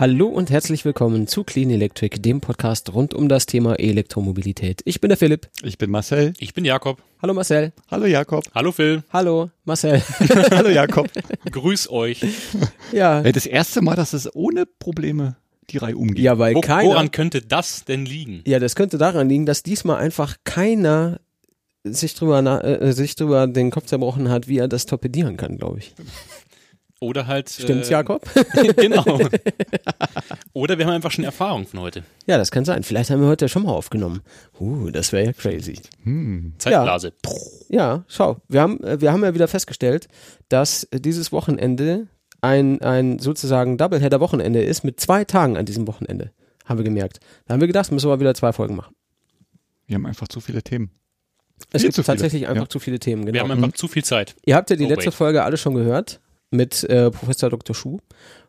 Hallo und herzlich willkommen zu Clean Electric, dem Podcast rund um das Thema Elektromobilität. Ich bin der Philipp. Ich bin Marcel. Ich bin Jakob. Hallo Marcel. Hallo Jakob. Hallo Phil. Hallo Marcel. Hallo Jakob. Grüß euch. Ja. Das erste Mal, dass es ohne Probleme die Reihe umgeht. Ja, weil Wo, keiner. woran könnte das denn liegen? Ja, das könnte daran liegen, dass diesmal einfach keiner sich drüber, äh, sich drüber den Kopf zerbrochen hat, wie er das torpedieren kann, glaube ich. Oder halt. Stimmt's, äh, Jakob? genau. Oder wir haben einfach schon Erfahrung von heute. Ja, das kann sein. Vielleicht haben wir heute schon mal aufgenommen. Uh, das wäre ja crazy. Hm. Zeitblase. Ja, schau. Wir haben, äh, wir haben ja wieder festgestellt, dass dieses Wochenende ein, ein sozusagen Doubleheader-Wochenende ist mit zwei Tagen an diesem Wochenende. Haben wir gemerkt. Da haben wir gedacht, müssen wir mal wieder zwei Folgen machen. Wir haben einfach zu viele Themen. Es Viel gibt viele, tatsächlich einfach ja. zu viele Themen. Wir Genau. haben einfach zu viel Zeit. Ihr habt ja die Oh, letzte wait. Folge alle schon gehört mit äh, Professor Dr. Schuh.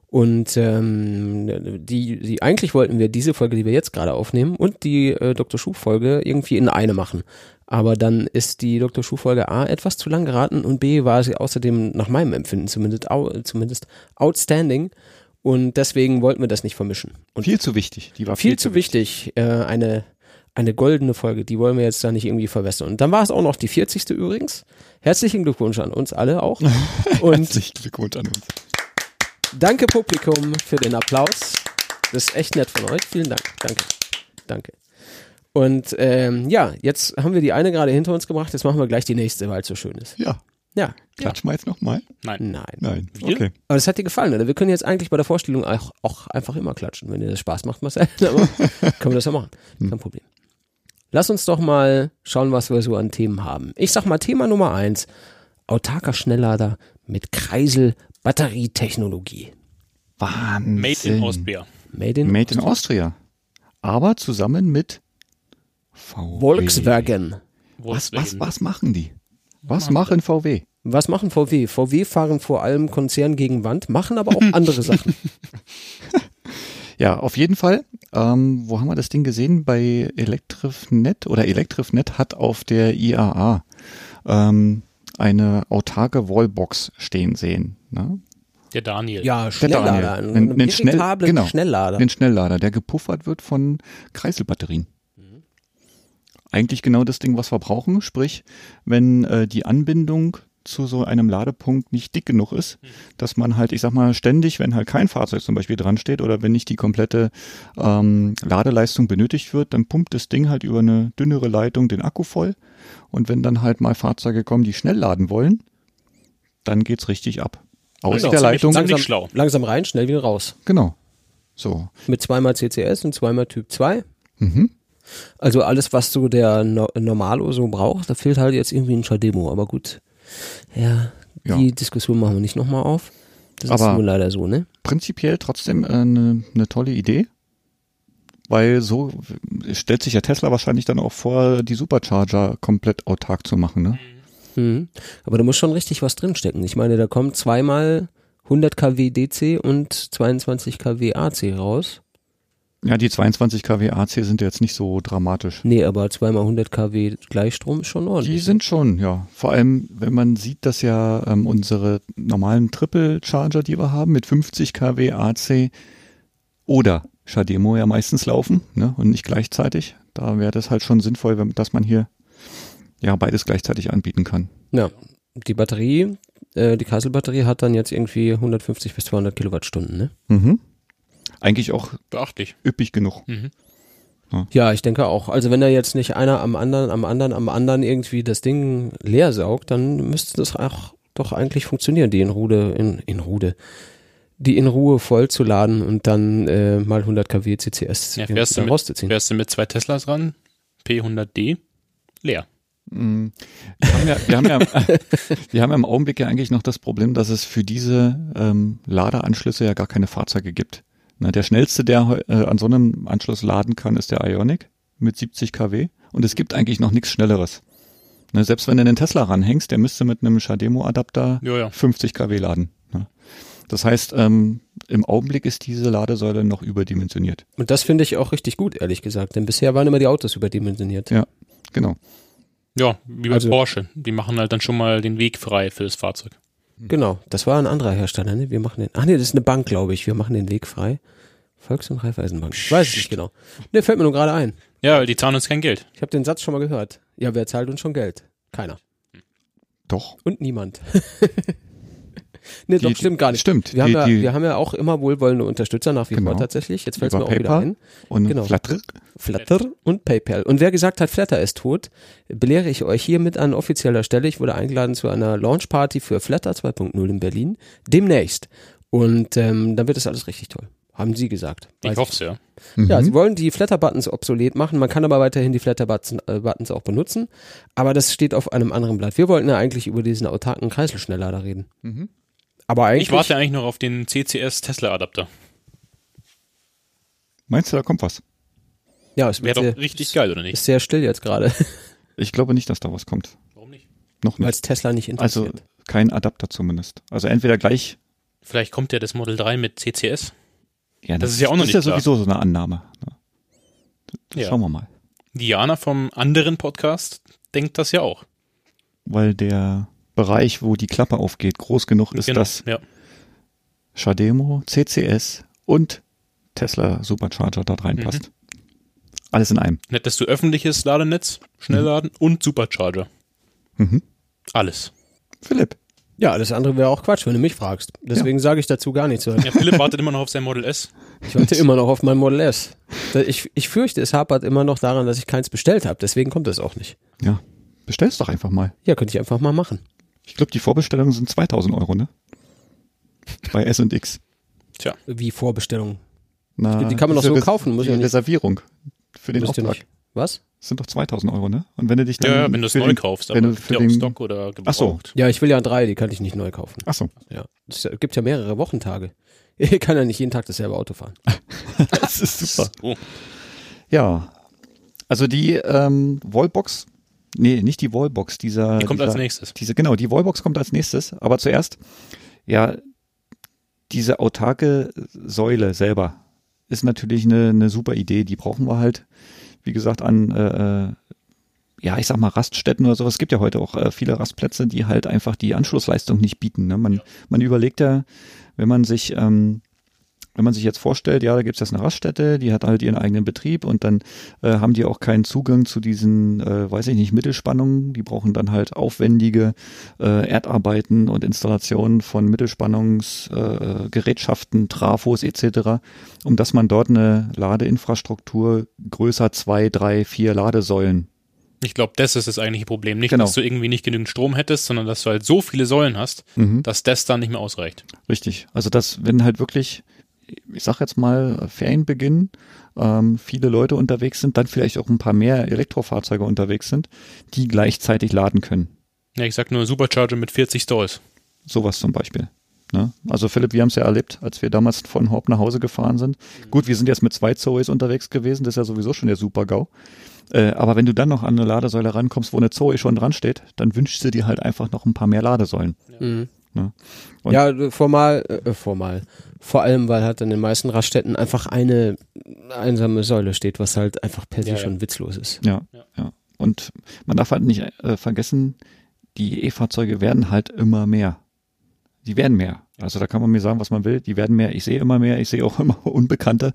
Und ähm, die, die eigentlich wollten wir diese Folge, die wir jetzt gerade aufnehmen, und die äh, Dr. Schuh-Folge irgendwie in eine machen. Aber dann ist die Dr. Schuh-Folge A etwas zu lang geraten und B war sie außerdem nach meinem Empfinden zumindest, au, zumindest outstanding. Und deswegen wollten wir das nicht vermischen. Und Viel zu wichtig. Die war viel zu wichtig, äh, eine, eine goldene Folge, die wollen wir jetzt da nicht irgendwie verwässern. Und dann war es auch noch die 40. übrigens. Herzlichen Glückwunsch an uns alle auch. Und Herzlichen Glückwunsch an uns. danke Publikum für den Applaus. Das ist echt nett von euch. Vielen Dank. Danke. Danke. Und ähm, ja, jetzt haben wir die eine gerade hinter uns gebracht, jetzt machen wir gleich die nächste, weil es so schön ist. Ja. Ja. Klatsch mal jetzt nochmal. Nein. Nein. Nein. Wir? Okay. Aber das hat dir gefallen, oder? Wir können jetzt eigentlich bei der Vorstellung auch, auch einfach immer klatschen, wenn dir das Spaß macht, Marcel. Aber können wir das ja machen. Kein Problem. Lass uns doch mal schauen, was wir so an Themen haben. Ich sag mal Thema Nummer eins. Autarker Schnelllader mit Kreisel-Batterietechnologie. Wahnsinn. Made in Austria. Made in, Made in Austria. Aber zusammen mit VW. Volkswagen. Was, was, Volkswagen. was machen die? Was machen VW? Was machen VW? VW fahren vor allem Konzern gegen Wand, machen aber auch andere Sachen. Ja, auf jeden Fall. Ähm, wo haben wir das Ding gesehen? Bei Electrifnet oder Electrifnet hat auf der IAA ähm, eine autarke Wallbox stehen sehen. Ne? Der Daniel. Ja, Der Schnelllader. Daniel. Einen, Einen- einen einen Schnell- genau. Schnelllader. Den Schnelllader, der gepuffert wird von Kreiselbatterien. Eigentlich genau das Ding, was wir brauchen. Sprich, wenn äh, die Anbindung zu so einem Ladepunkt nicht dick genug ist, dass man halt, ich sag mal, ständig, wenn halt kein Fahrzeug zum Beispiel dran steht oder wenn nicht die komplette ähm, Ladeleistung benötigt wird, dann pumpt das Ding halt über eine dünnere Leitung den Akku voll. Und wenn dann halt mal Fahrzeuge kommen, die schnell laden wollen, dann geht's richtig ab. Aus Genau, der Leitung. langsam, schlau. langsam rein, schnell wieder raus. Genau. So. Mit zweimal CCS und zweimal Typ 2. Mhm. Also alles, was so der no Normalo so braucht, da fehlt halt jetzt irgendwie ein Schademo. Aber gut, ja, Ja. die Diskussion machen wir nicht nochmal auf. Das ist Aber- wohl leider so, ne? prinzipiell trotzdem eine ne tolle Idee, weil so stellt sich ja Tesla wahrscheinlich dann auch vor, die Supercharger komplett autark zu machen. Ne? Mhm. Aber da muss schon richtig was drinstecken. Ich meine, da kommt zweimal 100 kW DC und 22 kW AC raus. Ja, die 22 kW AC sind ja jetzt nicht so dramatisch. Nee, aber zweimal 100 kW Gleichstrom ist schon ordentlich. Die sind schon, ja. Vor allem, wenn man sieht, dass ja ähm, unsere normalen Triple Charger, die wir haben, mit 50 kW AC oder Shademo ja meistens laufen, ne, und nicht gleichzeitig. Da wäre das halt schon sinnvoll, wenn, dass man hier ja beides gleichzeitig anbieten kann. Ja, die Batterie, äh, die Kreiselbatterie hat dann jetzt irgendwie 150 bis 200 Kilowattstunden, ne? Mhm. Eigentlich auch Beachtlich. üppig genug. Mhm. Ja, ich denke auch. Also wenn da jetzt nicht einer am anderen, am anderen, am anderen irgendwie das Ding leer saugt, dann müsste das auch doch eigentlich funktionieren, die in Ruhe, in, in Ruhe, die in Ruhe voll zu laden und dann äh, mal 100 kW CCS Ja, fährst, du mit, rauszuziehen. fährst du mit zwei Teslas ran, P100D, leer. Mm, Wir haben ja, wir haben ja, wir haben ja im Augenblick ja eigentlich noch das Problem, dass es für diese ähm, Ladeanschlüsse ja gar keine Fahrzeuge gibt. Na, der schnellste, der äh, an so einem Anschluss laden kann, ist der Ionic mit 70 kW. Und es gibt eigentlich noch nichts Schnelleres. Ne, selbst wenn du einen Tesla ranhängst, der müsste mit einem Shademo-Adapter Ja, ja. 50 kW laden. Ne? Das heißt, ähm, im Augenblick ist diese Ladesäule noch überdimensioniert. Und das finde ich auch richtig gut, ehrlich gesagt, denn bisher waren immer die Autos überdimensioniert. Ja, genau. Ja, wie bei Also- Porsche. Die machen halt dann schon mal den Weg frei für das Fahrzeug. Genau, das war ein anderer Hersteller, ne? Wir machen den, ach nee, das ist eine Bank, glaube ich, wir machen den Weg frei. Volks- und Raiffeisenbank. Ich weiß es nicht genau. Ne, fällt mir nur gerade ein. Ja, weil die zahlen uns kein Geld. Ich habe den Satz schon mal gehört. Ja, wer zahlt uns schon Geld? Keiner. Doch. Und niemand. nee, Die- doch, stimmt gar nicht. Stimmt. Wir haben, die, ja, die, wir haben ja auch immer wohlwollende Unterstützer nach wie Genau. vor tatsächlich. Jetzt fällt es mir auch wieder PayPal. ein. und genau. Flutter. Flutter und PayPal. Und wer gesagt hat, Flutter ist tot, belehre ich euch hiermit an offizieller Stelle. Ich wurde eingeladen zu einer Launchparty für Flutter 2.0 in Berlin. Demnächst. Und ähm, dann wird das alles richtig toll. Haben sie gesagt. Ich hoffe es ja. Ja, Mhm. sie wollen die Flatter-Buttons obsolet machen. Man kann aber weiterhin die Flatter-Buttons äh, Buttons auch benutzen. Aber das steht auf einem anderen Blatt. Wir wollten ja eigentlich über diesen autarken Kreiselschnelllader reden. Mhm. Aber eigentlich. Ich warte eigentlich noch auf den CCS Tesla Adapter. Meinst du, da kommt was? Ja, es Wäre wird doch sehr, richtig geil, oder nicht? ist sehr still jetzt gerade, Ich glaube nicht, dass da was kommt. Warum nicht? Noch weil nicht. es Tesla nicht Also interessiert. kein Adapter zumindest. Also entweder gleich. Vielleicht kommt ja das Model 3 mit CCS. Ja, Das ist ja auch noch das ist ja nicht klar. sowieso so eine Annahme. Ja. Schauen wir mal. Diana vom anderen Podcast denkt das ja auch. Weil der Bereich, wo die Klappe aufgeht, groß genug ist, Genau, dass ja. Shademo, CCS und Tesla Supercharger dort reinpasst. Alles in einem. Dann hättest du öffentliches Ladenetz, Schnellladen und Supercharger. Mhm. Alles. Philipp. Ja, alles andere wäre auch Quatsch, wenn du mich fragst. Deswegen sage ich dazu gar nichts. Ja, Philipp wartet immer noch auf sein Model S. Ich warte immer noch auf mein Model S. Da- Ich, ich fürchte, es hapert immer noch daran, dass ich keins bestellt habe. Deswegen kommt es auch nicht. Ja, bestell's doch einfach mal. Ja, könnte ich einfach mal machen. Ich glaube, die Vorbestellungen sind 2000 Euro, ne? Bei S und X. Tja, Wie Vorbestellung. Na, Die kann man doch so Res- kaufen, muss die ja nicht- Reservierung für den Müsst Auftrag. nicht. Was? Das sind doch 2000 Euro, ne? Und wenn du dich dann. ja, wenn du es neu den- kaufst, wenn aber du für den- Stock oder Ach so. gebraucht. Ja, ich will ja drei, die kann ich nicht neu kaufen. Ach so. Ja. Es gibt ja mehrere Wochentage. Ich kann ja nicht jeden Tag dasselbe Auto fahren. Das ist super. Oh, Ja. Also die ähm, Wallbox, nee, nicht die Wallbox, dieser. die kommt dieser, als nächstes. Diese, genau, die Wallbox kommt als nächstes. Aber zuerst, ja, diese autarke Säule selber ist natürlich eine, eine super Idee. Die brauchen wir halt, wie gesagt, an, äh, äh, ja, ich sag mal Raststätten oder sowas. Es gibt ja heute auch äh, viele Rastplätze, die halt einfach die Anschlussleistung nicht bieten. Ne? Man, man überlegt ja, wenn man sich, ähm, wenn man sich jetzt vorstellt, ja, da gibt's jetzt eine Raststätte, die hat halt ihren eigenen Betrieb und dann äh, haben die auch keinen Zugang zu diesen, äh, weiß ich nicht, Mittelspannungen. Die brauchen dann halt aufwendige äh, Erdarbeiten und Installationen von Mittelspannungsgerätschaften, äh, Trafos etc., um dass man dort eine Ladeinfrastruktur größer zwei, drei, vier Ladesäulen. Ich glaube, das ist das eigentliche Problem. Nicht, Genau. dass du irgendwie nicht genügend Strom hättest, sondern dass du halt so viele Säulen hast, Mhm. dass das dann nicht mehr ausreicht. Richtig. Also das, wenn halt wirklich, ich sag jetzt mal, Ferienbeginn, ähm, viele Leute unterwegs sind, dann vielleicht auch ein paar mehr Elektrofahrzeuge unterwegs sind, die gleichzeitig laden können. Ja, ich sag nur Supercharger mit 40 Stalls. Sowas zum Beispiel. Ne? Also Philipp, wir haben es ja erlebt, als wir damals von Horb nach Hause gefahren sind. Gut, wir sind jetzt mit zwei Zoes unterwegs gewesen, das ist ja sowieso schon der Super-GAU. Äh, aber wenn du dann noch an eine Ladesäule rankommst, wo eine Zoe schon dran steht, dann wünschst du dir halt einfach noch ein paar mehr Ladesäulen. Mhm. Ne? Und- Ja, formal, äh, formal. Vor allem, weil halt in den meisten Raststätten einfach eine einsame Säule steht, was halt einfach per se Ja, ja. schon witzlos ist. Ja, Ja. ja. Und man darf halt nicht äh, vergessen, die E-Fahrzeuge werden halt immer mehr. Die werden mehr. Also da kann man mir sagen, was man will. Die werden mehr. Ich sehe immer mehr. Ich sehe auch immer unbekannte,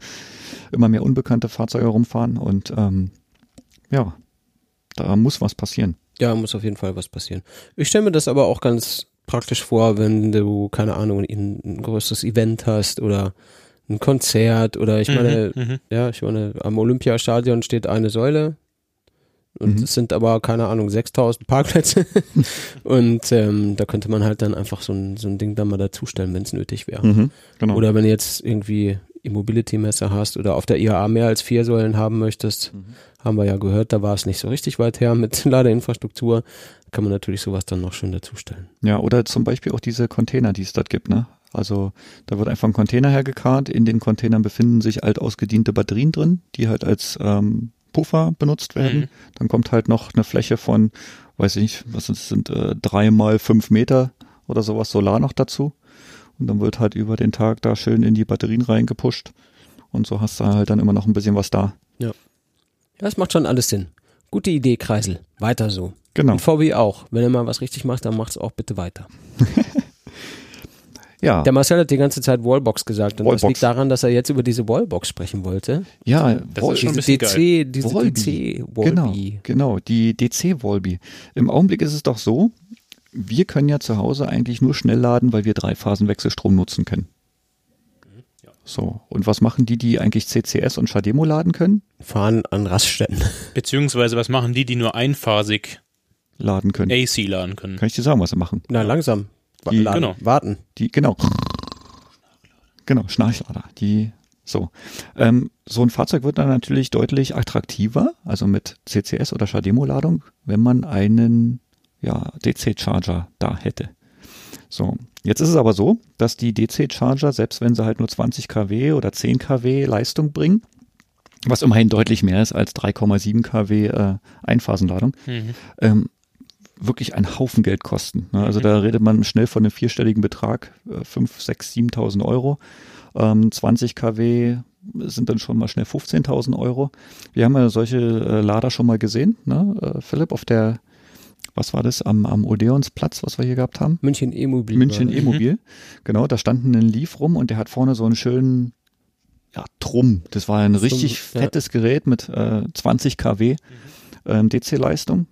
immer mehr unbekannte Fahrzeuge rumfahren. Und ähm, ja, da muss was passieren. Ja, muss auf jeden Fall was passieren. Ich stelle mir das aber auch ganz praktisch vor, wenn du, keine Ahnung, ein, ein größeres Event hast oder ein Konzert oder ich meine, Mhm, mhm. ja, ich meine, am Olympiastadion steht eine Säule und Mhm. es sind aber, keine Ahnung, 6000 Parkplätze und ähm, da könnte man halt dann einfach so ein, so ein Ding dann mal dazustellen, wenn es nötig wäre. Mhm, genau. Oder wenn du jetzt irgendwie E-Mobility-Messe hast oder auf der IAA mehr als vier Säulen haben möchtest, Mhm. haben wir ja gehört, da war es nicht so richtig weit her mit Ladeinfrastruktur, kann man natürlich sowas dann noch schön dazustellen. Ja, oder zum Beispiel auch diese Container, die es dort gibt, ne? Also da wird einfach ein Container hergekarrt, in den Containern befinden sich alt ausgediente Batterien drin, die halt als ähm, Puffer benutzt werden. Mhm. Dann kommt halt noch eine Fläche von, weiß ich nicht, was es sind, äh, drei mal fünf Meter oder sowas Solar noch dazu. Und dann wird halt über den Tag da schön in die Batterien reingepusht. Und so hast du halt dann immer noch ein bisschen was da. Ja, das macht schon alles Sinn. Gute Idee, Kreisel. Weiter so. Genau. Und VW auch. Wenn er mal was richtig macht, dann macht's auch bitte weiter. Ja, Der Marcel hat die ganze Zeit Wallbox gesagt und das Wallbox. liegt daran, dass er jetzt über diese Wallbox sprechen wollte. ja, Das Wall- ist schon ein Diese bisschen DC, diese Volby. DC Genau, Wallby. genau, die DC Volby. Im Augenblick ist es doch so, wir können ja zu Hause eigentlich nur schnell laden, weil wir Dreiphasenwechselstrom nutzen können. So, und was machen die, die eigentlich CCS und Shademo laden können? Fahren an Raststätten. Beziehungsweise was machen die, die nur einphasig Laden können. AC laden können? Kann ich dir sagen, was sie machen? Na, langsam. Die- laden. genau. Warten. Die, genau. Genau, Schnarchlader. Die, so. Ähm, so ein Fahrzeug wird dann natürlich deutlich attraktiver, also mit CCS oder Shademo-Ladung, wenn man einen, ja, DC-Charger da hätte. So. Jetzt ist es aber so, dass die DC-Charger, selbst wenn sie halt nur 20 kW oder 10 kW Leistung bringen, was immerhin deutlich mehr ist als 3,7 kW äh, Einphasenladung, Mhm. ähm, wirklich einen Haufen Geld kosten. Ne? Also da redet man schnell von einem vierstelligen Betrag, äh, 5, 6, 7.000 Euro. Ähm, 20 kW sind dann schon mal schnell 15.000 Euro. Wir haben ja solche äh, Lader schon mal gesehen, ne? äh, Philipp, auf der, was war das, am, am Odeonsplatz, was wir hier gehabt haben? München E-Mobil. München. E-Mobil. Genau, da stand ein Leaf rum und der hat vorne so einen schönen ja, Trumm. Das war ein richtig ja. fettes Gerät mit äh, 20 kW ähm, DC-Leistung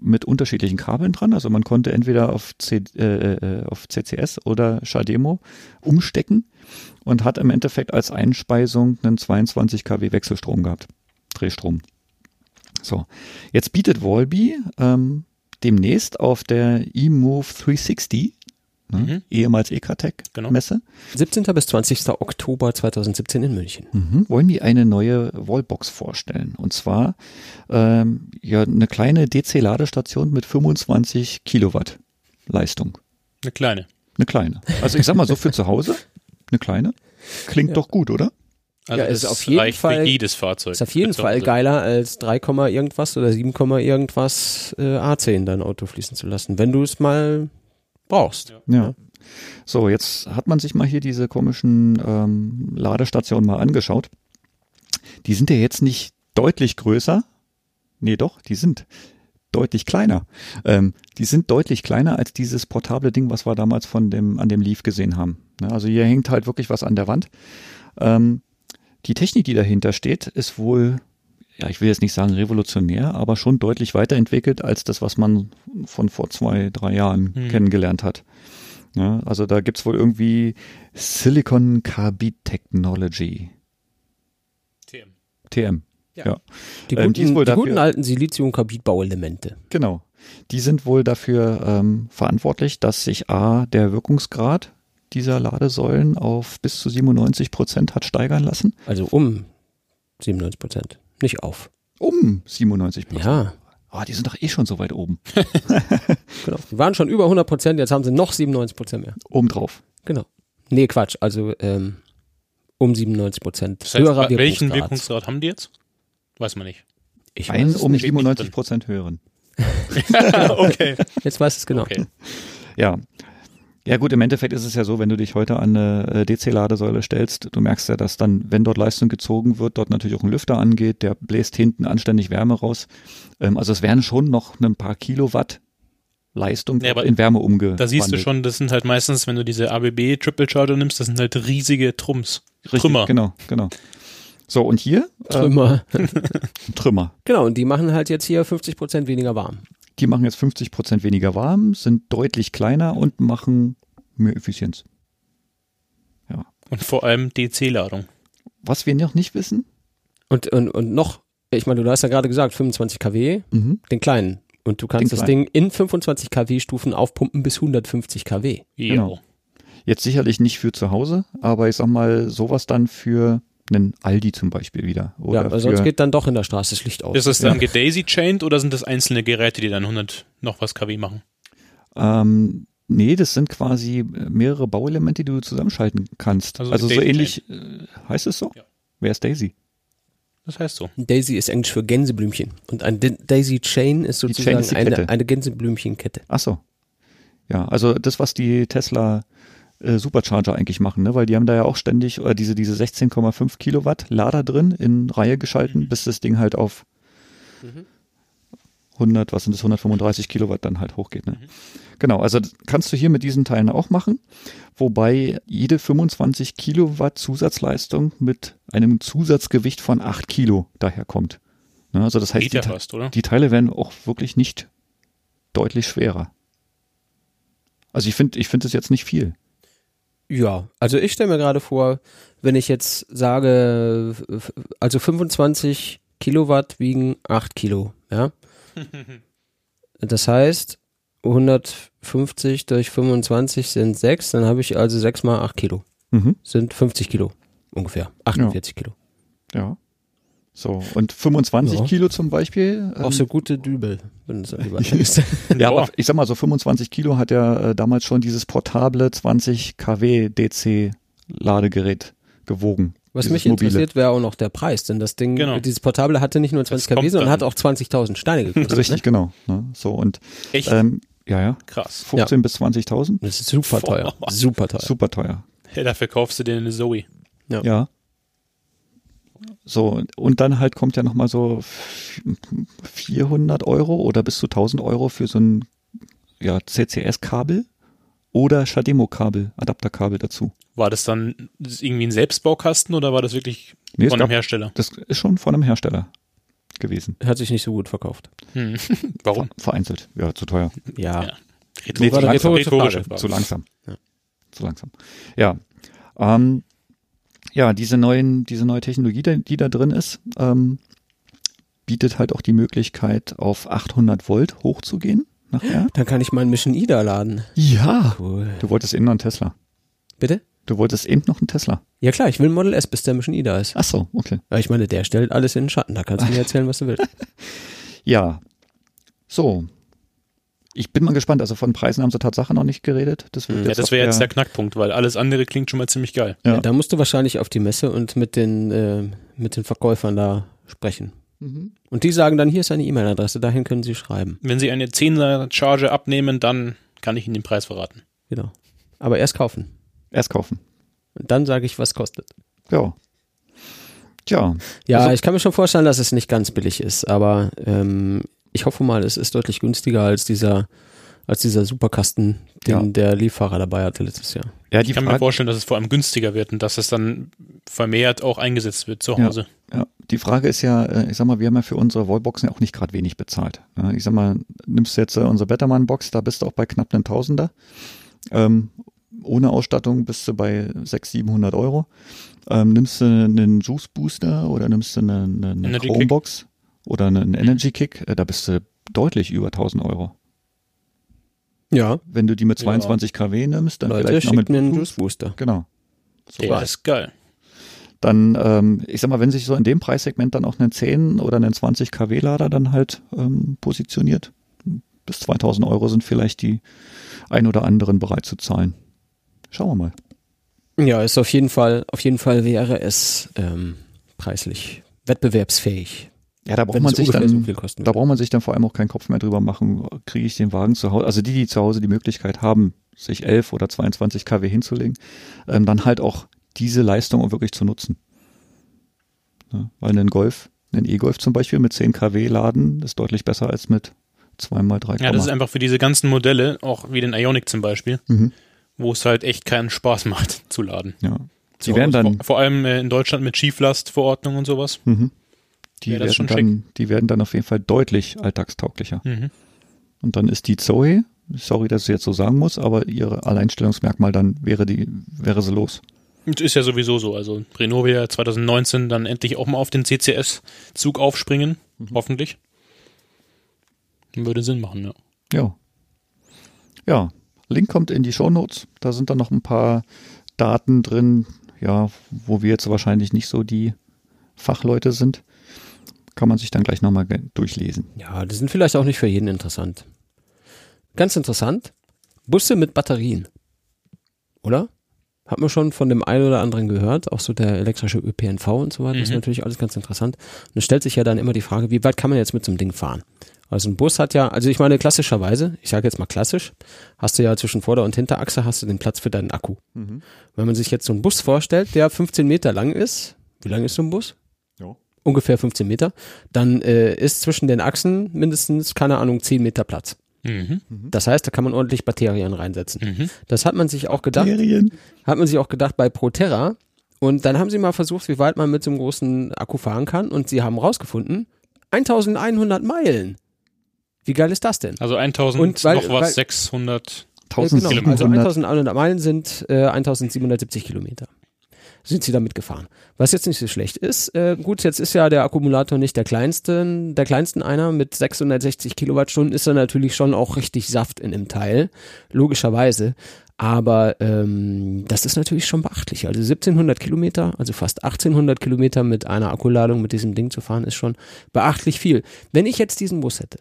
mit unterschiedlichen Kabeln dran. Also man konnte entweder auf, C, äh, äh, auf CCS oder Shademo umstecken und hat im Endeffekt als Einspeisung einen 22 kW Wechselstrom gehabt. Drehstrom. So, jetzt bietet Volby ähm, demnächst auf der eMove 360, ne, Mhm. ehemals Ecatec Genau. Messe, 17. bis 20. Oktober 2017 in München. mhm. wollen die eine neue Wallbox vorstellen. Und zwar ähm, ja eine kleine DC-Ladestation mit 25 Kilowatt Leistung. Eine kleine. Eine kleine. Also ich sag mal so für zu Hause, eine kleine. Klingt Ja. doch gut, oder? Also Ja, ist es auf jeden Fall- jedes Fahrzeug. Ist auf jeden Fall geiler als 3, Komma irgendwas oder 7, Komma irgendwas äh, AC in dein Auto fließen zu lassen, wenn du es mal brauchst. Ja. Ja. So, jetzt hat man sich mal hier diese komischen ähm, Ladestationen mal angeschaut. Die sind ja jetzt nicht deutlich größer. Nee, doch, die sind deutlich kleiner. Ähm, die sind deutlich kleiner als dieses portable Ding, was wir damals von dem, an dem Leaf gesehen haben. Ne, also hier hängt halt wirklich was an der Wand. Ähm, die Technik, die dahinter steht, ist wohl, ja, ich will jetzt nicht sagen revolutionär, aber schon deutlich weiterentwickelt als das, was man von vor zwei, drei Jahren Hm. kennengelernt hat. Ja, also da gibt's wohl irgendwie Silicon Carbide Technology, TM. TM. Ja. Ja, Die Ähm, guten, die wohl die dafür- guten alten Silizium-Carbid-Bauelemente. genau. Die sind wohl dafür ähm, verantwortlich, dass sich A, der Wirkungsgrad dieser Ladesäulen auf bis zu 97 Prozent hat steigern lassen. Also um 97 Prozent. Nicht auf. Um 97 Prozent. Ja, Ah, die sind doch eh schon so weit oben. genau. Die waren schon über 100 Prozent, jetzt haben sie noch 97 Prozent mehr. Obendrauf. Genau. Nee, Quatsch. Also ähm, um 97 Prozent. Das heißt, Höherer welchen Wirkungsgrad. Wirkungsgrad haben die jetzt? Weiß man nicht. Ich Ein weiß es um nicht. 97 Prozent höheren. okay. Jetzt weiß es genau. okay. Ja. Ja gut, im Endeffekt ist es ja so, wenn du dich heute an eine äh, DC-Ladesäule stellst, du merkst ja, dass dann, wenn dort Leistung gezogen wird, dort natürlich auch ein Lüfter angeht, der bläst hinten anständig Wärme raus. Ähm, also es werden schon noch ein paar Kilowatt Leistung Ja, aber in Wärme umgewandelt. Da siehst du schon, das sind halt meistens, wenn du diese ABB Triple Charger nimmst, das sind halt riesige Trums. Richtig, Trümmer. Genau, genau. So, und hier? Trümmer. Ähm, Trümmer. genau, und die machen halt jetzt hier 50 Prozent weniger warm. Die machen jetzt 50 Prozent weniger warm, sind deutlich kleiner und machen mehr Effizienz. Und vor allem DC-Ladung. Was wir noch nicht wissen, Und, und, und noch, ich meine, du hast ja gerade gesagt, 25 kW, mhm. den kleinen. Und du kannst Den das Ding in 25 kW Stufen aufpumpen bis 150 kW. Genau. Jetzt sicherlich nicht für zu Hause, aber ich sag mal, sowas dann für einen Aldi zum Beispiel wieder. Oder ja, weil sonst geht dann doch in der Straße das Licht aus. Ist es dann gedaisy-chained oder sind das einzelne Geräte, die dann 100 noch was kW machen? ähm, nee, das sind quasi mehrere Bauelemente, die du zusammenschalten kannst. Also Also, so ähnlich, äh, heißt es so? Ja. Wer ist Daisy? Das heißt so. Daisy ist Englisch für Gänseblümchen. Und ein Daisy Chain ist Chain sozusagen ist eine, eine Gänseblümchenkette. Ach so. Ja, also das, was die Tesla äh, Supercharger eigentlich machen, ne? weil die haben da ja auch ständig oder diese, diese 16,5 Kilowatt Lader drin in Reihe geschalten, bis das Ding halt auf 100, was sind das, 135 Kilowatt dann halt hochgeht. Ne? Genau, also kannst du hier mit diesen Teilen auch machen, wobei jede 25 Kilowatt Zusatzleistung mit einem Zusatzgewicht von 8 Kilo daherkommt. Ne? Also das heißt, die, fast, die Teile werden auch wirklich nicht deutlich schwerer. Also ich finde, ich finde es jetzt nicht viel. Ja, also ich stelle mir gerade vor, wenn ich jetzt sage, also 25 Kilowatt wiegen 8 Kilo, ja. Das heißt, 150 durch 25 sind 6, dann habe ich also 6 mal 8 Kilo. Mhm. Sind 50 Kilo ungefähr. 48 Kilo. Ja. So, und 25 Ja. Kilo zum Beispiel. Auch ähm, so gute Dübel, wenn du es. Ja, aber ich sag mal, so 25 Kilo hat ja äh, damals schon dieses portable 20 kW DC Ladegerät gewogen. Was mich mobile. interessiert, wäre auch noch der Preis, denn das Ding, Genau. dieses Portable hatte nicht nur 20 Das kW, sondern dann. hat auch 20.000 Steine gekostet. Richtig, Ne? genau. Ne? So und Echt ähm, ja, ja, krass. 15 bis 20.000, Das ist super teuer. Boah. Super teuer. super teuer. Ja, dafür kaufst du dir eine Zoe. Ja. Ja. So, und dann halt kommt ja nochmal so 400 Euro oder bis zu 1000 Euro für so ein ja, CCS-Kabel oder Shademo-Kabel, Adapterkabel dazu. War das dann irgendwie ein Selbstbaukasten oder war das wirklich Nee, von gab- einem Hersteller? Das ist schon von einem Hersteller gewesen. Hat sich nicht so gut verkauft. Hm. Warum? Vereinzelt. Ja, zu teuer. Ja. Ja. Nee, war zu langsam. Zu langsam. Ja. Zu langsam. Ja. Ähm, ja, diese neuen, diese neue Technologie, die da drin ist, ähm, bietet halt auch die Möglichkeit, auf 800 Volt hochzugehen nachher. Dann kann ich meinen Mission Ida laden. Ja. Cool. Du wolltest eben noch einen Tesla. Bitte? Du wolltest eben noch einen Tesla. Ja klar, ich will ein Model S, bis der Mission Ida ist. Ach so, okay. Ich meine, der stellt alles in den Schatten. Da kannst du mir erzählen, was du willst. Ja. So. Ich bin mal gespannt. Also von Preisen haben sie Tatsache noch nicht geredet. Das, wird Ja, das wäre jetzt der Knackpunkt, weil alles andere klingt schon mal ziemlich geil. Ja. Ja. Da musst du wahrscheinlich auf die Messe und mit den, äh, mit den Verkäufern da sprechen. Mhm. Und die sagen dann, hier ist eine E-Mail-Adresse, dahin können sie schreiben. Wenn sie eine 10er Charge abnehmen, dann kann ich Ihnen den Preis verraten. Genau. Aber erst kaufen. erst kaufen. Und dann sage ich, was kostet. Ja. Tja. Ja, Also- ich kann mir schon vorstellen, dass es nicht ganz billig ist, aber ähm, ich hoffe mal, es ist deutlich günstiger als dieser, als dieser Superkasten, den Ja. der Liefahrer dabei hatte letztes Jahr. Ja, die Ich kann mir Frage, vorstellen, dass es vor allem günstiger wird und dass es dann vermehrt auch eingesetzt wird zu Ja. Hause. ja, die Frage ist ja, äh, ich sag mal, wir haben ja für unsere Wallboxen ja auch nicht gerade wenig bezahlt. Ja, Ich sag mal, nimmst du jetzt äh, unsere Betterman-Box, da bist du auch bei knapp einem Tausender. Ähm, ohne Ausstattung bist du bei 600, 700 Euro. Ähm, nimmst du einen Juice Booster oder nimmst du eine, eine, eine Chromebox oder einen Energy Kick, äh, da bist du deutlich über 1000 Euro. Ja, Wenn du die mit Ja. 22 kW nimmst, dann Leute, vielleicht noch mit mir einen. Juice Booster. Genau. So Der ist geil. dann, ähm, ich sag mal, wenn sich so in dem Preissegment dann auch einen 10 oder einen 20 kW Lader dann halt ähm, positioniert, bis 2000 Euro sind vielleicht die ein oder anderen bereit zu zahlen. Schauen wir mal. Ja, ist auf jeden Fall, auf jeden Fall wäre es ähm, preislich wettbewerbsfähig. Ja, da braucht man sich dann, so viel kosten da braucht man sich dann vor allem auch keinen Kopf mehr drüber machen, kriege ich den Wagen zu Hause, also die, die zu Hause die Möglichkeit haben, sich 11 oder 22 kW hinzulegen, ähm, dann halt auch diese Leistung auch wirklich zu nutzen. Ja, weil ein Golf, ein E-Golf zum Beispiel mit 10 kW laden ist deutlich besser als mit 2 mal 3 Ja, das ist einfach für diese ganzen Modelle, auch wie den Ionic zum Beispiel, mhm. wo es halt echt keinen Spaß macht zu laden. Ja. So, werden dann, vor, vor allem äh, in Deutschland mit Schieflastverordnung und sowas. mhm. Die, Ja, werden dann die werden dann auf jeden Fall deutlich alltagstauglicher. Mhm. Und dann ist die Zoe, sorry, dass ich jetzt so sagen muss, aber ihre Alleinstellungsmerkmal dann wäre die, wäre sie los. Ist ja sowieso so. Also Renault will ja 2019 dann endlich auch mal auf den CCS-Zug aufspringen. Hoffentlich. Würde Sinn machen, ja. Ja. Ja. Link kommt in die Shownotes. Da sind dann noch ein paar Daten drin, ja, wo wir jetzt wahrscheinlich nicht so die Fachleute sind. Kann man sich dann gleich nochmal durchlesen. Ja, die sind vielleicht auch nicht für jeden interessant. Ganz interessant. Busse mit Batterien. Oder? Hat man schon von dem einen oder anderen gehört, auch so der elektrische ÖPNV und so weiter. Das ist Mhm. natürlich alles ganz interessant. Und es stellt sich ja dann immer die Frage, wie weit kann man jetzt mit so einem Ding fahren? Also ein Bus hat ja, also ich meine klassischerweise, ich sage jetzt mal klassisch, hast du ja zwischen Vorder- und Hinterachse hast du den Platz für deinen Akku. Wenn man sich jetzt so einen Bus vorstellt, der 15 Meter lang ist, wie lang ist so ein Bus? Ungefähr 15 Meter, dann äh, ist zwischen den Achsen mindestens, keine Ahnung, 10 Meter Platz. Mhm. Das heißt, da kann man ordentlich Batterien reinsetzen. Mhm. Das hat man sich auch gedacht, Serien. hat man sich auch gedacht bei Proterra. Und dann haben sie mal versucht, wie weit man mit so einem großen Akku fahren kann. Und sie haben rausgefunden, 1100 Meilen. Wie geil ist das denn? Also 1000 Und weil- noch was, weil- 600. Ja, genau. Also 1700. 1100 Meilen sind äh, 1770 Kilometer. Sind sie damit gefahren. Was jetzt nicht so schlecht ist, äh, gut, jetzt ist ja der Akkumulator nicht der kleinste, der kleinsten einer mit 660 Kilowattstunden ist er natürlich schon auch richtig Saft in dem Teil, logischerweise. Aber ähm, das ist natürlich schon beachtlich. Also 1700 Kilometer, also fast 1800 Kilometer mit einer Akkuladung mit diesem Ding zu fahren, ist schon beachtlich viel. Wenn ich jetzt diesen Bus hätte,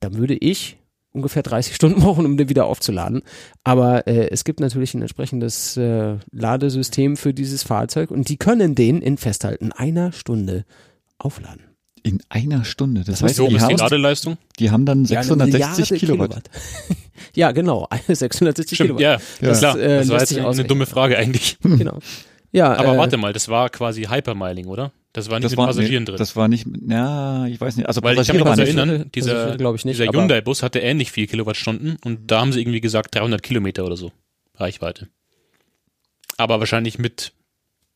dann würde ich ungefähr 30 Stunden brauchen, um den wieder aufzuladen. Aber äh, es gibt natürlich ein entsprechendes äh, Ladesystem für dieses Fahrzeug und die können den in festhalten einer Stunde aufladen. In einer Stunde. Das, Das heißt, So die ist die haben, Ladeleistung. die haben dann Ja, eine 660 Milliarde Kilowatt. ja, genau, 660 Stimmt, Kilowatt. ja, Ja. das, klar. äh, das war jetzt eine dumme Frage eigentlich. Genau. Ja, Aber äh, warte mal, das war quasi Hypermiling, oder? Das war nicht Das mit war, Passagieren nee, drin. das war nicht, ja, ich weiß nicht. Also Weil ich kann mich erinnern, dieser, Passagiere glaub ich nicht, dieser aber- Hyundai-Bus hatte ähnlich viel Kilowattstunden und da haben sie irgendwie gesagt 300 Kilometer oder so Reichweite. Aber wahrscheinlich mit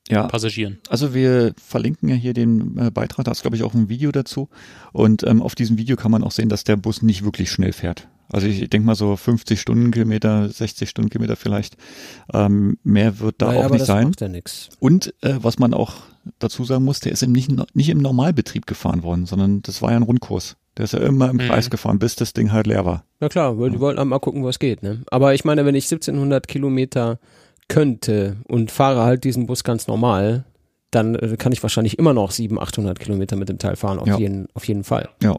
Ja, Passagieren. also wir verlinken ja hier den äh, Beitrag, da ist glaube ich auch ein Video dazu. Und ähm, auf diesem Video kann man auch sehen, dass der Bus nicht wirklich schnell fährt. Also ich denke mal so 50 Stundenkilometer, 60 Stundenkilometer vielleicht. Ähm, mehr wird da naja, auch aber nicht das sein. macht ja nix. Und äh, was man auch dazu sagen muss, der ist im nicht, nicht im Normalbetrieb gefahren worden, sondern das war ja ein Rundkurs. Der ist ja immer im Mhm. Kreis gefahren, bis das Ding halt leer war. Na klar, weil die wollten mal gucken, was geht. Ne? Aber ich meine, wenn ich 1700 Kilometer könnte und fahre halt diesen Bus ganz normal, dann äh, kann ich wahrscheinlich immer noch 700, 800 Kilometer mit dem Teil fahren, auf, Ja. jeden, auf jeden Fall. Ja.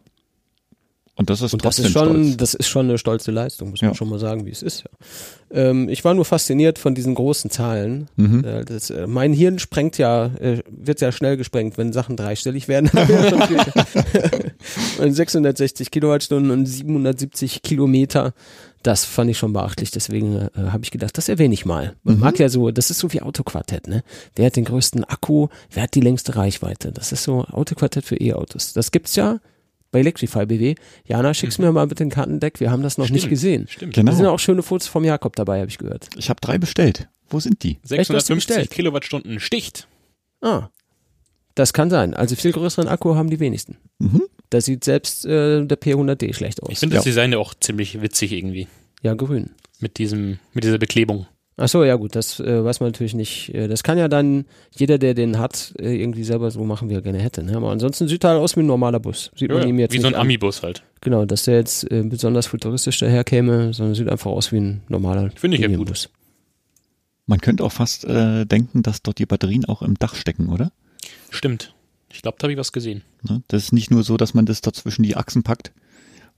Und das ist Und das ist schon, stolz. das ist schon eine stolze Leistung, muss man Ja. schon mal sagen, wie es ist. Ja. Ähm, ich war nur fasziniert von diesen großen Zahlen. Mhm. Äh, das, äh, mein Hirn sprengt ja, äh, wird ja schnell gesprengt, wenn Sachen dreistellig werden. Hab ich ja schon viel- und 660 Kilowattstunden und 770 Kilometer. Das fand ich schon beachtlich, deswegen äh, habe ich gedacht, das erwähne ich mal. Man Mhm. mag ja so, das ist so wie Autoquartett, ne? Wer hat den größten Akku, wer hat die längste Reichweite? Das ist so Autoquartett für E-Autos. Das gibt's ja bei Electrify BW. Jana, schick's mir mal bitte ein Kartendeck, wir haben das noch nicht Stimmt. gesehen. Stimmt. Genau. Da sind auch schöne Fotos vom Jakob dabei, habe ich gehört. Ich habe drei bestellt. Wo sind die? Echt, hast du 650 bestellt? Kilowattstunden sticht. Ah, das kann sein. Also viel größeren Akku haben die wenigsten. Mhm. Da sieht selbst äh, der P100D schlecht aus. Ich finde das Ja. Design ja auch ziemlich witzig irgendwie. ja, grün. Mit diesem, mit dieser Beklebung. Ach so, ja gut, das äh, weiß man natürlich nicht. Äh, das kann ja dann jeder, der den hat, äh, irgendwie selber so machen, wie er gerne hätte. Ne? Aber ansonsten sieht er halt aus wie ein normaler Bus. Sieht man Ja, ihm jetzt wie nicht so ein. Amibus halt. Genau, dass der jetzt äh, besonders futuristisch daherkäme, sondern sieht einfach aus wie ein normaler Finde ich ja gut. Man könnte auch fast äh, denken, dass dort die Batterien auch im Dach stecken, oder? Stimmt. Ich glaube, da habe ich was gesehen. Ne? Das ist nicht nur so, dass man das dort zwischen die Achsen packt,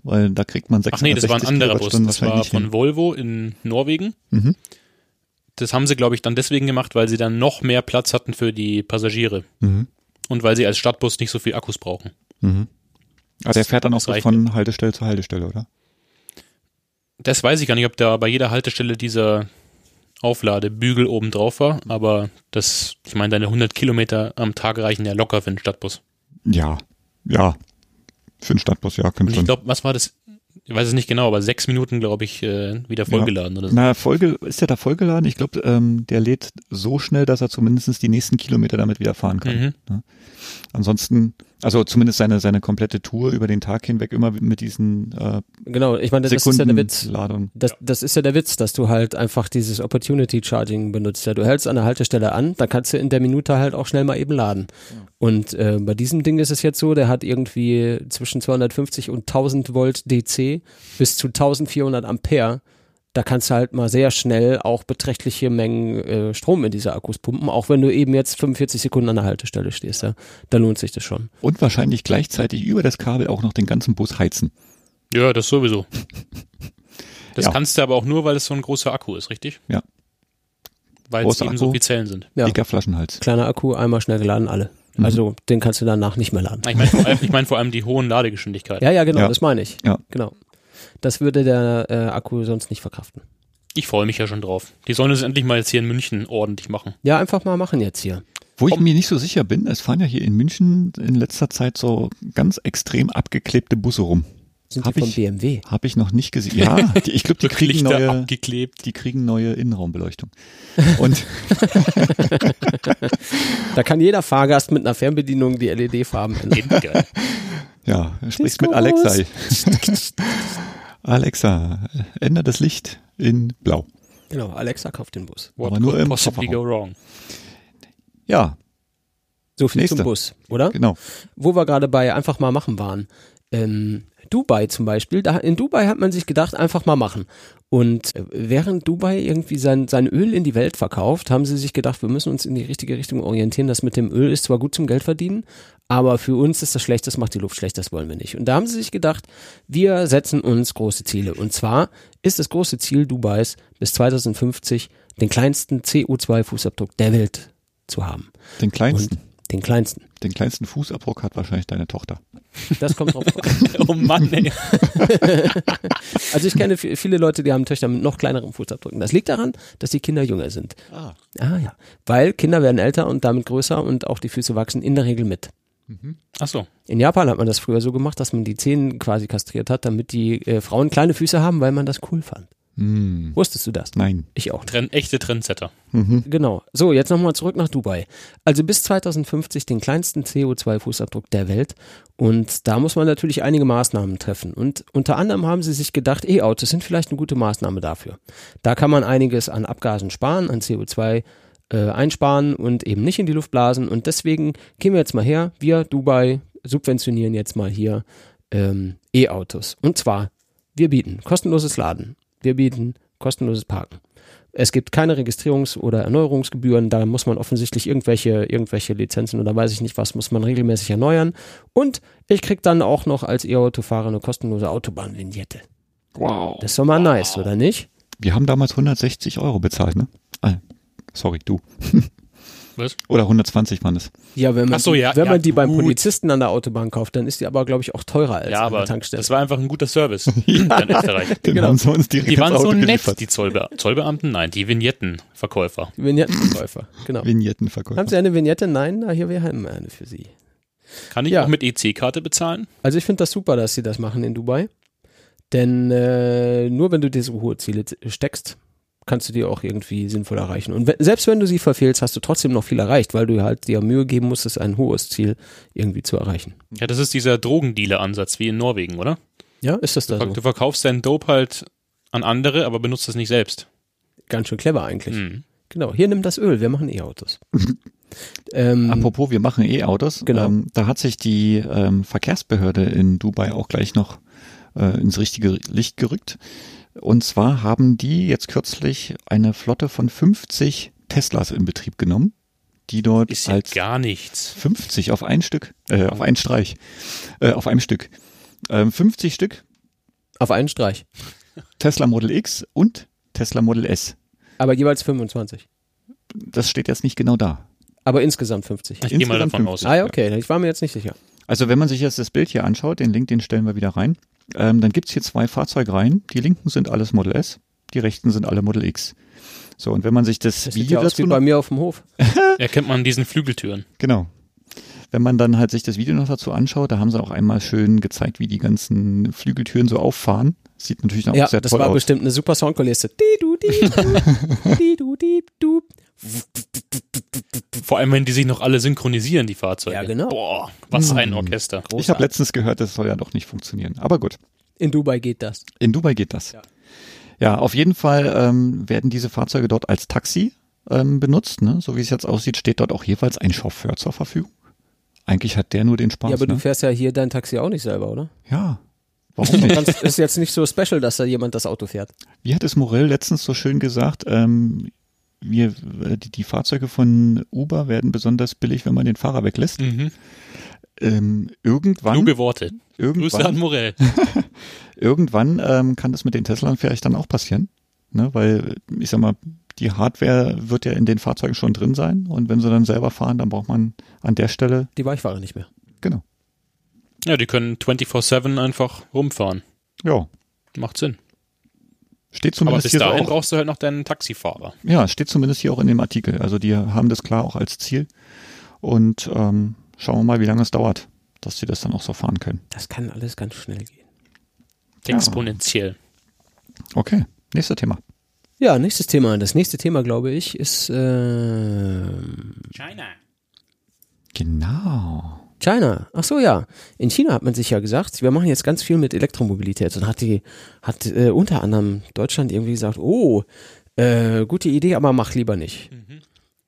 weil da kriegt man 660 Ach nee, das war ein anderer Bus. Das war von hin. Volvo in Norwegen. Mhm. Das haben sie, glaube ich, dann deswegen gemacht, weil sie dann noch mehr Platz hatten für die Passagiere. Mhm. Und weil sie als Stadtbus nicht so viel Akkus brauchen. Mhm. Ah, der fährt dann auch so von Haltestelle zu Haltestelle, oder? Das weiß ich gar nicht, ob da bei jeder Haltestelle dieser Aufladebügel oben drauf war, aber das, ich meine, deine 100 Kilometer am Tag reichen ja locker für einen Stadtbus. Ja, ja. Für einen Stadtbus, ja, Und könnte ich schon. glaube, was war das? Ich weiß es nicht genau, aber sechs Minuten, glaube ich, äh, wieder vollgeladen oder so. Na, Folge, ist der da vollgeladen? Ich glaube, ähm, der lädt so schnell, dass er zumindest die nächsten Kilometer damit wieder fahren kann. Mhm. Ansonsten, also zumindest seine, seine komplette Tour über den Tag hinweg immer mit diesen äh, Genau, ich meine, das ist ja der Witz. Das, das ist ja der Witz, dass du halt einfach dieses Opportunity Charging benutzt. Ja, du hältst an der Haltestelle an, dann kannst du in der Minute halt auch schnell mal eben laden. Und äh, bei diesem Ding ist es jetzt so, der hat irgendwie zwischen 250 und 1000 Volt DC bis zu 1400 Ampere. Da kannst du halt mal sehr schnell auch beträchtliche Mengen äh, Strom in diese Akkus pumpen, auch wenn du eben jetzt 45 Sekunden an der Haltestelle stehst. Ja, da lohnt sich das schon. Und wahrscheinlich gleichzeitig über das Kabel auch noch den ganzen Bus heizen. Ja, das sowieso. Das Ja. kannst du aber auch nur, weil es so ein großer Akku ist, richtig? Ja. Weil es Großer eben so Akku. viele Zellen sind. Ja. Dicker Flaschenhals. Kleiner Akku, einmal schnell geladen, alle. Mhm. Also den kannst du danach nicht mehr laden. Ich meine vor, allem- ich mein vor allem die hohen Ladegeschwindigkeiten. Ja, ja, genau, Ja. das meine ich. Ja. Genau. Das würde der äh, Akku sonst nicht verkraften. Ich freue mich ja schon drauf. Die sollen es endlich mal jetzt hier in München ordentlich machen. Ja, einfach mal machen jetzt hier. Wo ich mir nicht so sicher bin, es fahren ja hier in München in letzter Zeit so ganz extrem abgeklebte Busse rum. Sind Hab die von ich- BMW? Habe ich noch nicht gesehen. Ja, die, ich glaube, die kriegen Lichter neue, abgeklebt. die kriegen neue Innenraumbeleuchtung. Und Da kann jeder Fahrgast mit einer Fernbedienung die LED-Farben ändern. Ja, spricht Disco mit Alexa. Alexa, ändere das Licht in Blau. Genau, Alexa kauft den Bus. What Aber nur could im possibly go wrong? Ja, So viel Nächste. zum Bus, oder? genau. Wo wir gerade bei einfach mal machen waren. Ähm, Dubai zum Beispiel, da, in Dubai hat man sich gedacht, einfach mal machen. Und äh, während Dubai irgendwie sein, sein Öl in die Welt verkauft, haben sie sich gedacht, wir müssen uns in die richtige Richtung orientieren. Das mit dem Öl ist zwar gut zum Geld verdienen, aber für uns ist das schlecht, das macht die Luft schlecht, das wollen wir nicht. Und da haben sie sich gedacht, wir setzen uns große Ziele. Und zwar ist das große Ziel Dubais bis 2050 den kleinsten CO2-Fußabdruck der Welt zu haben. Den kleinsten, Und den kleinsten. Den kleinsten Fußabdruck hat wahrscheinlich deine Tochter. Das kommt drauf an. Oh Mann, ey. Also ich kenne vi- viele Leute, die haben Töchter mit noch kleinerem Fußabdrücken. Das liegt daran, dass die Kinder jünger sind. Ah. Ah ja. Weil Kinder werden älter und damit größer und auch die Füße wachsen in der Regel mit. Ach so. In Japan hat man das früher so gemacht, dass man die Zehen quasi kastriert hat, damit die äh, Frauen kleine Füße haben, weil man das cool fand. Hm, Wusstest du das? nein. Ich auch. Trend, echte Trendsetter. Genau. So, jetzt nochmal zurück nach Dubai. Also bis 2050 den kleinsten CO2-Fußabdruck der Welt. Und da muss man natürlich einige Maßnahmen treffen. Und unter anderem haben sie sich gedacht, E-Autos sind vielleicht eine gute Maßnahme dafür. Da kann man einiges an Abgasen sparen, an CO2 äh, einsparen und eben nicht in die Luft blasen. Und deswegen gehen wir jetzt mal her. Wir, Dubai, subventionieren jetzt mal hier ähm, E-Autos. Und zwar, wir bieten kostenloses Laden. Wir bieten kostenloses Parken. Es gibt keine Registrierungs- oder Erneuerungsgebühren, da muss man offensichtlich irgendwelche, irgendwelche Lizenzen oder weiß ich nicht was, muss man regelmäßig erneuern. Und ich krieg dann auch noch als E-Autofahrer eine kostenlose Autobahnvignette. Wow. Das ist doch mal nice, oder nicht? Wir haben damals 160 Euro bezahlt, ne? Ah, sorry, du. Was? Oder 120 waren es. Ja, wenn man, so, ja, wenn ja, man die beim gut. Polizisten an der Autobahn kauft, dann ist die aber, glaube ich, auch teurer als Ja, an aber der Tankstelle. das war einfach ein guter Service in Österreich. Genau. Die waren ins so nett, geliefert. die Zollbe Zollbeamten. Nein, die Vignettenverkäufer. Vignettenverkäufer, genau. Vignettenverkäufer. Haben Sie eine Vignette? Nein, na, hier, wir haben eine für Sie. Kann ich Ja. auch mit EC-Karte bezahlen? Also ich finde das super, dass sie das machen in Dubai. Denn äh, nur wenn du dir so hohe Ziele steckst, kannst du die auch irgendwie sinnvoll erreichen. Und selbst wenn du sie verfehlst, hast du trotzdem noch viel erreicht, weil du halt dir Mühe geben musstest, ein hohes Ziel irgendwie zu erreichen. Ja, das ist dieser Drogendealer-Ansatz wie in Norwegen, oder? Ja, ist das da Du, so? du verkaufst deinen Dope halt an andere, aber benutzt es nicht selbst. Ganz schön clever eigentlich. Hm. Genau, hier nimm das Öl, wir machen E-Autos. ähm, Apropos, wir machen E-Autos. Genau. Ähm, da hat sich die ähm, Verkehrsbehörde in Dubai auch gleich noch äh, ins richtige Licht gerückt. Und zwar haben die jetzt kürzlich eine Flotte von 50 Teslas in Betrieb genommen, die dort Ist ja als gar nichts. 50 auf ein Stück, äh, auf einen Streich, äh, auf einem Stück. Ähm, 50 Stück auf einen Streich. Tesla Model X und Tesla Model S. Aber jeweils 25. Das steht jetzt nicht genau da. Aber insgesamt 50. Ich gehe mal Insgesamt davon aus. 50. Ah ja, okay, ich war mir jetzt nicht sicher. Also wenn man sich jetzt das Bild hier anschaut, den Link, den stellen wir wieder rein, ähm, dann gibt's hier zwei Fahrzeugreihen. Die linken sind alles Model S, die rechten sind alle Model X. So, und wenn man sich das, Das sieht Video ja aus wie dazu bei mir auf dem Hof. Erkennt man an diesen Flügeltüren. genau. Wenn man dann halt sich das Video noch dazu anschaut, da haben sie auch einmal schön gezeigt, wie die ganzen Flügeltüren so auffahren. Sieht natürlich auch Ja, sehr das toll war aus. bestimmt eine super Soundkulisse. Vor allem, wenn die sich noch alle synchronisieren, die Fahrzeuge. Ja, genau. Boah, was ein Hm. Orchester. Ich habe letztens gehört, das soll ja doch nicht funktionieren. Aber gut. In Dubai geht das. In Dubai geht das. Ja. Ja, auf jeden Fall ähm, werden diese Fahrzeuge dort als Taxi ähm, benutzt. Ne? So wie es jetzt aussieht, steht dort auch jeweils ein Chauffeur zur Verfügung. Eigentlich hat der nur den Spaß. ja, aber ne? du fährst ja hier dein Taxi auch nicht selber, oder? ja. Warum nicht? Ganz, ist jetzt nicht so special, dass da jemand das Auto fährt. Wie hat es Morell letztens so schön gesagt? Ähm, wir, äh, die, die Fahrzeuge von Uber werden besonders billig, wenn man den Fahrer weglässt. Mhm. Ähm, irgendwann, Kluge Worte. Grüße an irgendwann, Morell. irgendwann ähm, kann das mit den Teslan vielleicht dann auch passieren. Ne? Weil, ich sag mal, die Hardware wird ja in den Fahrzeugen schon drin sein und wenn sie dann selber fahren, dann braucht man an der Stelle, Die Weichware nicht mehr. genau. Ja, die können 24-7 einfach rumfahren. Ja, Macht Sinn. Steht Aber zumindest bis hier dahin auch. brauchst du halt noch deinen Taxifahrer. Ja, steht zumindest hier auch in dem Artikel. Also die haben das klar auch als Ziel. Und ähm, schauen wir mal, wie lange es dauert, dass sie das dann auch so fahren können. Das kann alles ganz schnell gehen. Exponentiell. Okay, nächstes Thema. Ja, nächstes Thema. Das nächste Thema, glaube ich, ist äh, China. Genau. China. Ach so, ja. In China hat man sich ja gesagt, wir machen jetzt ganz viel mit Elektromobilität. Und hat die, hat äh, unter anderem Deutschland irgendwie gesagt, oh, äh, gute Idee, aber mach lieber nicht.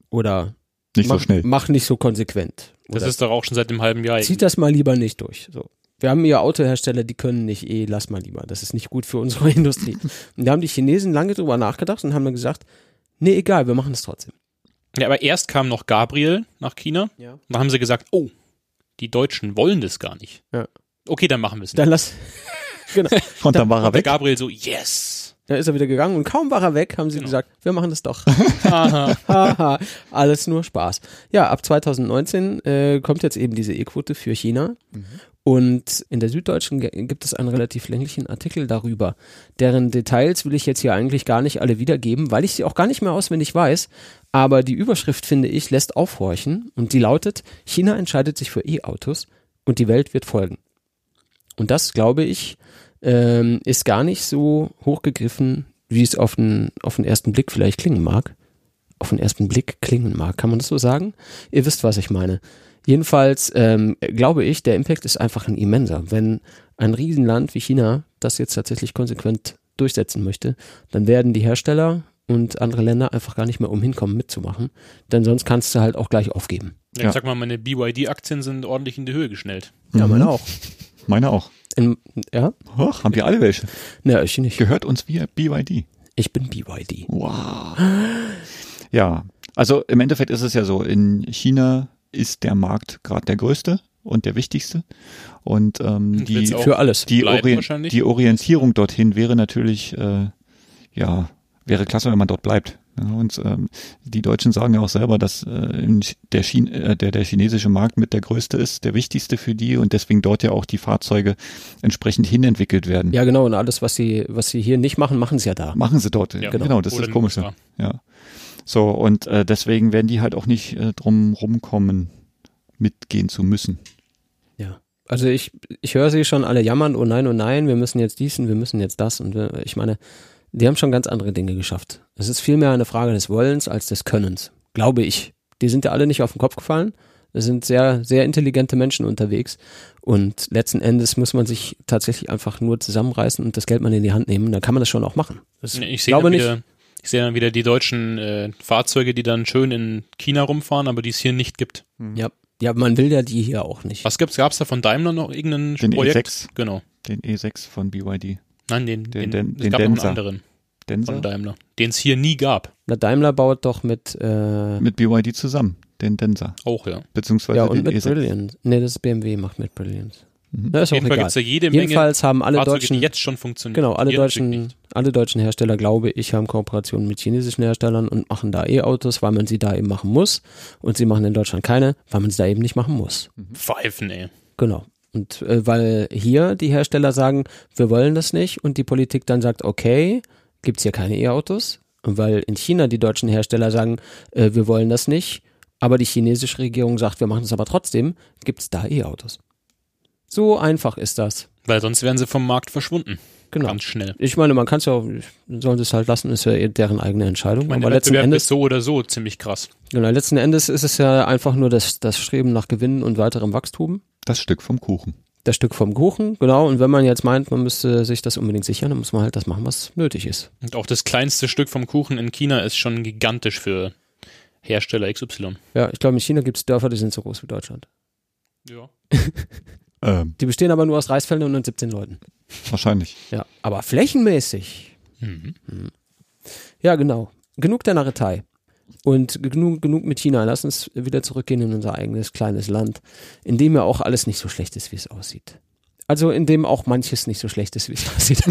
Oder Nicht mach, so schnell. mach nicht so konsequent. Das Oder ist doch auch schon seit einem halben Jahr. zieht das mal lieber nicht durch. So. Wir haben ja Autohersteller, die können nicht eh, lass mal lieber. Das ist nicht gut für unsere Industrie. Und da haben die Chinesen lange drüber nachgedacht und haben dann gesagt, nee, egal, wir machen es trotzdem. Ja, aber erst kam noch Gabriel nach China. Ja. Und dann haben sie gesagt, oh, die Deutschen wollen das gar nicht. Ja. Okay, dann machen wir es nicht. Dann lass. genau. Und dann war er weg. Gabriel so, yes. Dann ist er wieder gegangen und kaum war er weg, haben sie Genau. gesagt, wir machen das doch. Haha, Alles nur Spaß. Ja, ab 2019 äh, kommt jetzt eben diese E-Quote für China. Und in der Süddeutschen gibt es einen relativ länglichen Artikel darüber. Deren Details will ich jetzt hier eigentlich gar nicht alle wiedergeben, weil ich sie auch gar nicht mehr auswendig weiß. Aber die Überschrift, finde ich, lässt aufhorchen. Und die lautet, China entscheidet sich für E-Autos und die Welt wird folgen. Und das, glaube ich, ähm, ist gar nicht so hochgegriffen, wie es auf den, auf den ersten Blick vielleicht klingen mag. Auf den ersten Blick klingen mag, kann man das so sagen? Ihr wisst, was ich meine. Jedenfalls ähm, glaube ich, der Impact ist einfach ein immenser. Wenn ein Riesenland wie China das jetzt tatsächlich konsequent durchsetzen möchte, dann werden die Hersteller und andere Länder einfach gar nicht mehr umhinkommen mitzumachen, denn sonst kannst du halt auch gleich aufgeben. Ja, Ja. Ich sag mal, meine BYD-Aktien sind ordentlich in die Höhe geschnellt. Ja, Mhm. meine auch. Meine auch. In, ja? Hoch, haben wir alle welche. Ne, ich nicht. Gehört uns wie BYD. Ich bin BYD. Wow. Ja, also im Endeffekt ist es ja so, in China ist der Markt gerade der größte und der wichtigste. Und ähm, Und die, Für alles. die, wahrscheinlich. die Orientierung dorthin wäre natürlich, äh, ja, wäre klasse, wenn man dort bleibt. Ja, und ähm, die Deutschen sagen ja auch selber, dass äh, der, Chine, äh, der, der chinesische Markt mit der größte ist, der wichtigste für die und deswegen dort ja auch die Fahrzeuge entsprechend hinentwickelt werden. Ja, genau. Und alles, was sie, was sie hier nicht machen, machen sie ja da. Machen sie dort. Ja, genau. das ist Oder das in Komische. Ja. So, und äh, deswegen werden die halt auch nicht äh, drum rumkommen, mitgehen zu müssen. Ja. Also ich, ich höre sie schon alle jammern, oh nein, oh nein, wir müssen jetzt dies und wir müssen jetzt das. Und wir, ich meine, die haben schon ganz andere Dinge geschafft. Es ist vielmehr eine Frage des Wollens als des Könnens, glaube ich. Die sind ja alle nicht auf den Kopf gefallen. Es sind sehr, sehr intelligente Menschen unterwegs. Und letzten Endes muss man sich tatsächlich einfach nur zusammenreißen und das Geld mal in die Hand nehmen. Dann kann man das schon auch machen. Das, Ich sehe glaube nicht. Ich sehe dann wieder die deutschen äh, Fahrzeuge, die dann schön in China rumfahren, aber die es hier nicht gibt. Ja, ja, man will ja die hier auch nicht. Was gibt's? Gab's da von Daimler noch irgendein Den Projekt? E6. Genau. Den E6 von BYD. Nein, den, Den- den, den- es den gab noch einen anderen Denser? von Daimler, den es hier nie gab. Na, Daimler baut doch mit, äh, Mit BYD zusammen, den Denser. Auch, ja. Beziehungsweise ja, und den mit E6. Brilliant. Nee, das ist BMW macht mit Brilliant. Mhm. Na, ist Auf auch jeden Fall egal. gibt's da jede Menge Jedenfalls haben alle Fahrzeuge, deutschen, jetzt schon funktionieren. genau, alle deutschen, alle deutschen Hersteller, glaube ich, haben Kooperationen mit chinesischen Herstellern und machen da E-Autos, weil man sie da eben machen muss. Und sie machen in Deutschland keine, weil man sie da eben nicht machen muss. Pfeifen, ey. Genau. Und äh, weil hier die Hersteller sagen, wir wollen das nicht und die Politik dann sagt, okay, gibt's hier keine E-Autos. Und weil in China die deutschen Hersteller sagen, äh, wir wollen das nicht, aber die chinesische Regierung sagt, wir machen es aber trotzdem, gibt's da E-Autos. So einfach ist das. Weil sonst wären sie vom Markt verschwunden. Genau. Ganz schnell. Ich meine, man kann es ja auch, sollen sie es halt lassen, ist ja eh deren eigene Entscheidung. Ich meine, aber der letzten Endes, ist so oder so ziemlich krass. genau, letzten Endes ist es ja einfach nur das, das Streben nach Gewinnen und weiterem Wachstum. Das Stück vom Kuchen. das Stück vom Kuchen, genau. Und wenn man jetzt meint, man müsste sich das unbedingt sichern, dann muss man halt das machen, was nötig ist. Und auch das kleinste Stück vom Kuchen in China ist schon gigantisch für Hersteller XY. Ja, ich glaube, in China gibt es Dörfer, die sind so groß wie Deutschland. Ja. Ähm, Die bestehen aber nur aus Reisfeldern und 17 Leuten. wahrscheinlich. Ja, aber flächenmäßig. Mhm. Ja, genau. Genug der Narretei. Und genug, genug mit China. Lass uns wieder zurückgehen in unser eigenes kleines Land, in dem ja auch alles nicht so schlecht ist, wie es aussieht. Also in dem auch manches nicht so schlecht ist, wie es aussieht.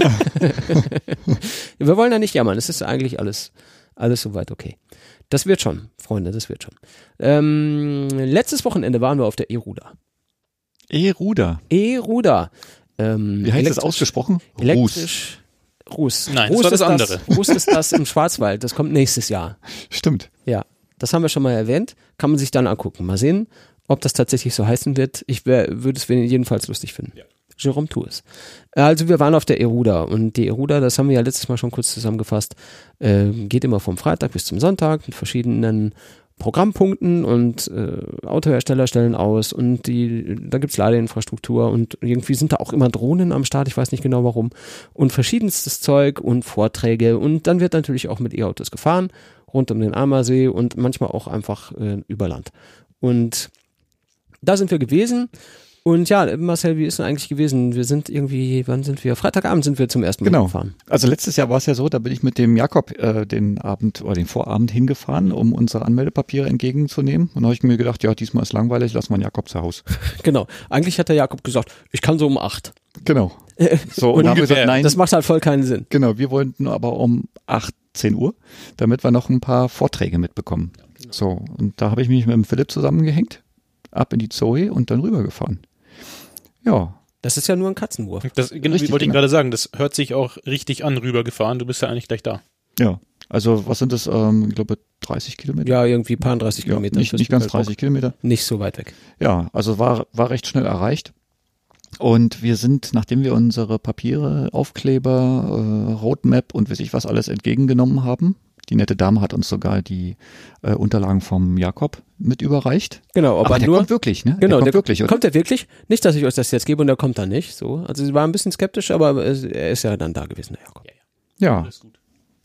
Wir wollen ja nicht jammern. Es ist eigentlich alles, alles soweit okay. Das wird schon, Freunde, das wird schon. Ähm, letztes Wochenende waren wir auf der E-Ruder. E-Ruder. E-Ruder. Ähm, Wie heißt das ausgesprochen? Ruß. Elektrisch. Ruß. Nein, das Ruß war das ist andere. Ruß ist das im Schwarzwald. Das kommt nächstes Jahr. Stimmt. Ja, das haben wir schon mal erwähnt. Kann man sich dann angucken. Mal sehen, ob das tatsächlich so heißen wird. Ich würde es jedenfalls lustig finden. Ja. Jerome tu es. Also wir waren auf der Eruda und die Eruda, das haben wir ja letztes Mal schon kurz zusammengefasst, äh, geht immer vom Freitag bis zum Sonntag mit verschiedenen Programmpunkten und äh, Autohersteller stellen aus und die, da gibt's Ladeinfrastruktur und irgendwie sind da auch immer Drohnen am Start, ich weiß nicht genau warum, und verschiedenstes Zeug und Vorträge und dann wird natürlich auch mit E-Autos gefahren, rund um den Ammersee und manchmal auch einfach äh, über Land. Und da sind wir gewesen und ja, Marcel, wie ist denn eigentlich gewesen? Wir sind irgendwie, wann sind wir? Freitagabend sind wir zum ersten Mal Genau. gefahren. Also letztes Jahr war es ja so, da bin ich mit dem Jakob äh, den Abend oder den Vorabend hingefahren, um unsere Anmeldepapiere entgegenzunehmen. Und da habe ich mir gedacht, ja, diesmal ist langweilig, lass mal einen Jakob zu Hause. Genau. Eigentlich hat der Jakob gesagt, ich kann so um acht. Genau. So, und, dann haben wir gesagt, nein, Das macht halt voll keinen Sinn. genau, wir wollten aber um 18 Uhr, damit wir noch ein paar Vorträge mitbekommen. So, und da habe ich mich mit dem Philipp zusammengehängt, ab in die Zoe und dann rübergefahren. Ja, Das ist ja nur ein Katzenwurf. Das, genau, Richtig, wollte ich genau. gerade sagen, das hört sich auch richtig an, rübergefahren. Du bist ja eigentlich gleich da. ja. Also was sind das, ähm, ich glaube 30 Kilometer? Ja, irgendwie paar 30 Ja, Kilometer. nicht, nicht ganz 30 Kilometer. Nicht so weit weg. Ja, also war, war recht schnell erreicht. Und wir sind, nachdem wir unsere Papiere, Aufkleber, äh, Roadmap und weiß ich was alles entgegengenommen haben, die nette Dame hat uns sogar die äh, Unterlagen vom Jakob mit überreicht. Genau, aber, Aber der nur. kommt wirklich, ne? Genau, der kommt der wirklich. Oder? Kommt er wirklich? Nicht, dass ich euch das jetzt gebe und der kommt dann nicht. So, also sie war ein bisschen skeptisch, aber er ist ja dann da gewesen, der Jakob. ja, gut.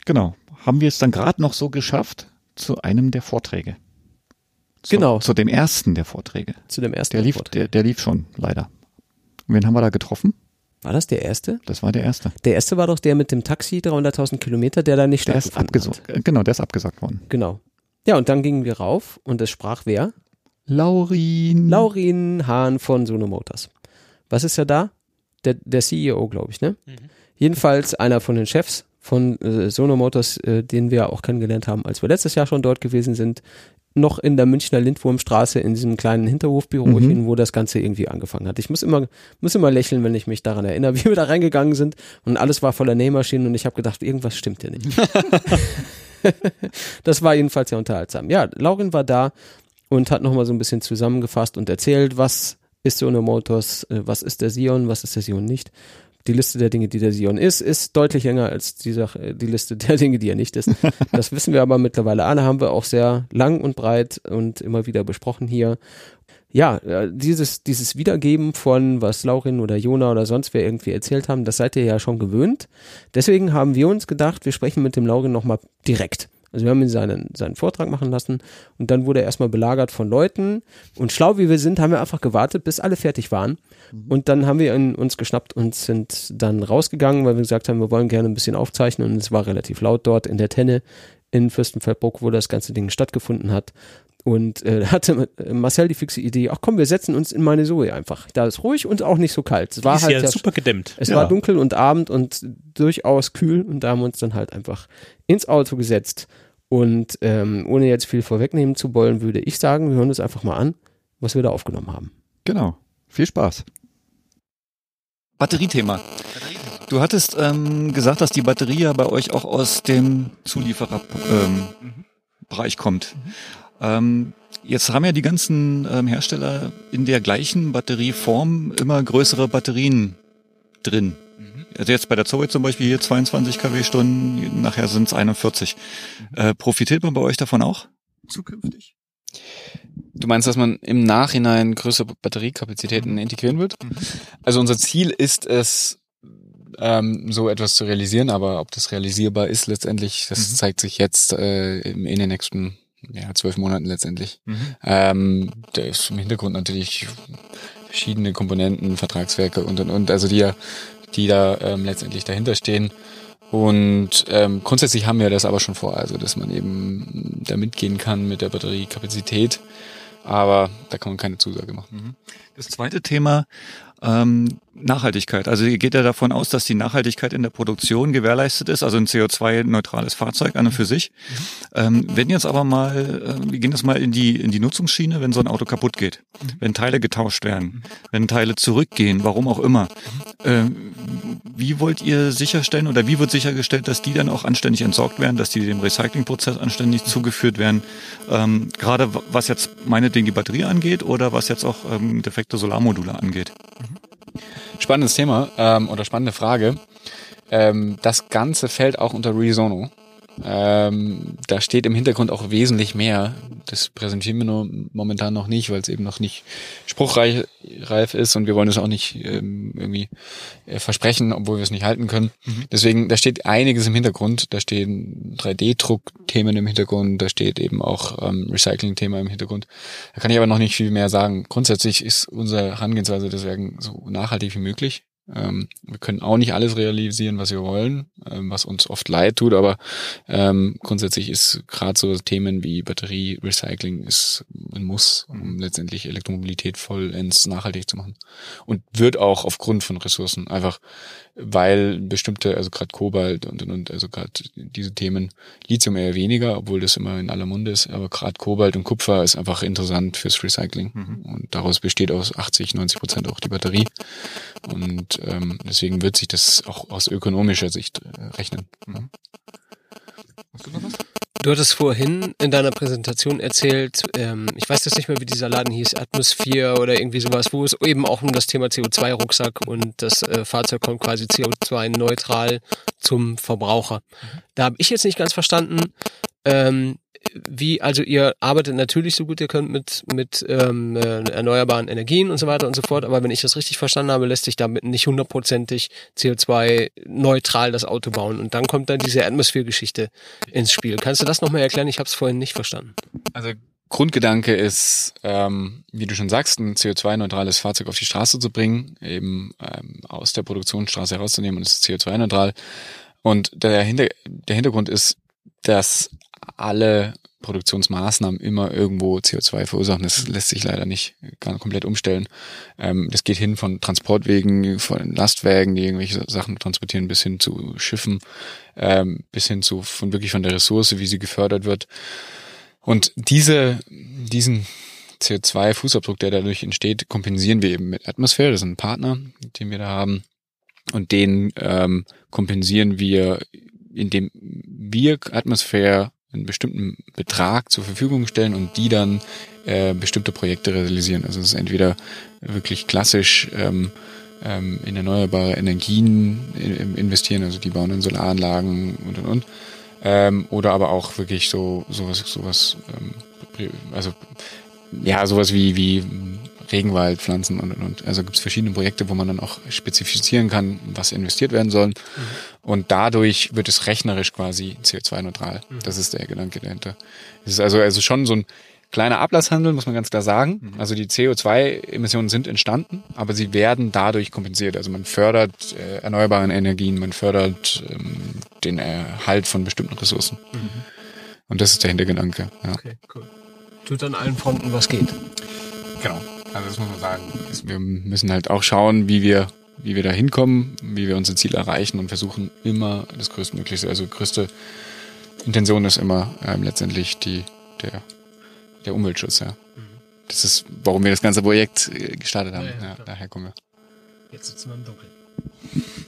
genau. Haben wir es dann gerade noch so geschafft zu einem der Vorträge. Zu, Genau. Zu dem ersten der Vorträge. Zu dem ersten Der lief, Vortrag. der, der lief schon, leider. Und wen haben wir da getroffen? War das der erste? Das war der erste. Der erste war doch der mit dem Taxi, 300.000 Kilometer, der da nicht Der ist stattgefunden abgesagt. hat. äh, Genau, der ist abgesagt worden. Genau. Ja, und dann gingen wir rauf und es sprach wer? Laurin. Laurin Hahn von Sono Motors. Was ist er da? Der, der CEO, glaube ich, ne? Jedenfalls einer von den Chefs von äh, Sono Motors, äh, den wir auch kennengelernt haben, als wir letztes Jahr schon dort gewesen sind. Noch in der Münchner Lindwurmstraße in diesem kleinen Hinterhofbürochen, wo das Ganze irgendwie angefangen hat. Ich muss immer, muss immer lächeln, wenn ich mich daran erinnere, wie wir da reingegangen sind und alles war voller Nähmaschinen und ich habe gedacht, irgendwas stimmt hier nicht. das war jedenfalls sehr unterhaltsam. Ja, Laurin war da und hat nochmal so ein bisschen zusammengefasst und erzählt, was ist Sono Motors, äh, was ist der Sion, was ist der Sion nicht. Die Liste der Dinge, die der Sion ist, ist deutlich länger als die, Sache, die Liste der Dinge, die er nicht ist. Das wissen wir aber mittlerweile alle, haben wir auch sehr lang und breit und immer wieder besprochen hier. Ja, äh, dieses, dieses Wiedergeben von, was Laurin oder Jona oder sonst wer irgendwie erzählt haben, das seid ihr ja schon gewöhnt. Deswegen haben wir uns gedacht, wir sprechen mit dem Laurin nochmal direkt. Also wir haben ihn seinen, seinen Vortrag machen lassen und dann wurde er erstmal belagert von Leuten und schlau wie wir sind, haben wir einfach gewartet, bis alle fertig waren und dann haben wir ihn uns geschnappt und sind dann rausgegangen, weil wir gesagt haben, wir wollen gerne ein bisschen aufzeichnen und es war relativ laut dort in der Tenne in Fürstenfeldbruck, wo das ganze Ding stattgefunden hat. Und äh, hatte Marcel die fixe Idee, ach komm, wir setzen uns in meine Zoe einfach. Da ist ruhig und auch nicht so kalt. Es war ist halt ja super gedämmt. es Ja. war dunkel und Abend und durchaus kühl und da haben wir uns dann halt einfach ins Auto gesetzt. Und ähm, ohne jetzt viel vorwegnehmen zu wollen, würde ich sagen, wir hören uns einfach mal an, was wir da aufgenommen haben. Genau. Viel Spaß. Batteriethema. Du hattest ähm, gesagt, dass die Batterie ja bei euch auch aus dem Zuliefererbereich ähm, Bereich kommt. Ähm, jetzt haben ja die ganzen ähm, Hersteller in der gleichen Batterieform immer größere Batterien drin. Also jetzt bei der Zoe zum Beispiel hier 22 kWh, nachher sind es 41. Äh, profitiert man bei euch davon auch? Zukünftig? Du meinst, dass man im Nachhinein größere Batteriekapazitäten integrieren wird? Also unser Ziel ist es, ähm, so etwas zu realisieren, aber ob das realisierbar ist letztendlich, das zeigt sich jetzt äh, in in den nächsten ja, zwölf Monaten letztendlich. Ähm, da ist im Hintergrund natürlich verschiedene Komponenten, Vertragswerke und und und, also die ja, die da ähm, letztendlich dahinter stehen. Und ähm, grundsätzlich haben wir das aber schon vor, also dass man eben da mitgehen kann mit der Batteriekapazität. Aber da kann man keine Zusage machen. Das zweite Thema, Ähm, Nachhaltigkeit. Also ihr geht ja davon aus, dass die Nachhaltigkeit in der Produktion gewährleistet ist, also ein CO2-neutrales Fahrzeug an und für sich. Ähm, wenn jetzt aber mal, äh, wir gehen jetzt mal in die, in die Nutzungsschiene, wenn so ein Auto kaputt geht, wenn Teile getauscht werden, wenn Teile zurückgehen, warum auch immer, äh, wie wollt ihr sicherstellen oder wie wird sichergestellt, dass die dann auch anständig entsorgt werden, dass die dem Recyclingprozess anständig zugeführt werden? Ähm, gerade was jetzt meinetwegen die Batterie angeht oder was jetzt auch ähm, defekte Solarmodule angeht. Spannendes Thema ähm, oder spannende Frage. Ähm, das Ganze fällt auch unter Resono. Ähm, da steht im Hintergrund auch wesentlich mehr. Das präsentieren wir nur momentan noch nicht, weil es eben noch nicht spruchreif reif ist und wir wollen es auch nicht ähm, irgendwie äh, versprechen, obwohl wir es nicht halten können. Mhm. Deswegen, da steht einiges im Hintergrund. Da stehen 3D-Druck-Themen im Hintergrund, da steht eben auch ähm, Recycling-Thema im Hintergrund. Da kann ich aber noch nicht viel mehr sagen. Grundsätzlich ist unsere Herangehensweise deswegen so nachhaltig wie möglich. Ähm, wir können auch nicht alles realisieren, was wir wollen, ähm, was uns oft leid tut, aber ähm, grundsätzlich ist gerade so Themen wie Batterie, Recycling ist ein Muss, um letztendlich Elektromobilität vollends nachhaltig zu machen. Und wird auch aufgrund von Ressourcen einfach weil bestimmte, also gerade Kobalt und, und, und also gerade diese Themen, Lithium eher weniger, obwohl das immer in aller Munde ist, aber gerade Kobalt und Kupfer ist einfach interessant fürs Recycling mhm. und daraus besteht aus 80, 90 Prozent auch die Batterie und ähm, deswegen wird sich das auch aus ökonomischer Sicht äh, rechnen. Mhm. Hast du noch was? Du hattest vorhin in deiner Präsentation erzählt, ähm, ich weiß jetzt nicht mehr, wie dieser Laden hieß, Atmosphäre oder irgendwie sowas, wo es eben auch um das Thema CO2-Rucksack und das äh, Fahrzeug kommt quasi CO2-neutral zum Verbraucher. Da habe ich jetzt nicht ganz verstanden, ähm, wie, also ihr arbeitet natürlich so gut ihr könnt mit, mit ähm, äh, erneuerbaren Energien und so weiter und so fort, aber wenn ich das richtig verstanden habe, lässt sich damit nicht hundertprozentig CO2-neutral das Auto bauen. Und dann kommt dann diese Atmosphäre-Geschichte ins Spiel. Kannst du das nochmal erklären? Ich habe es vorhin nicht verstanden. Also Grundgedanke ist, ähm, wie du schon sagst, ein CO2-neutrales Fahrzeug auf die Straße zu bringen, eben ähm, aus der Produktionsstraße herauszunehmen und es ist CO2-neutral. Und der, Hinter der Hintergrund ist, dass alle Produktionsmaßnahmen immer irgendwo CO2 verursachen. Das lässt sich leider nicht komplett umstellen. Ähm, das geht hin von Transportwegen, von Lastwagen, die irgendwelche Sachen transportieren, bis hin zu Schiffen, ähm, bis hin zu von wirklich von der Ressource, wie sie gefördert wird. Und diese, diesen CO2-Fußabdruck, der dadurch entsteht, kompensieren wir eben mit Atmosphäre. Das ist ein Partner, den wir da haben. Und den ähm, kompensieren wir, indem wir Atmosphäre einen bestimmten Betrag zur Verfügung stellen und die dann äh, bestimmte Projekte realisieren. Also es ist entweder wirklich klassisch ähm, ähm, in erneuerbare Energien investieren, also die bauen in Solaranlagen und und und. Ähm, oder aber auch wirklich so sowas, sowas, ähm, also ja, sowas wie, wie Regenwaldpflanzen und, und, und. Also gibt es verschiedene Projekte, wo man dann auch spezifizieren kann, was investiert werden soll. Mhm. Und dadurch wird es rechnerisch quasi CO2-neutral. Mhm. Das ist der Gedanke dahinter. Es ist also, also schon so ein kleiner Ablasshandel, muss man ganz klar sagen. Mhm. Also die CO2-Emissionen sind entstanden, aber sie werden dadurch kompensiert. Also man fördert äh, erneuerbare Energien, man fördert ähm, den Erhalt von bestimmten Ressourcen. Mhm. Und das ist der Hintergedanke. Ja. Okay, cool. Tut an allen Fronten, was geht. Genau. Also das muss man sagen. Wir müssen halt auch schauen, wie wir, wie wir da hinkommen, wie wir unser Ziel erreichen und versuchen immer das größtmögliche, also größte Intention ist immer ähm, letztendlich die, der, der Umweltschutz, ja. Mhm. Das ist, warum wir das ganze Projekt äh, gestartet haben. Ja, ja, ja daher kommen wir. Jetzt sitzen wir im Dunkeln.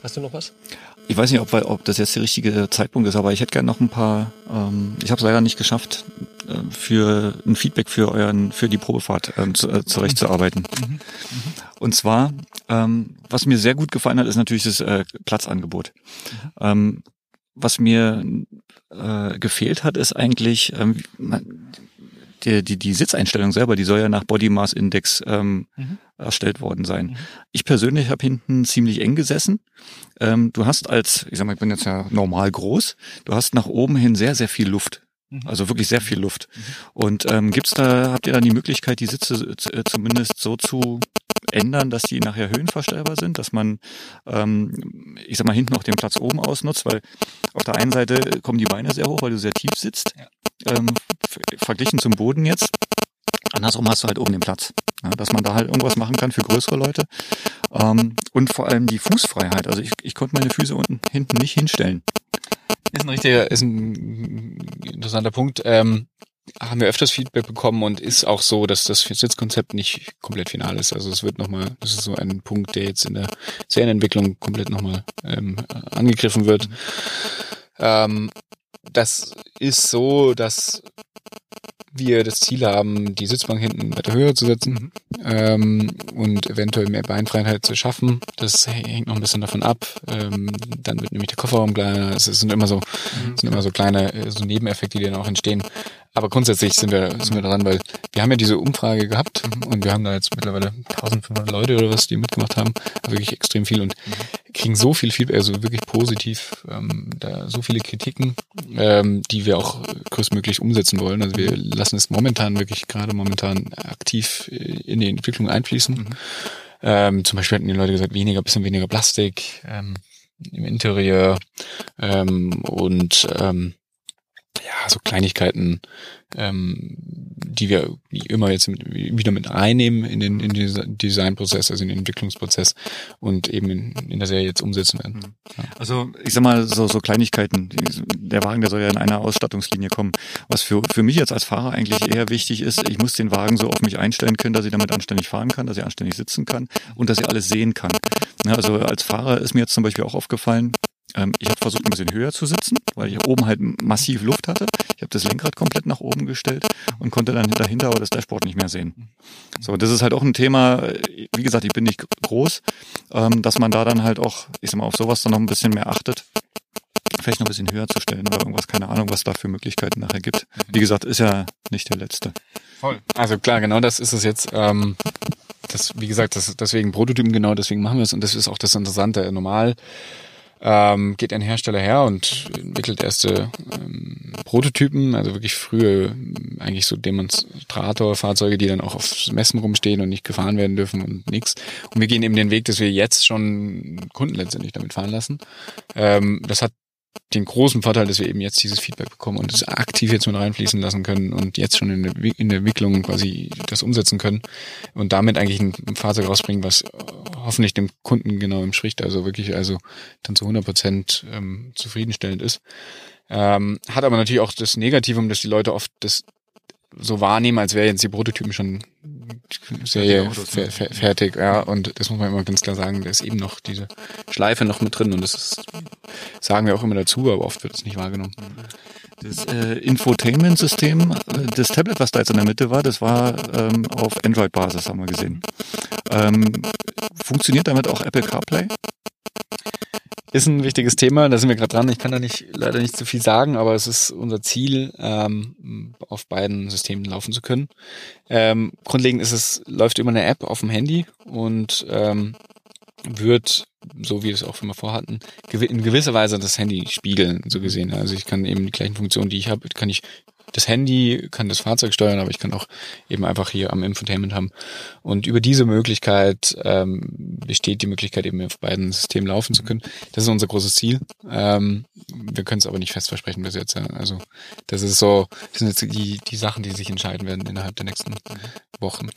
Hast du noch was? Ich weiß nicht, ob, ob das jetzt der richtige Zeitpunkt ist, aber ich hätte gerne noch ein paar, ähm, ich habe es leider nicht geschafft, äh, für ein Feedback für euren, für die Probefahrt ähm, zu, äh, zurechtzuarbeiten. Mhm. Mhm. Und zwar, ähm, was mir sehr gut gefallen hat, ist natürlich das äh, Platzangebot. Mhm. Ähm, was mir äh, gefehlt hat, ist eigentlich, ähm, man, die, die, die Sitzeinstellung selber, die soll ja nach Body Mass Index ähm, mhm. erstellt worden sein. Mhm. Ich persönlich habe hinten ziemlich eng gesessen. Ähm, du hast als, ich sag mal, ich bin jetzt ja normal groß, du hast nach oben hin sehr, sehr viel Luft. Mhm. Also wirklich sehr viel Luft. Mhm. Und ähm, gibt's da, habt ihr dann die Möglichkeit, die Sitze äh, zumindest so zu ändern, dass die nachher höhenverstellbar sind, dass man, ähm, ich sag mal, hinten auch den Platz oben ausnutzt, weil auf der einen Seite kommen die Beine sehr hoch, weil du sehr tief sitzt, ähm, verglichen zum Boden jetzt. Andersrum hast du halt oben den Platz. Ja, dass man da halt irgendwas machen kann für größere Leute. Ähm, und vor allem die Fußfreiheit. Also ich, ich konnte meine Füße unten hinten nicht hinstellen. Ist ein richtiger, ist ein interessanter Punkt. Ähm, haben wir öfters Feedback bekommen und ist auch so, dass das Sitzkonzept nicht komplett final ist. Also es wird nochmal, das ist so ein Punkt, der jetzt in der Serienentwicklung komplett nochmal ähm, angegriffen wird. Ähm, das ist so, dass wir das Ziel haben, die Sitzbank hinten weiter höher zu setzen ähm, und eventuell mehr Beinfreiheit zu schaffen. Das hängt noch ein bisschen davon ab. Ähm, dann wird nämlich der Kofferraum kleiner. Es sind immer so, mhm. sind immer so kleine äh, so Nebeneffekte, die dann auch entstehen. Aber grundsätzlich sind wir, sind wir dran, weil wir haben ja diese Umfrage gehabt und wir haben da jetzt mittlerweile 1500 Leute oder was, die mitgemacht haben. Wirklich extrem viel und kriegen so viel Feedback, also wirklich positiv, ähm, da so viele Kritiken, ähm, die wir auch größtmöglich umsetzen wollen. Also wir lassen es momentan wirklich gerade momentan aktiv in die Entwicklung einfließen. Mhm. Ähm, zum Beispiel hatten die Leute gesagt, weniger, bisschen weniger Plastik ähm, im Interieur ähm, und ähm, ja, so Kleinigkeiten, ähm, die wir immer jetzt mit, wieder mit reinnehmen in den, in den Designprozess, also in den Entwicklungsprozess und eben in, in der Serie jetzt umsetzen werden. Mhm. Ja. Also ich sag mal, so, so Kleinigkeiten. Der Wagen, der soll ja in einer Ausstattungslinie kommen. Was für, für mich jetzt als Fahrer eigentlich eher wichtig ist, ich muss den Wagen so auf mich einstellen können, dass ich damit anständig fahren kann, dass ich anständig sitzen kann und dass ich alles sehen kann. Also als Fahrer ist mir jetzt zum Beispiel auch aufgefallen, ähm, ich habe versucht, ein bisschen höher zu sitzen, weil ich oben halt massiv Luft hatte. Ich habe das Lenkrad komplett nach oben gestellt und konnte dann dahinter aber das Dashboard nicht mehr sehen. So, das ist halt auch ein Thema, wie gesagt, ich bin nicht groß, ähm, dass man da dann halt auch, ich sag mal, auf sowas dann noch ein bisschen mehr achtet. Vielleicht noch ein bisschen höher zu stellen oder irgendwas, keine Ahnung, was da für Möglichkeiten nachher gibt. Wie gesagt, ist ja nicht der letzte. Voll. Also klar, genau das ist es jetzt. Ähm, das, wie gesagt, das, deswegen Prototypen, genau deswegen machen wir es und das ist auch das Interessante. Normal ähm, geht ein Hersteller her und entwickelt erste ähm, Prototypen, also wirklich frühe, eigentlich so Demonstratorfahrzeuge, die dann auch auf Messen rumstehen und nicht gefahren werden dürfen und nichts. Und wir gehen eben den Weg, dass wir jetzt schon Kunden letztendlich damit fahren lassen. Ähm, das hat den großen Vorteil, dass wir eben jetzt dieses Feedback bekommen und es aktiv jetzt mit reinfließen lassen können und jetzt schon in der, in der Entwicklung quasi das umsetzen können und damit eigentlich ein, Fahrzeug rausbringen, was hoffentlich dem Kunden genau im entspricht, also wirklich also dann zu 100 Prozent ähm, zufriedenstellend ist. Ähm, hat aber natürlich auch das Negativum, dass die Leute oft das so wahrnehmen, als wären jetzt die Prototypen schon sehr fer fer fertig, ja, und das muss man immer ganz klar sagen, da ist eben noch diese Schleife noch mit drin und das ist, sagen wir auch immer dazu, aber oft wird es nicht wahrgenommen. Das äh, Infotainment-System, äh, das Tablet, was da jetzt in der Mitte war, das war ähm, auf Android-Basis, haben wir gesehen. Ähm, funktioniert damit auch Apple CarPlay? Ist ein wichtiges Thema, da sind wir gerade dran. Ich kann da nicht leider nicht zu viel sagen, aber es ist unser Ziel, ähm, auf beiden Systemen laufen zu können. Ähm, grundlegend ist es, läuft über eine App auf dem Handy und ähm, wird, so wie wir es auch immer vorhatten, in gewisser Weise das Handy spiegeln, so gesehen. Also ich kann eben die gleichen Funktionen, die ich habe, kann ich das Handy, kann das Fahrzeug steuern, aber ich kann auch eben einfach hier am Infotainment haben. Und über diese Möglichkeit ähm, besteht die Möglichkeit, eben auf beiden Systemen laufen zu können. Das ist unser großes Ziel. Ähm, wir können es aber nicht fest versprechen bis jetzt. Ja. Also das ist so, das sind jetzt die, die Sachen, die sich entscheiden werden innerhalb der nächsten Wochen.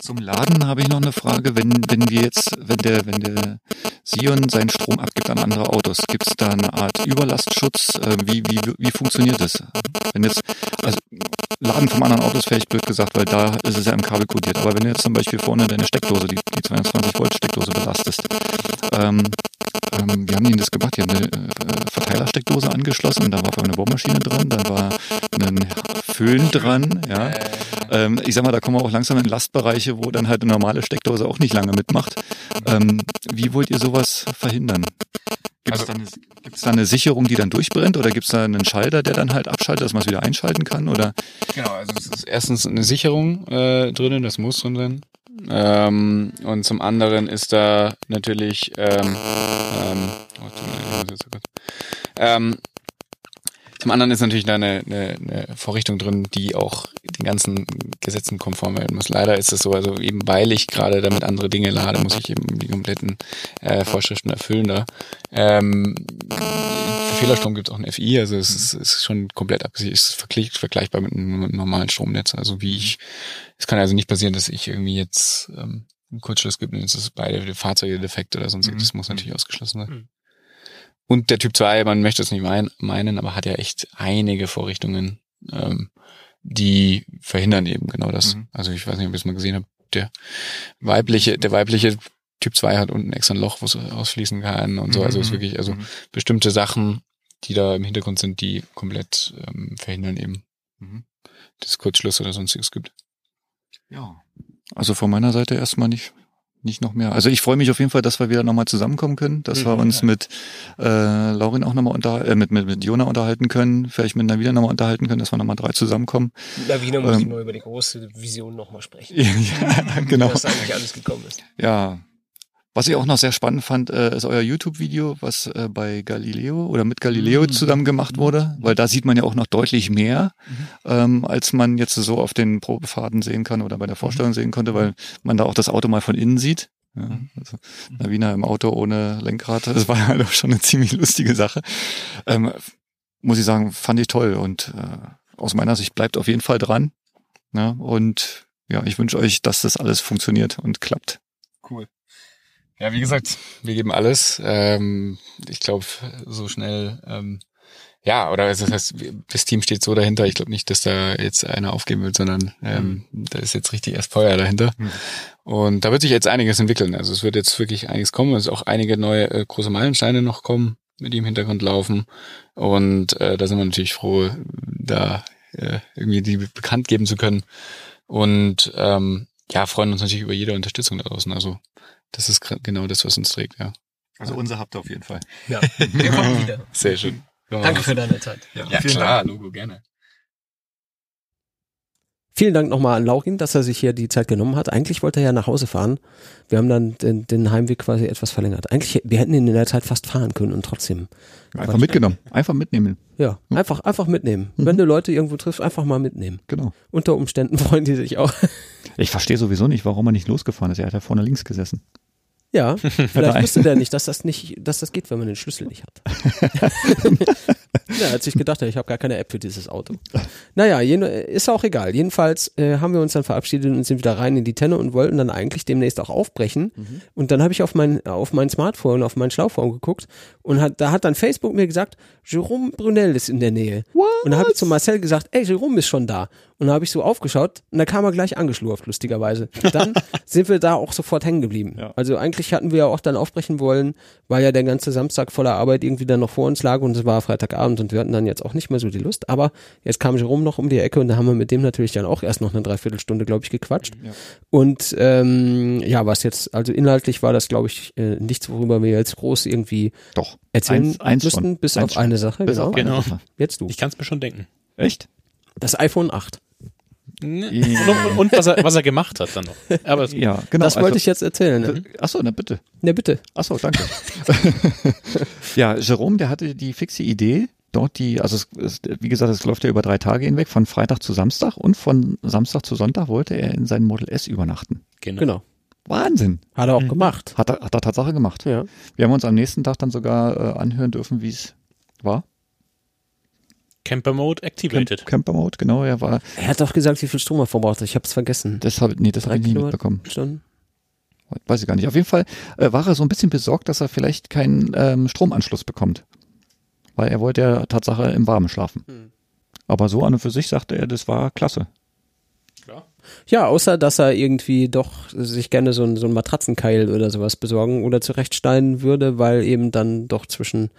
Zum Laden habe ich noch eine Frage. Wenn, wenn wir jetzt, wenn der, wenn der Sion seinen Strom abgibt an andere Autos, gibt es da eine Art Überlastschutz? Äh, wie, wie, wie funktioniert das? Wenn jetzt, also Laden vom anderen Auto ist vielleicht blöd gesagt, weil da ist es ja im Kabel kodiert. Aber wenn jetzt zum Beispiel vorne deine Steckdose, die, die 22 Volt Steckdose belastest, ähm, ähm, wie haben denn das gemacht? Die haben eine äh, Verteilersteckdose angeschlossen und da war eine Bohrmaschine dran, da war ein Föhn dran, ja. Ähm, ich sag mal, da kommen wir auch langsam in Lastbereiche, wo dann halt eine normale Steckdose auch nicht lange mitmacht. Ähm, wie wollt ihr sowas verhindern? Gibt es also, da, da, eine Sicherung, die dann durchbrennt oder gibt es da einen Schalter, der dann halt abschaltet, dass man es wieder einschalten kann? Oder? Genau, also es ist erstens eine Sicherung äh, drinnen, das muss drin sein. Ähm, und zum anderen ist da natürlich ähm, ähm, oh, zum anderen ist natürlich da eine, eine, eine Vorrichtung drin, die auch den ganzen Gesetzen konform werden muss. Leider ist es so, also eben weil ich gerade damit andere Dinge lade, muss ich eben die kompletten äh, Vorschriften erfüllen da. Ähm, Fehlerstrom gibt es auch ein FI, also es ist, ist schon komplett abgesichert, es ist vergleich, vergleichbar mit einem, mit einem normalen Stromnetz. Also wie ich, es kann also nicht passieren, dass ich irgendwie jetzt ähm, einen Kurzschluss gibt und jetzt ist beide Fahrzeuge defekt oder sonst. Mhm. Das muss natürlich ausgeschlossen sein. Und der Typ 2, man möchte es nicht mein, meinen, aber hat ja echt einige Vorrichtungen, ähm, die verhindern eben genau das. Mhm. Also ich weiß nicht, ob ihr es mal gesehen habt, der weibliche, der weibliche Typ 2 hat unten extra ein Loch, wo es ausfließen kann und so. Also es ist Mhm. wirklich, also Mhm. bestimmte Sachen, die da im Hintergrund sind, die komplett ähm, verhindern eben, Mhm. dass es Kurzschluss oder sonstiges gibt. Ja. Also von meiner Seite erstmal nicht, nicht noch mehr. Also ich freue mich auf jeden Fall, dass wir wieder nochmal zusammen kommen dass wir Mhm, uns ja. mit äh, Laurin auch nochmal unter, äh, mit, mit, mit Jona unterhalten können, vielleicht mit Navina nochmal unterhalten können, dass wir nochmal drei zusammenkommen. Lawine muss Ähm, ich mal über die große Vision nochmal sprechen. ja, genau. Wie das eigentlich alles gekommen ist. Ja. Was ich auch noch sehr spannend fand, äh, ist euer YouTube-Video, was äh, bei Galileo oder mit Galileo Mhm. zusammen gemacht wurde, weil da sieht man ja auch noch deutlich mehr, ähm, als man jetzt so auf den Probefahrten sehen kann oder bei der Vorstellung sehen konnte, weil man da auch das Auto mal von innen sieht. Ja, also Navina im Auto ohne Lenkrad, das war halt auch schon eine ziemlich lustige Sache. Ähm, muss ich sagen, fand ich toll und äh, aus meiner Sicht bleibt auf jeden Fall dran. Ne? Und ja, ich wünsche euch, dass das alles funktioniert und klappt. Cool. Ja, wie gesagt, wir geben alles. Ähm, ich glaube, so schnell, ähm, ja, oder das heißt, das Team steht so dahinter. Ich glaube nicht, dass da jetzt einer aufgeben wird, sondern ähm, da ist jetzt richtig erst Feuer dahinter. Mhm. Und da wird sich jetzt einiges entwickeln. Also es wird jetzt wirklich einiges kommen. Es auch einige neue äh, große Meilensteine noch kommen, die im Hintergrund laufen. Und äh, da sind wir natürlich froh, da äh, irgendwie die bekannt geben zu können. Und ähm, ja, freuen uns natürlich über jede Unterstützung da draußen. Also das ist genau das, was uns trägt, ja. Also unser habt ihr auf jeden Fall. Ja, wir kommen wieder. Sehr schön. Ja, Danke für deine Zeit. Ja, vielen klar, Logo, gerne. Vielen Dank nochmal an Laurin, dass er sich hier die Zeit genommen hat. Eigentlich wollte er ja nach Hause fahren. Wir haben dann den, den Heimweg quasi etwas verlängert. Eigentlich, wir hätten ihn in der Zeit fast fahren können und trotzdem. Einfach mitgenommen. Einfach mitnehmen. Ja, einfach, einfach mitnehmen. Mhm. Wenn du Leute irgendwo triffst, einfach mal mitnehmen. Genau. Unter Umständen freuen die sich auch. Ich verstehe sowieso nicht, warum er nicht losgefahren ist. Er hat ja vorne links gesessen. Ja, vielleicht wusste der nicht, dass das nicht, dass das geht, wenn man den Schlüssel nicht hat. ja, hat sich gedacht, ich habe gar keine App für dieses Auto. Naja, ist auch egal. Jedenfalls äh, haben wir uns dann verabschiedet und sind wieder rein in die Tenne und wollten dann eigentlich demnächst auch aufbrechen. Und dann habe ich auf mein, auf mein Smartphone, auf mein Schlauphone geguckt und hat, da hat dann Facebook mir gesagt, Jerome Brunel ist in der Nähe. Und da habe ich zu Marcel gesagt, ey, Jerome ist schon da. Und da habe ich so aufgeschaut und da kam er gleich angeschlurft, lustigerweise. Und dann sind wir da auch sofort hängen geblieben. Ja. Also eigentlich hatten wir ja auch dann aufbrechen wollen, weil ja der ganze Samstag voller Arbeit irgendwie dann noch vor uns lag und es war Freitagabend und wir hatten dann jetzt auch nicht mehr so die Lust. Aber jetzt kam Jerome noch um die Ecke und da haben wir mit dem natürlich dann auch erst noch eine Dreiviertelstunde, glaube ich, gequatscht. Ja. Und ähm, ja, was jetzt, also inhaltlich war das, glaube ich, äh, nichts, worüber wir jetzt groß irgendwie Doch. erzählen Eins- eins müssten, schon. bis Eins auf schon. eine Sache. Bis genau. auf eine Genau. Sache. Jetzt du. Ich kann es mir schon denken. Echt? Das iPhone 8. Ne? Und, und was, er, was er gemacht hat dann noch. Aber Ja, genau. das wollte ich jetzt erzählen. Ne? Achso, na bitte. Ja, bitte. Achso, danke. ja, Jerome, der hatte die fixe Idee, dort die, also es, es, wie gesagt, es läuft ja über drei Tage hinweg, von Freitag zu Samstag und von Samstag zu Sonntag wollte er in sein Model S übernachten. genau. Genau. Wahnsinn. Hat er auch gemacht. Hat er, hat er Tatsache gemacht. Ja. Wir haben uns am nächsten Tag dann sogar äh, anhören dürfen, wie es war. Camper Mode activated. Camp Camper Mode, genau, er war, Er hat doch gesagt, wie viel Strom er verbraucht. Ich habe es vergessen. das habe nee, das habe ich nicht mitbekommen. Stunden. Weiß ich gar nicht. Auf jeden Fall äh, war er so ein bisschen besorgt, dass er vielleicht keinen ähm, Stromanschluss bekommt. Weil er wollte ja Tatsache im Warmen schlafen. Hm. Aber so an und für sich sagte er, das war klasse. Ja, außer dass er irgendwie doch sich gerne so ein, so ein Matratzenkeil oder sowas besorgen oder zurechtstellen würde, weil eben dann doch zwischen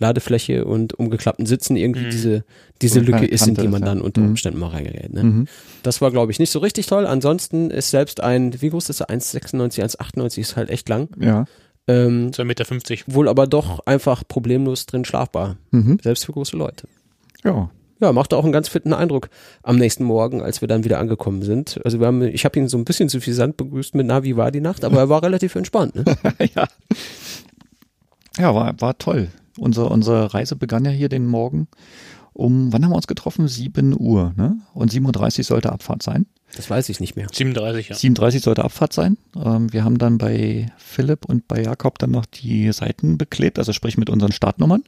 Ladefläche und umgeklappten Sitzen irgendwie Mhm. diese, diese So Lücke ist, in die man dann unter Mhm. Umständen mal reingerät. Ne? Mhm. Das war, glaube ich, nicht so richtig toll. Ansonsten ist selbst ein, wie groß ist er? 1,96, 1,98 ist halt echt lang. Ja. Ähm, 2,50 Meter. wohl aber doch einfach problemlos drin schlafbar. Mhm. Selbst für große Leute. Ja. Ja, machte auch einen ganz fitten Eindruck am nächsten Morgen, als wir dann wieder angekommen sind. Also wir haben, ich habe ihn so ein bisschen suffisant begrüßt mit Na, wie war die Nacht, aber er war relativ entspannt. Ne? ja. Ja, war, war toll. Unsere, unsere Reise begann ja hier den Morgen um, wann haben wir uns getroffen? 7 Uhr, ne? Und 7.30 Uhr sollte Abfahrt sein. Das weiß ich nicht mehr. 37, ja. 37 sollte Abfahrt sein. Ähm, wir haben dann bei Philipp und bei Jakob dann noch die Seiten beklebt, also sprich mit unseren Startnummern.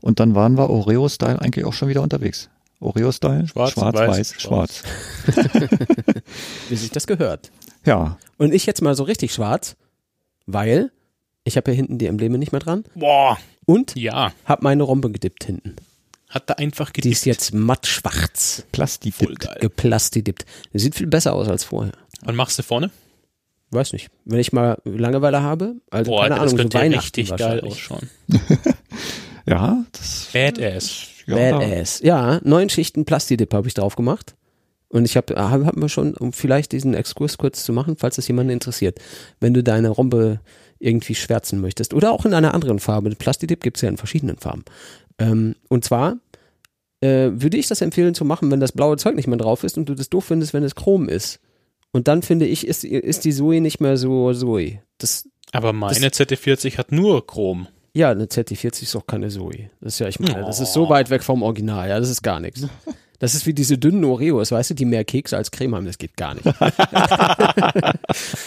Und dann waren wir Oreo-Style eigentlich auch schon wieder unterwegs. Oreo-Style, Schwarz, schwarz, weiß, weiß, schwarz. schwarz. Wie sich das gehört. Ja, Und ich jetzt mal so richtig schwarz, weil ich habe ja hinten die Embleme nicht mehr dran Boah. und Ja. habe meine Rombe gedippt hinten. Hat da einfach Die gedippt. ist jetzt matt schwarz, geil. geplastidippt. Die sieht viel besser aus als vorher. Und machst du vorne? Weiß nicht. Wenn ich mal Langeweile habe, also Boah, keine das Ahnung, so Weihnachten richtig geil wahrscheinlich. ausschauen. Ja, das Badass. ja, Badass. Ja, neun Schichten Plastidip habe ich drauf gemacht. Und ich habe hab, hab mir schon, um vielleicht diesen Exkurs kurz zu machen, falls das jemanden interessiert, wenn du deine Rombe irgendwie schwärzen möchtest oder auch in einer anderen Farbe. Plastidip gibt es ja in verschiedenen Farben. Ähm, und zwar äh, würde ich das empfehlen zu machen, wenn das blaue Zeug nicht mehr drauf ist und du das doof findest, wenn es Chrom ist. Und dann finde ich, ist, ist die Zoe nicht mehr so Zoe. Das, Aber meine ZT40 hat nur Chrom. ja, eine ZT40 ist auch keine Zoe. Das ist ja, ich meine, das ist so weit weg vom Original, ja, das ist gar nichts. Das ist wie diese dünnen Oreos, weißt du, die mehr Kekse als Creme haben, das geht gar nicht.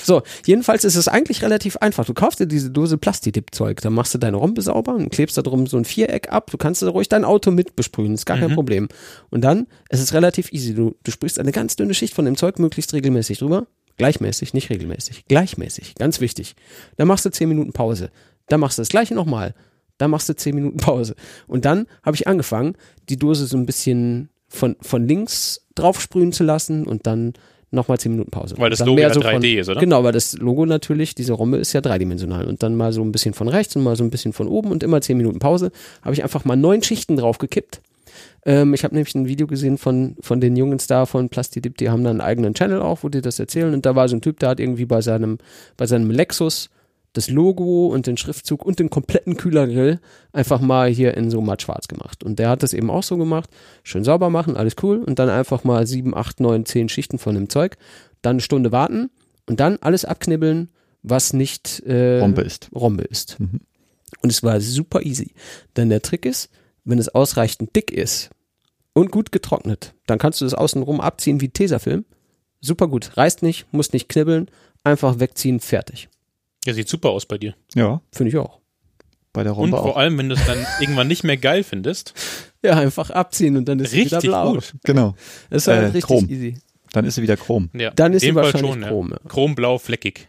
so, jedenfalls ist es eigentlich relativ einfach. Du kaufst dir diese Dose Plastidip-Zeug, dann machst du deine Rombe sauber und klebst da drum so ein Viereck ab. Du kannst da ruhig dein Auto mit besprühen, ist gar kein Problem. Und dann, es ist relativ easy. Du, du sprühst eine ganz dünne Schicht von dem Zeug möglichst regelmäßig drüber. Gleichmäßig, nicht regelmäßig. Gleichmäßig, ganz wichtig. Dann machst du 10 Minuten Pause. Dann machst du das gleiche nochmal. Dann machst du 10 Minuten Pause. Und dann habe ich angefangen, die Dose so ein bisschen von, von links drauf sprühen zu lassen und dann nochmal 10 Minuten Pause. Weil das Logo ja so 3D ist, oder? Genau, weil das Logo natürlich, diese Rombe ist ja dreidimensional. Und dann mal so ein bisschen von rechts und mal so ein bisschen von oben und immer 10 Minuten Pause. Habe ich einfach mal neun Schichten draufgekippt. Ähm, ich habe nämlich ein Video gesehen von, von den Jungs da von Plastidip, die haben da einen eigenen Channel auch, wo die das erzählen. Und da war so ein Typ, der hat irgendwie bei seinem, bei seinem Lexus das Logo und den Schriftzug und den kompletten Kühlergrill einfach mal hier in so matt schwarz gemacht. Und der hat das eben auch so gemacht. Schön sauber machen, alles cool. Und dann einfach mal sieben, acht, neun, zehn Schichten von dem Zeug. Dann eine Stunde warten und dann alles abknibbeln, was nicht äh, Rombe ist. Rombe ist. Mhm. Und es war super easy. Denn der Trick ist, wenn es ausreichend dick ist und gut getrocknet, dann kannst du das außenrum abziehen wie Tesafilm. Super gut. Reißt nicht, musst nicht knibbeln, einfach wegziehen, fertig. Ja, sieht super aus bei dir. Ja, Finde ich auch. bei der Und Rombe vor auch. allem, wenn du es dann irgendwann nicht mehr geil findest. Ja, einfach abziehen und dann ist es wieder Richtig blau. gut. Genau. Das ist halt Äh, richtig Chrom. easy. Dann ist sie wieder chrom. Ja, Dann ist sie wahrscheinlich schon. Chrom, ja. Chromblau fleckig.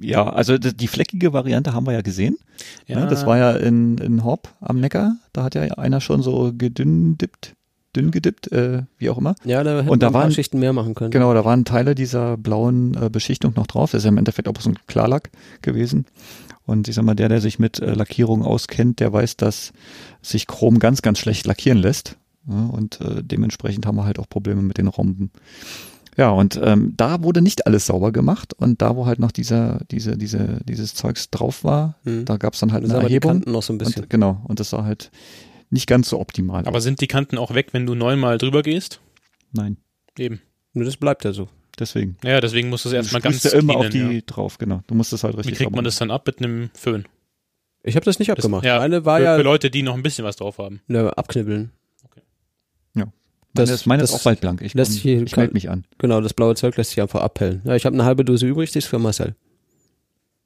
Ja, also die fleckige Variante haben wir ja gesehen. Ja, Ja. das war ja in, in Horb am Neckar. Da hat ja einer schon so gedünn dippt, dünn gedippt, äh, wie auch immer. Ja, da hätten Und da paar waren- Schichten mehr machen können. Genau, da waren Teile dieser blauen äh, Beschichtung noch drauf. Das ist ja im Endeffekt auch so ein Klarlack gewesen. Und ich sag mal, der, der sich mit äh, Lackierung auskennt, der weiß, dass sich Chrom ganz, ganz schlecht lackieren lässt. Ja, und äh, dementsprechend haben wir halt auch Probleme mit den Romben. Ja, und ähm, da wurde nicht alles sauber gemacht und da, wo halt noch dieser, diese, diese, dieses Zeugs drauf war, Hm. da gab's dann halt Das eine aber die Erhebung. Kanten noch so ein bisschen. Und, genau, und das war halt nicht ganz so optimal. Aber sind die Kanten auch weg, wenn du neunmal drüber gehst? Nein, Eben. Nur das bleibt ja so. deswegen. Ja, deswegen musst du es erstmal ganz ja immer auf cleanen, die ja. drauf, genau. Du musst es halt Wie richtig kriegt sauber man das dann ab mit einem Föhn? Ich habe das nicht Das, abgemacht. ja, Meine war für, ja für Leute, die noch ein bisschen was drauf haben. ne, abknibbeln. Meine, Das- ist, meine das ist auch bald blank. Ich, ich melde mich an. Genau, das blaue Zeug lässt sich einfach abhellen. Ja, ich habe eine halbe Dose übrig, die ist für Marcel.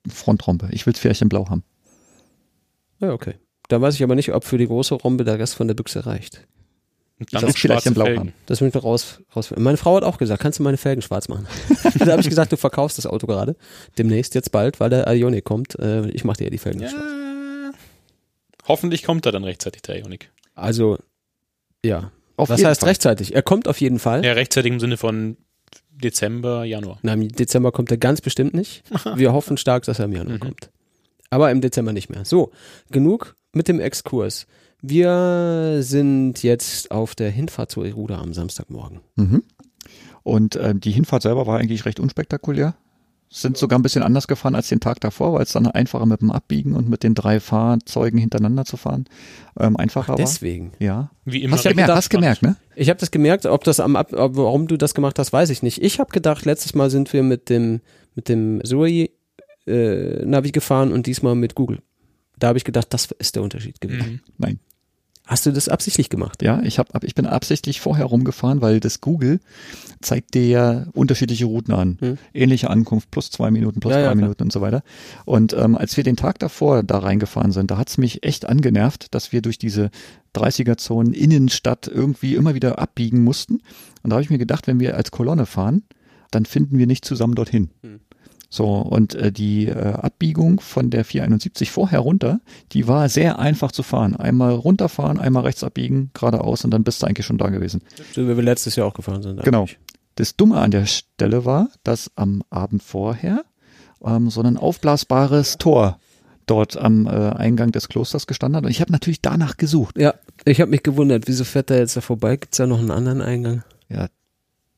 Frontrompe. Ich will es vielleicht in Blau haben. Ja, okay. Da weiß ich aber nicht, ob für die große Rombe der Rest von der Büchse reicht. Will's noch vielleicht schwarze in Blau Felgen. haben. Das müssen wir raus, raus. Meine Frau hat auch gesagt, kannst du meine Felgen schwarz machen? da habe ich gesagt, du verkaufst das Auto gerade. Demnächst, jetzt bald, weil der Ionic kommt. Äh, ich mache dir ja die Felgen schwarz. Ja. Hoffentlich kommt er dann rechtzeitig, der Ionic. Also, ja. Auf Was heißt Fall. rechtzeitig? Er kommt auf jeden Fall. Ja, rechtzeitig im Sinne von Dezember, Januar. Na, im Dezember kommt er ganz bestimmt nicht. Wir hoffen stark, dass er im Januar Mhm. kommt. Aber im Dezember nicht mehr. So, genug mit dem Exkurs. Wir sind jetzt auf der Hinfahrt zur Eruda am Samstagmorgen. Mhm. Und ähm, die Hinfahrt selber war eigentlich recht unspektakulär. Sind sogar ein bisschen anders gefahren als den Tag davor, weil es dann einfacher mit dem Abbiegen und mit den drei Fahrzeugen hintereinander zu fahren ähm, einfacher war. Deswegen. Ja. Wie immer. Hast du gemerkt, hast gemerkt, ne? Ich habe das gemerkt, ob das am Ab ob, warum du das gemacht hast, weiß ich nicht. Ich habe gedacht, letztes Mal sind wir mit dem mit dem Zoe äh, Navi gefahren und diesmal mit Google. Da habe ich gedacht, das ist der Unterschied gewesen. Mhm. Nein. Hast du das absichtlich gemacht? Ja, ich, hab, ich bin absichtlich vorher rumgefahren, weil das Google zeigt dir ja unterschiedliche Routen an. Hm. Ähnliche Ankunft, plus zwei Minuten, plus Ja, drei ja. Minuten und so weiter. Und ähm, als wir den Tag davor da reingefahren sind, da hat's mich echt angenervt, dass wir durch diese 30er-Zonen Innenstadt irgendwie immer wieder abbiegen mussten. Und da habe ich mir gedacht, wenn wir als Kolonne fahren, dann finden wir nicht zusammen dorthin. Hm. So, und äh, die äh, Abbiegung von der 471 vorher runter, die war sehr einfach zu fahren. Einmal runterfahren, einmal rechts abbiegen, geradeaus und dann bist du eigentlich schon da gewesen. So wie wir letztes Jahr auch gefahren sind. Genau. eigentlich. Das Dumme an der Stelle war, dass am Abend vorher ähm, so ein aufblasbares Tor dort am äh, Eingang des Klosters gestanden hat. Und ich habe natürlich danach gesucht. Ja, ich habe mich gewundert, wieso fährt er jetzt da vorbei? Gibt's da noch einen anderen Eingang? Ja,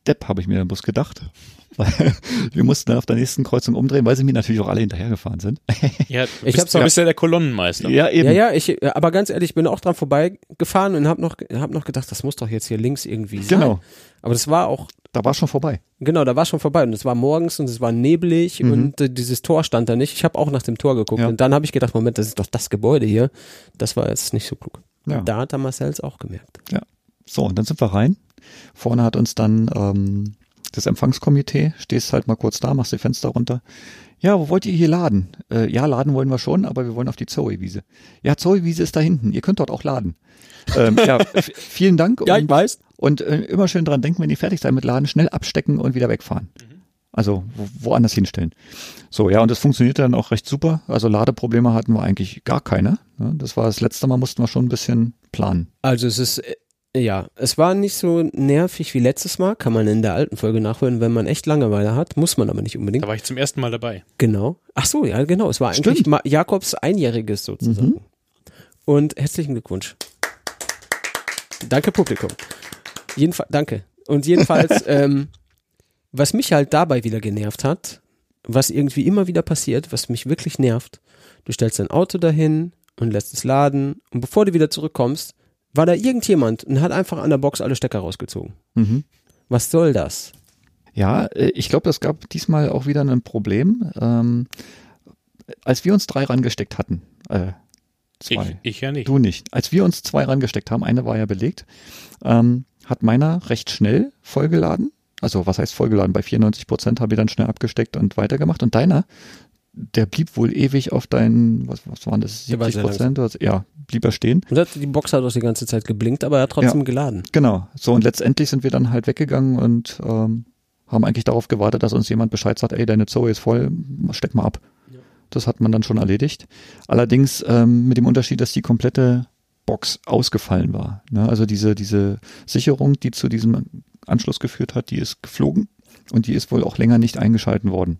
Depp habe ich mir im Bus gedacht. Weil wir mussten dann auf der nächsten Kreuzung umdrehen, weil sie mir natürlich auch alle hinterhergefahren sind. Ja, du Ich bist, du bist ja der Kolonnenmeister. ja, eben. Ja, ja, ich, aber ganz ehrlich, ich bin auch dran vorbeigefahren und habe noch, hab noch gedacht, das muss doch jetzt hier links irgendwie sein. Genau, Aber das war auch, da war schon vorbei. genau, da war schon vorbei und es war morgens und es war neblig Mhm. und äh, dieses Tor stand da nicht. Ich habe auch nach dem Tor geguckt Ja. und dann habe ich gedacht, Moment, das ist doch das Gebäude hier. Das war jetzt nicht so klug. Ja. Da hat der Marcel es auch gemerkt. So, und dann sind wir rein. Vorne hat uns dann ähm, das Empfangskomitee, stehst halt mal kurz da, machst die Fenster runter. Ja, wo wollt ihr hier laden? Äh, ja, laden wollen wir schon, aber wir wollen auf die Zoe-Wiese. Ja, Zoe-Wiese ist da hinten. Ihr könnt dort auch laden. ähm, ja, vielen Dank. und, weiß. Und äh, immer schön dran denken, wenn ihr fertig seid mit Laden, schnell abstecken und wieder wegfahren. Also wo, woanders hinstellen. So, ja, und das funktioniert dann auch recht super. Also Ladeprobleme hatten wir eigentlich gar keine. ne? Das war das letzte Mal, mussten wir schon ein bisschen planen. Also es ist, äh, ja, es war nicht so nervig wie letztes Mal, kann man in der alten Folge nachhören, wenn man echt Langeweile hat, muss man aber nicht unbedingt. Da war ich zum ersten Mal dabei. Genau. Ach so, ja, genau. Es war eigentlich Stimmt. Ma Jakobs Einjähriges sozusagen. Mhm. Und herzlichen Glückwunsch. Danke, Publikum. Jedenfalls, danke. Und jedenfalls, ähm, was mich halt dabei wieder genervt hat, was irgendwie immer wieder passiert, was mich wirklich nervt, du stellst dein Auto dahin und lässt es laden und bevor du wieder zurückkommst, war da irgendjemand und hat einfach an der Box alle Stecker rausgezogen. Mhm. Was soll das? Ja, äh, ich glaube, das gab diesmal auch wieder ein Problem. Ähm, als wir uns drei rangesteckt hatten, äh, Ich, zwei, ich ja nicht. du nicht, als wir uns zwei rangesteckt haben, eine war ja belegt, ähm, hat meiner recht schnell vollgeladen. Also was heißt vollgeladen? Bei 94 Prozent habe ich dann schnell abgesteckt und weitergemacht. Und deiner, der blieb wohl ewig auf deinen, was, was waren das, Der war 70 sehr Prozent? Ja, blieb er stehen. Und die Box hat auch die ganze Zeit geblinkt, aber er hat trotzdem geladen. Genau. So, und letztendlich sind wir dann halt weggegangen und ähm, haben eigentlich darauf gewartet, dass uns jemand Bescheid sagt, ey, deine Zoe ist voll, steck mal ab. Das hat man dann schon erledigt. Allerdings ähm, mit dem Unterschied, dass die komplette Box ausgefallen war. Ne? Also diese, diese Sicherung, die zu diesem Anschluss geführt hat, die ist geflogen und die ist wohl auch länger nicht eingeschalten worden.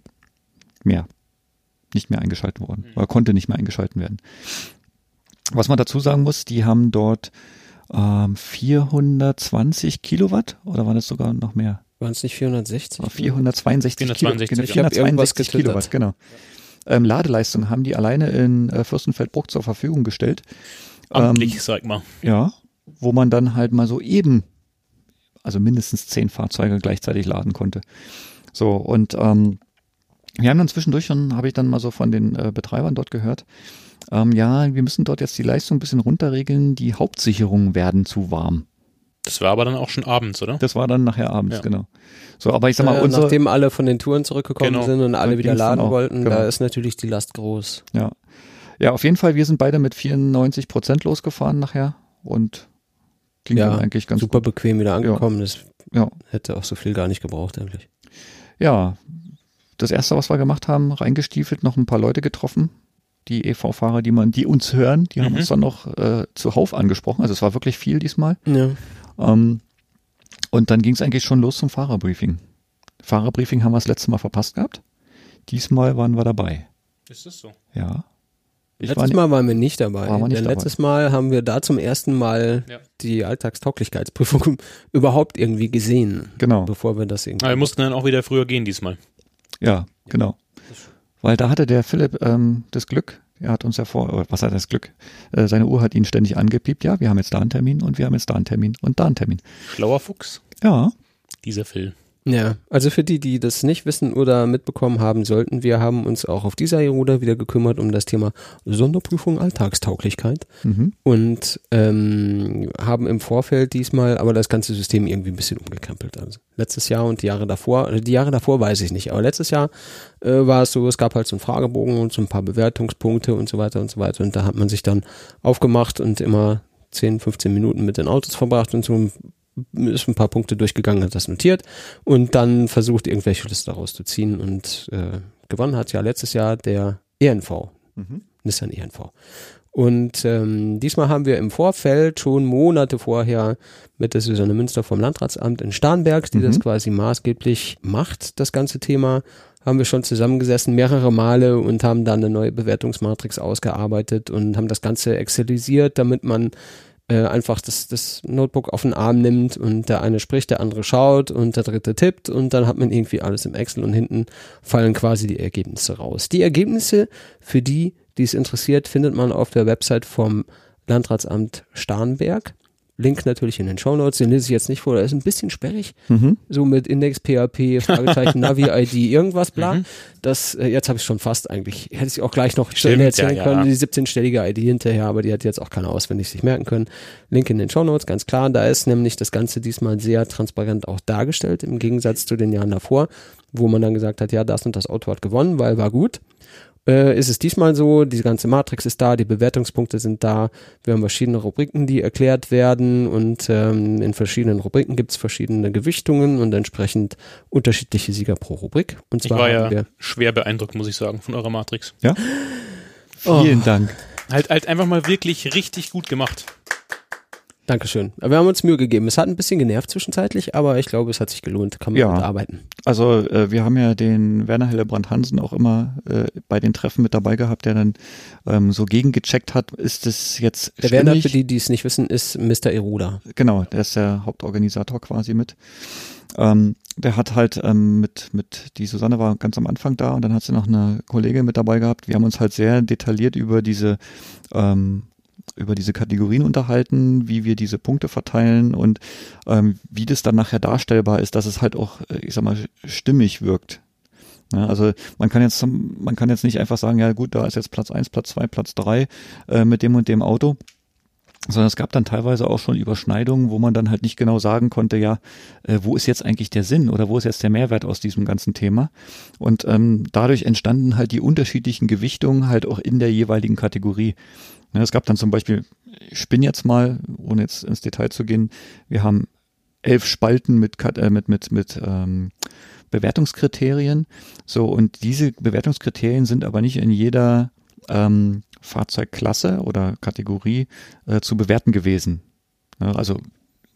Mehr. Nicht mehr eingeschalten worden. Oder konnte nicht mehr eingeschalten werden. Was man dazu sagen muss, die haben dort ähm, 420 Kilowatt oder war das sogar noch mehr? Waren es nicht 460? Ah, 462, 462, Kilo, ich hab irgendwas 462 getwittert. Kilowatt, genau. Ähm, Ladeleistung haben die alleine in äh, Fürstenfeldbruck zur Verfügung gestellt. Amtlich, Ähm, sag mal. ja, wo man dann halt mal so eben, also mindestens zehn Fahrzeuge gleichzeitig laden konnte. So, und ähm, wir haben dann zwischendurch schon, habe ich dann mal so von den äh, Betreibern dort gehört, ähm, ja, wir müssen dort jetzt die Leistung ein bisschen runterregeln, die Hauptsicherungen werden zu warm. Das war aber dann auch schon abends, oder? Das war dann nachher abends, Ja. genau. So, aber ich sag mal, Äh, unsere, nachdem alle von den Touren zurückgekommen Genau. sind und alle wieder laden auch, wollten, genau. da ist natürlich die Last groß. Ja. Ja, auf jeden Fall, wir sind beide mit 94 Prozent losgefahren nachher und ging Ja, dann eigentlich ganz Super gut. bequem wieder angekommen. Das Ja. hätte auch so viel gar nicht gebraucht eigentlich. Ja, das erste, was wir gemacht haben, reingestiefelt, noch ein paar Leute getroffen. Die EV-Fahrer, die man, die uns hören, die haben Mhm. uns dann noch äh, zuhauf angesprochen. Also es war wirklich viel diesmal. Ja. Ähm, und dann ging es eigentlich schon los zum Fahrerbriefing. Fahrerbriefing haben wir das letzte Mal verpasst gehabt. Diesmal waren wir dabei. Ist das so? Ja. Ich letztes war Mal waren wir nicht dabei. Waren wir nicht Denn dabei. letztes Mal haben wir da zum ersten Mal Ja. die Alltagstauglichkeitsprüfung überhaupt irgendwie gesehen, Genau. bevor wir das irgendwie. Aber wir mussten dann auch wieder früher gehen diesmal. Ja, genau. Weil da hatte der Philipp ähm, das Glück, er hat uns ja vor, was hat das Glück? Äh, seine Uhr hat ihn ständig angepiept, ja, wir haben jetzt da einen Termin und wir haben jetzt da einen Termin und da einen Termin. Schlauer Fuchs, Ja, dieser Phil. Ja, also für die, die das nicht wissen oder mitbekommen haben sollten, wir haben uns auch auf dieser Eroda wieder gekümmert um das Thema Sonderprüfung Alltagstauglichkeit Mhm. und ähm, haben im Vorfeld diesmal aber das ganze System irgendwie ein bisschen umgekrempelt. Also letztes Jahr und die Jahre davor, also die Jahre davor weiß ich nicht, aber letztes Jahr äh, war es so, es gab halt so einen Fragebogen und so ein paar Bewertungspunkte und so weiter und so weiter und da hat man sich dann aufgemacht und immer 10, 15 Minuten mit den Autos verbracht und so ist ein paar Punkte durchgegangen, hat das notiert und dann versucht, irgendwelche Liste daraus zu ziehen und äh, gewonnen hat ja letztes Jahr der ENV, Mhm. Nissan ENV. Und ähm, diesmal haben wir im Vorfeld schon Monate vorher mit der Susanne Münster vom Landratsamt in Starnberg, die Mhm. das quasi maßgeblich macht, das ganze Thema, haben wir schon zusammengesessen mehrere Male und haben dann eine neue Bewertungsmatrix ausgearbeitet und haben das Ganze excelisiert, damit man äh, einfach das, das Notebook auf den Arm nimmt und der eine spricht, der andere schaut und der dritte tippt und dann hat man irgendwie alles im Excel und hinten fallen quasi die Ergebnisse raus. Die Ergebnisse, für die, die es interessiert, findet man auf der Website vom Landratsamt Starnberg. Link natürlich in den Shownotes, den lese ich jetzt nicht vor, der ist ein bisschen sperrig, Mhm. so mit Index, PHP, Fragezeichen, Navi, ID, irgendwas, bla. Das, äh, jetzt habe ich schon fast eigentlich, hätte ich auch gleich noch Stimmt, erzählen ja, können, ja. die 17-stellige ID hinterher, aber die hat jetzt auch keiner auswendig sich merken können. Link in den Shownotes, ganz klar. Da ist nämlich das Ganze diesmal sehr transparent auch dargestellt, im Gegensatz zu den Jahren davor, wo man dann gesagt hat, ja, das und das Auto hat gewonnen, weil war gut. Äh, ist es diesmal so, die ganze Matrix ist da, die Bewertungspunkte sind da, wir haben verschiedene Rubriken, die erklärt werden und ähm, in verschiedenen Rubriken gibt es verschiedene Gewichtungen und entsprechend unterschiedliche Sieger pro Rubrik. Und Ich zwar war haben ja wir schwer beeindruckt, muss ich sagen, von eurer Matrix. Vielen Oh. Dank. Halt, halt einfach mal wirklich richtig gut gemacht. Dankeschön. Wir haben uns Mühe gegeben. Es hat ein bisschen genervt zwischenzeitlich, aber ich glaube, es hat sich gelohnt. Kann man Ja. arbeiten. Also äh, wir haben ja den Werner Hillebrand Hansen auch immer äh, bei den Treffen mit dabei gehabt, der dann ähm, so gegengecheckt hat, ist es jetzt Der Werner, stimmig? für die, die es nicht wissen, ist Mr. Eruda. Genau, der ist der Hauptorganisator quasi mit. Ähm, der hat halt ähm, mit, mit, die Susanne war ganz am Anfang da und dann hat sie noch eine Kollegin mit dabei gehabt. Wir haben uns halt sehr detailliert über diese, ähm, über diese Kategorien unterhalten, wie wir diese Punkte verteilen und ähm, wie das dann nachher darstellbar ist, dass es halt auch, äh, ich sag mal, stimmig wirkt. Ja, also man kann jetzt man kann jetzt nicht einfach sagen, ja gut, da ist jetzt Platz eins, Platz zwei, Platz drei äh, mit dem und dem Auto sondern es gab dann teilweise auch schon Überschneidungen, wo man dann halt nicht genau sagen konnte, ja, äh, wo ist jetzt eigentlich der Sinn oder wo ist jetzt der Mehrwert aus diesem ganzen Thema? Und ähm, dadurch entstanden halt die unterschiedlichen Gewichtungen halt auch in der jeweiligen Kategorie. Ja, es gab dann zum Beispiel, ich spinne jetzt mal, ohne jetzt ins Detail zu gehen, wir haben elf Spalten mit, äh, mit, mit, mit ähm, Bewertungskriterien. So, und diese Bewertungskriterien sind aber nicht in jeder ähm, Fahrzeugklasse oder Kategorie äh, zu bewerten gewesen. Ja, also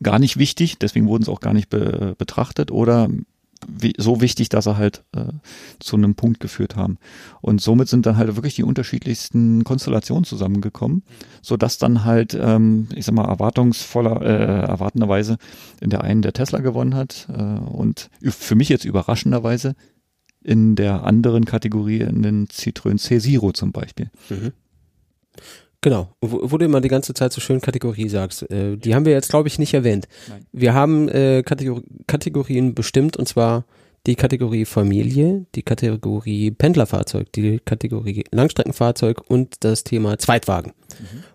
gar nicht wichtig, deswegen wurden sie auch gar nicht be betrachtet oder so wichtig, dass sie halt äh, zu einem Punkt geführt haben. Und somit sind dann halt wirklich die unterschiedlichsten Konstellationen zusammengekommen, so dass dann halt, ähm, ich sag mal, erwartungsvoller, äh, erwartenderweise in der einen der Tesla gewonnen hat äh, und für mich jetzt überraschenderweise in der anderen Kategorie in den Citroën C0 zum Beispiel. Genau. Wo, du immer die ganze Zeit so schön Kategorie sagst. Äh, die haben wir jetzt, glaube ich, nicht erwähnt. Nein. Wir haben äh, Kategor Kategorien bestimmt und zwar die Kategorie Familie, die Kategorie Pendlerfahrzeug, die Kategorie Langstreckenfahrzeug und das Thema Zweitwagen.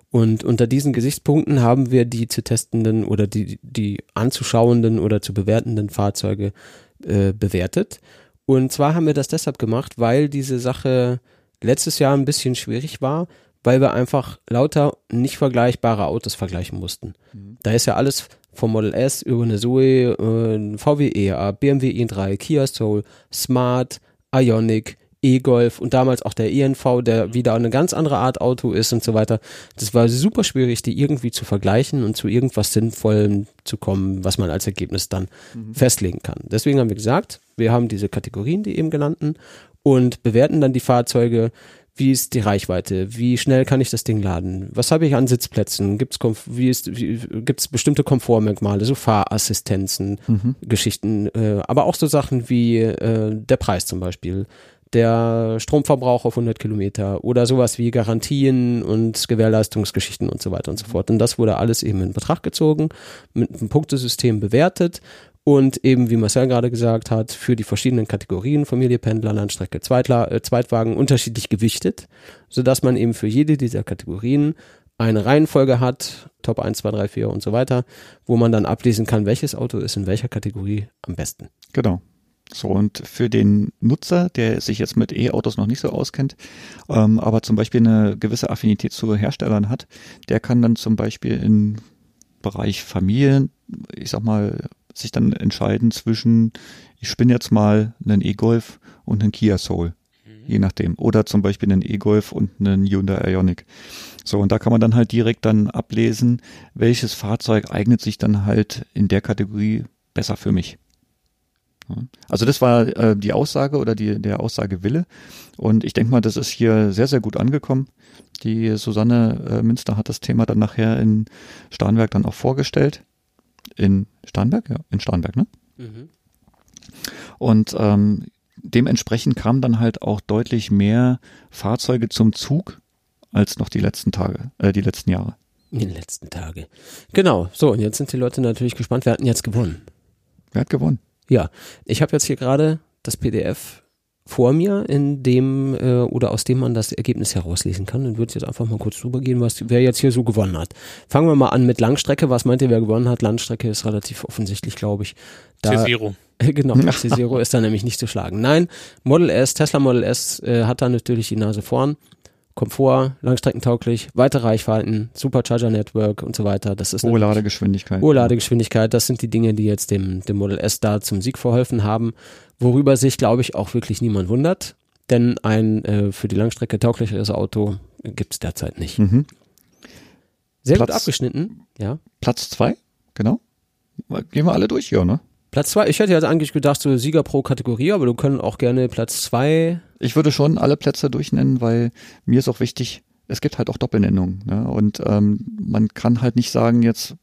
Und unter diesen Gesichtspunkten haben wir die zu testenden oder die, die anzuschauenden oder zu bewertenden Fahrzeuge äh, bewertet. Und zwar haben wir das deshalb gemacht, weil diese Sache letztes Jahr ein bisschen schwierig war, weil wir einfach lauter nicht vergleichbare Autos vergleichen mussten. Da ist ja alles vom Model S über eine Zoe, äh, VW EA, BMW i3, Kia Soul, Smart, Ionic, E-Golf und damals auch der ENV, der wieder eine ganz andere Art Auto ist und so weiter. Das war super schwierig, die irgendwie zu vergleichen und zu irgendwas Sinnvollem zu kommen, was man als Ergebnis dann festlegen kann. Deswegen haben wir gesagt, wir haben diese Kategorien, die eben genannten, und bewerten dann die Fahrzeuge wie ist die Reichweite? Wie schnell kann ich das Ding laden? Was habe ich an Sitzplätzen? Ist wie, gibt's bestimmte Komfortmerkmale, so Fahrassistenzen, Geschichten, äh, aber auch so Sachen wie äh, der Preis zum Beispiel, der Stromverbrauch auf 100 Kilometer oder sowas wie Garantien und Gewährleistungsgeschichten und so weiter und so fort. Und das wurde alles eben in Betracht gezogen, mit einem Punktesystem bewertet und eben, wie Marcel gerade gesagt hat, für die verschiedenen Kategorien, Familie, Pendler, Landstrecke, Zweitla äh, Zweitwagen, unterschiedlich gewichtet, sodass man eben für jede dieser Kategorien eine Reihenfolge hat, Top 1, 2, 3, 4 und so weiter, wo man dann ablesen kann, welches Auto ist in welcher Kategorie am besten. Genau. So, und für den Nutzer, der sich jetzt mit E-Autos noch nicht so auskennt, ähm, aber zum Beispiel eine gewisse Affinität zu Herstellern hat, der kann dann zum Beispiel im Bereich Familien, ich sag mal, sich dann entscheiden zwischen, ich spinne jetzt mal einen E-Golf und einen Kia Soul, je nachdem. Oder zum Beispiel einen E-Golf und einen Hyundai Ioniq. So, und da kann man dann halt direkt dann ablesen, welches Fahrzeug eignet sich dann halt in der Kategorie besser für mich. Also das war äh, die Aussage oder die, der Aussagewille. Und ich denke mal, das ist hier sehr, sehr gut angekommen. Die Susanne äh, Münster hat das Thema dann nachher in Starnberg dann auch vorgestellt. In Starnberg? Ja, in Starnberg, ne? Und ähm, dementsprechend kamen dann halt auch deutlich mehr Fahrzeuge zum Zug als noch die letzten Tage, äh, die letzten Jahre. In den letzten Tagen. Genau. So, und jetzt sind die Leute natürlich gespannt. Wer hat denn jetzt gewonnen? Wer hat gewonnen? Ja, ich habe jetzt hier gerade das PDF vor mir, in dem äh, oder aus dem man das Ergebnis herauslesen kann. Dann würde ich jetzt einfach mal kurz drüber gehen, was wer jetzt hier so gewonnen hat. Fangen wir mal an mit Langstrecke. Was meint ihr, wer gewonnen hat? Langstrecke ist relativ offensichtlich, glaube ich. Da, C0. genau, C0 ist da nämlich nicht zu schlagen. Nein, Model S, Tesla Model S äh, hat da natürlich die Nase vorn. Komfort, langstreckentauglich, weite Reichweiten, Supercharger Network und so weiter. Das ist Hohe Ladegeschwindigkeit. Hohe Ladegeschwindigkeit, das sind die Dinge, die jetzt dem, dem Model S da zum Sieg verholfen haben, worüber sich, glaube ich, auch wirklich niemand wundert, denn ein äh, für die Langstrecke tauglicheres Auto gibt es derzeit nicht. Mhm. Sehr gut Platz- abgeschnitten, ja. Platz zwei, genau. Gehen wir alle durch hier, ne? Platz zwei, ich hätte jetzt eigentlich gedacht, so Sieger pro Kategorie, aber du können auch gerne Platz zwei. Ich würde schon alle Plätze durchnennen, weil mir ist auch wichtig, es gibt halt auch Doppelnennungen. Ne? Und ähm, man kann halt nicht sagen, jetzt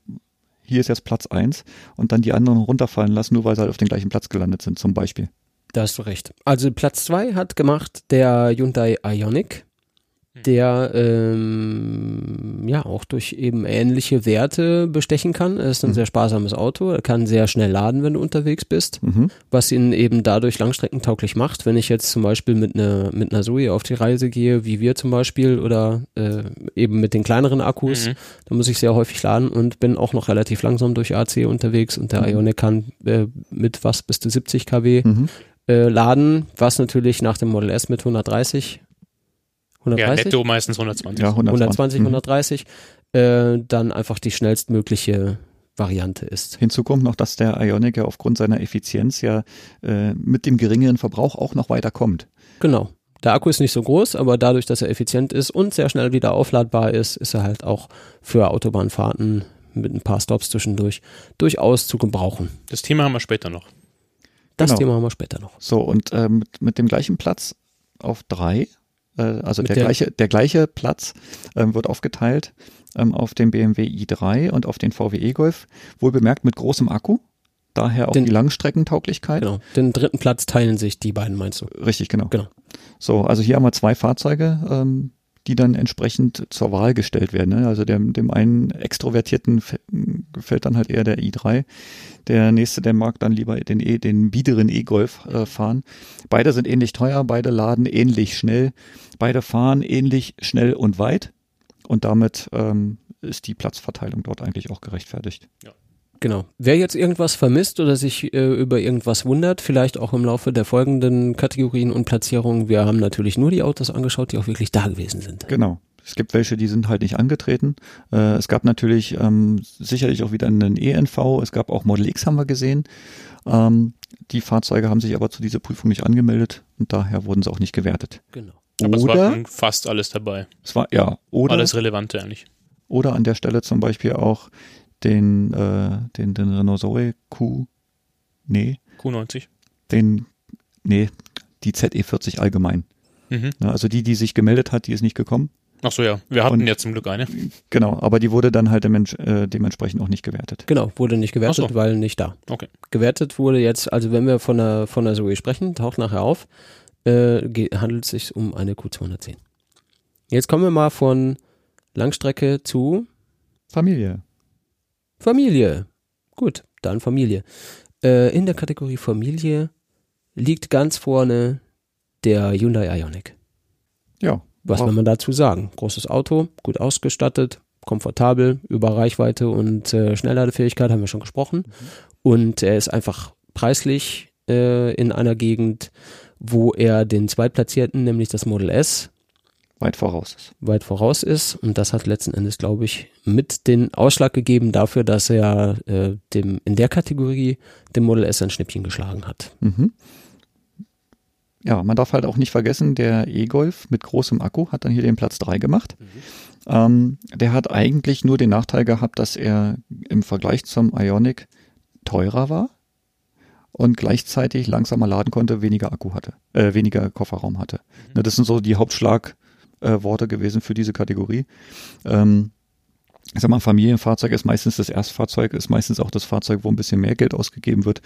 hier ist jetzt Platz eins und dann die anderen runterfallen lassen, nur weil sie halt auf den gleichen Platz gelandet sind, zum Beispiel. Da hast du recht. Also Platz zwei hat gemacht der Hyundai Ioniq, der ähm, ja auch durch eben ähnliche Werte bestechen kann. Er ist ein Mhm. sehr sparsames Auto, er kann sehr schnell laden, wenn du unterwegs bist, Mhm. was ihn eben dadurch langstreckentauglich macht. Wenn ich jetzt zum Beispiel mit einer mit einer Zoe auf die Reise gehe, wie wir zum Beispiel, oder äh, eben mit den kleineren Akkus, Mhm. da muss ich sehr häufig laden und bin auch noch relativ langsam durch AC unterwegs und der Mhm. Ioniq kann äh, mit was bis zu 70 kW Mhm. äh, laden, was natürlich nach dem Model S mit 130, Ja, 130, netto meistens 120. Ja, 120, Mhm. 130, äh, dann einfach die schnellstmögliche Variante ist. Hinzu kommt noch, dass der Ioniq ja aufgrund seiner Effizienz ja äh, mit dem geringeren Verbrauch auch noch weiter kommt. Genau. Der Akku ist nicht so groß, aber dadurch, dass er effizient ist und sehr schnell wieder aufladbar ist, ist er halt auch für Autobahnfahrten mit ein paar Stops zwischendurch durchaus zu gebrauchen. Das Thema haben wir später noch. Das Genau. Thema haben wir später noch. So, und äh, mit, mit dem gleichen Platz auf drei, also Mit der, der- gleiche, der gleiche Platz ähm, wird aufgeteilt ähm, auf den BMW i3 und auf den VW e-Golf, wohl bemerkt mit großem Akku, daher auch Den- die Langstreckentauglichkeit. Genau. Den dritten Platz teilen sich die beiden, meinst du? Richtig, genau. Genau. So, also hier haben wir zwei Fahrzeuge, ähm, die dann entsprechend zur Wahl gestellt werden. Ne? Also dem, dem einen Extrovertierten gefällt dann halt eher der i3. Der nächste, der mag dann lieber den, e, den biederen E-Golf äh, fahren. Beide sind ähnlich teuer, beide laden ähnlich schnell, beide fahren ähnlich schnell und weit. Und damit ähm, ist die Platzverteilung dort eigentlich auch gerechtfertigt. Genau. Wer jetzt irgendwas vermisst oder sich äh, über irgendwas wundert, vielleicht auch im Laufe der folgenden Kategorien und Platzierungen, wir haben natürlich nur die Autos angeschaut, die auch wirklich da gewesen sind. Genau. Es gibt welche, die sind halt nicht angetreten. Äh, es gab natürlich ähm, sicherlich auch wieder einen ENV. Es gab auch Model X, haben wir gesehen. Ähm, die Fahrzeuge haben sich aber zu dieser Prüfung nicht angemeldet und daher wurden sie auch nicht gewertet. Genau. Aber es war fast alles dabei. es war, ja, oder, Alles Relevante eigentlich. oder an der Stelle zum Beispiel auch den, äh, den, den Renault Zoe Q, nee, Q90. den, nee, die ZE40 allgemein. Mhm. Ne, Also die, die sich gemeldet hat, die ist nicht gekommen. Ach so, ja. Wir hatten Und- ja zum Glück eine. Genau, aber die wurde dann halt äh, dementsprechend auch nicht gewertet. Genau, wurde nicht gewertet, so. weil nicht da. Okay. Gewertet wurde jetzt, also wenn wir von der, von der Zoe sprechen, taucht nachher auf, äh, handelt es sich um eine Q210. Jetzt kommen wir mal von Langstrecke zu Familie. Familie. Gut, dann Familie. Äh, in der Kategorie Familie liegt ganz vorne der Hyundai Ioniq. Ja. Was will man dazu sagen? Großes Auto, gut ausgestattet, komfortabel, über Reichweite und äh, Schnellladefähigkeit haben wir schon gesprochen. Und er ist einfach preislich äh, in einer Gegend, wo er den Zweitplatzierten, nämlich das Model S, weit voraus ist. weit voraus ist. Und das hat letzten Endes, glaube ich, mit den Ausschlag gegeben dafür, dass er äh, dem in der Kategorie dem Model S ein Schnippchen geschlagen hat. Mhm. Ja, man darf halt auch nicht vergessen, der E-Golf mit großem Akku hat dann hier den Platz 3 gemacht. Ähm, der hat eigentlich nur den Nachteil gehabt, dass er im Vergleich zum Ionic teurer war und gleichzeitig langsamer laden konnte, weniger Akku hatte, äh, weniger Kofferraum hatte. Ne, das sind so die Hauptschlagworte äh, gewesen für diese Kategorie. Ähm, ich sag mal, Familienfahrzeug ist meistens das Erstfahrzeug, ist meistens auch das Fahrzeug, wo ein bisschen mehr Geld ausgegeben wird.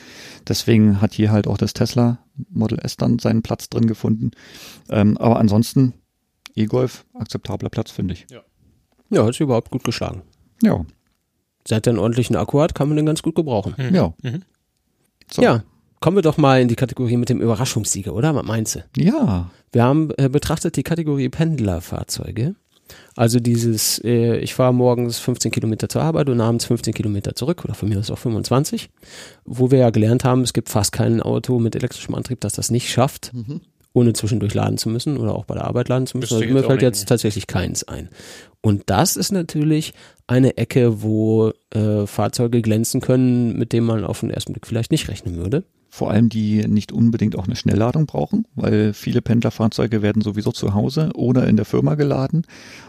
Deswegen hat hier halt auch das Tesla Model S dann seinen Platz drin gefunden. Ähm, aber ansonsten E-Golf, akzeptabler Platz, finde ich. Ja, hat sich überhaupt gut geschlagen. Ja, Seit er einen ordentlichen Akku hat, kann man den ganz gut gebrauchen. Mhm. ja. Mhm. So. Ja, kommen wir doch mal in die Kategorie mit dem Überraschungssieger, oder? Was meinst du? Ja, Wir haben äh, betrachtet die Kategorie Pendlerfahrzeuge. Also dieses, äh, ich fahre morgens 15 Kilometer zur Arbeit und abends 15 Kilometer zurück oder von mir aus auch 25, wo wir ja gelernt haben, es gibt fast kein Auto mit elektrischem Antrieb, das das nicht schafft, ohne zwischendurch laden zu müssen oder auch bei der Arbeit laden zu müssen. Also mir fällt jetzt tatsächlich keins ein. Und das ist natürlich eine Ecke, wo äh, Fahrzeuge glänzen können, mit denen man auf den ersten Blick vielleicht nicht rechnen würde. vor allem die nicht unbedingt auch eine Schnellladung brauchen, weil viele Pendlerfahrzeuge werden sowieso zu Hause oder in der Firma geladen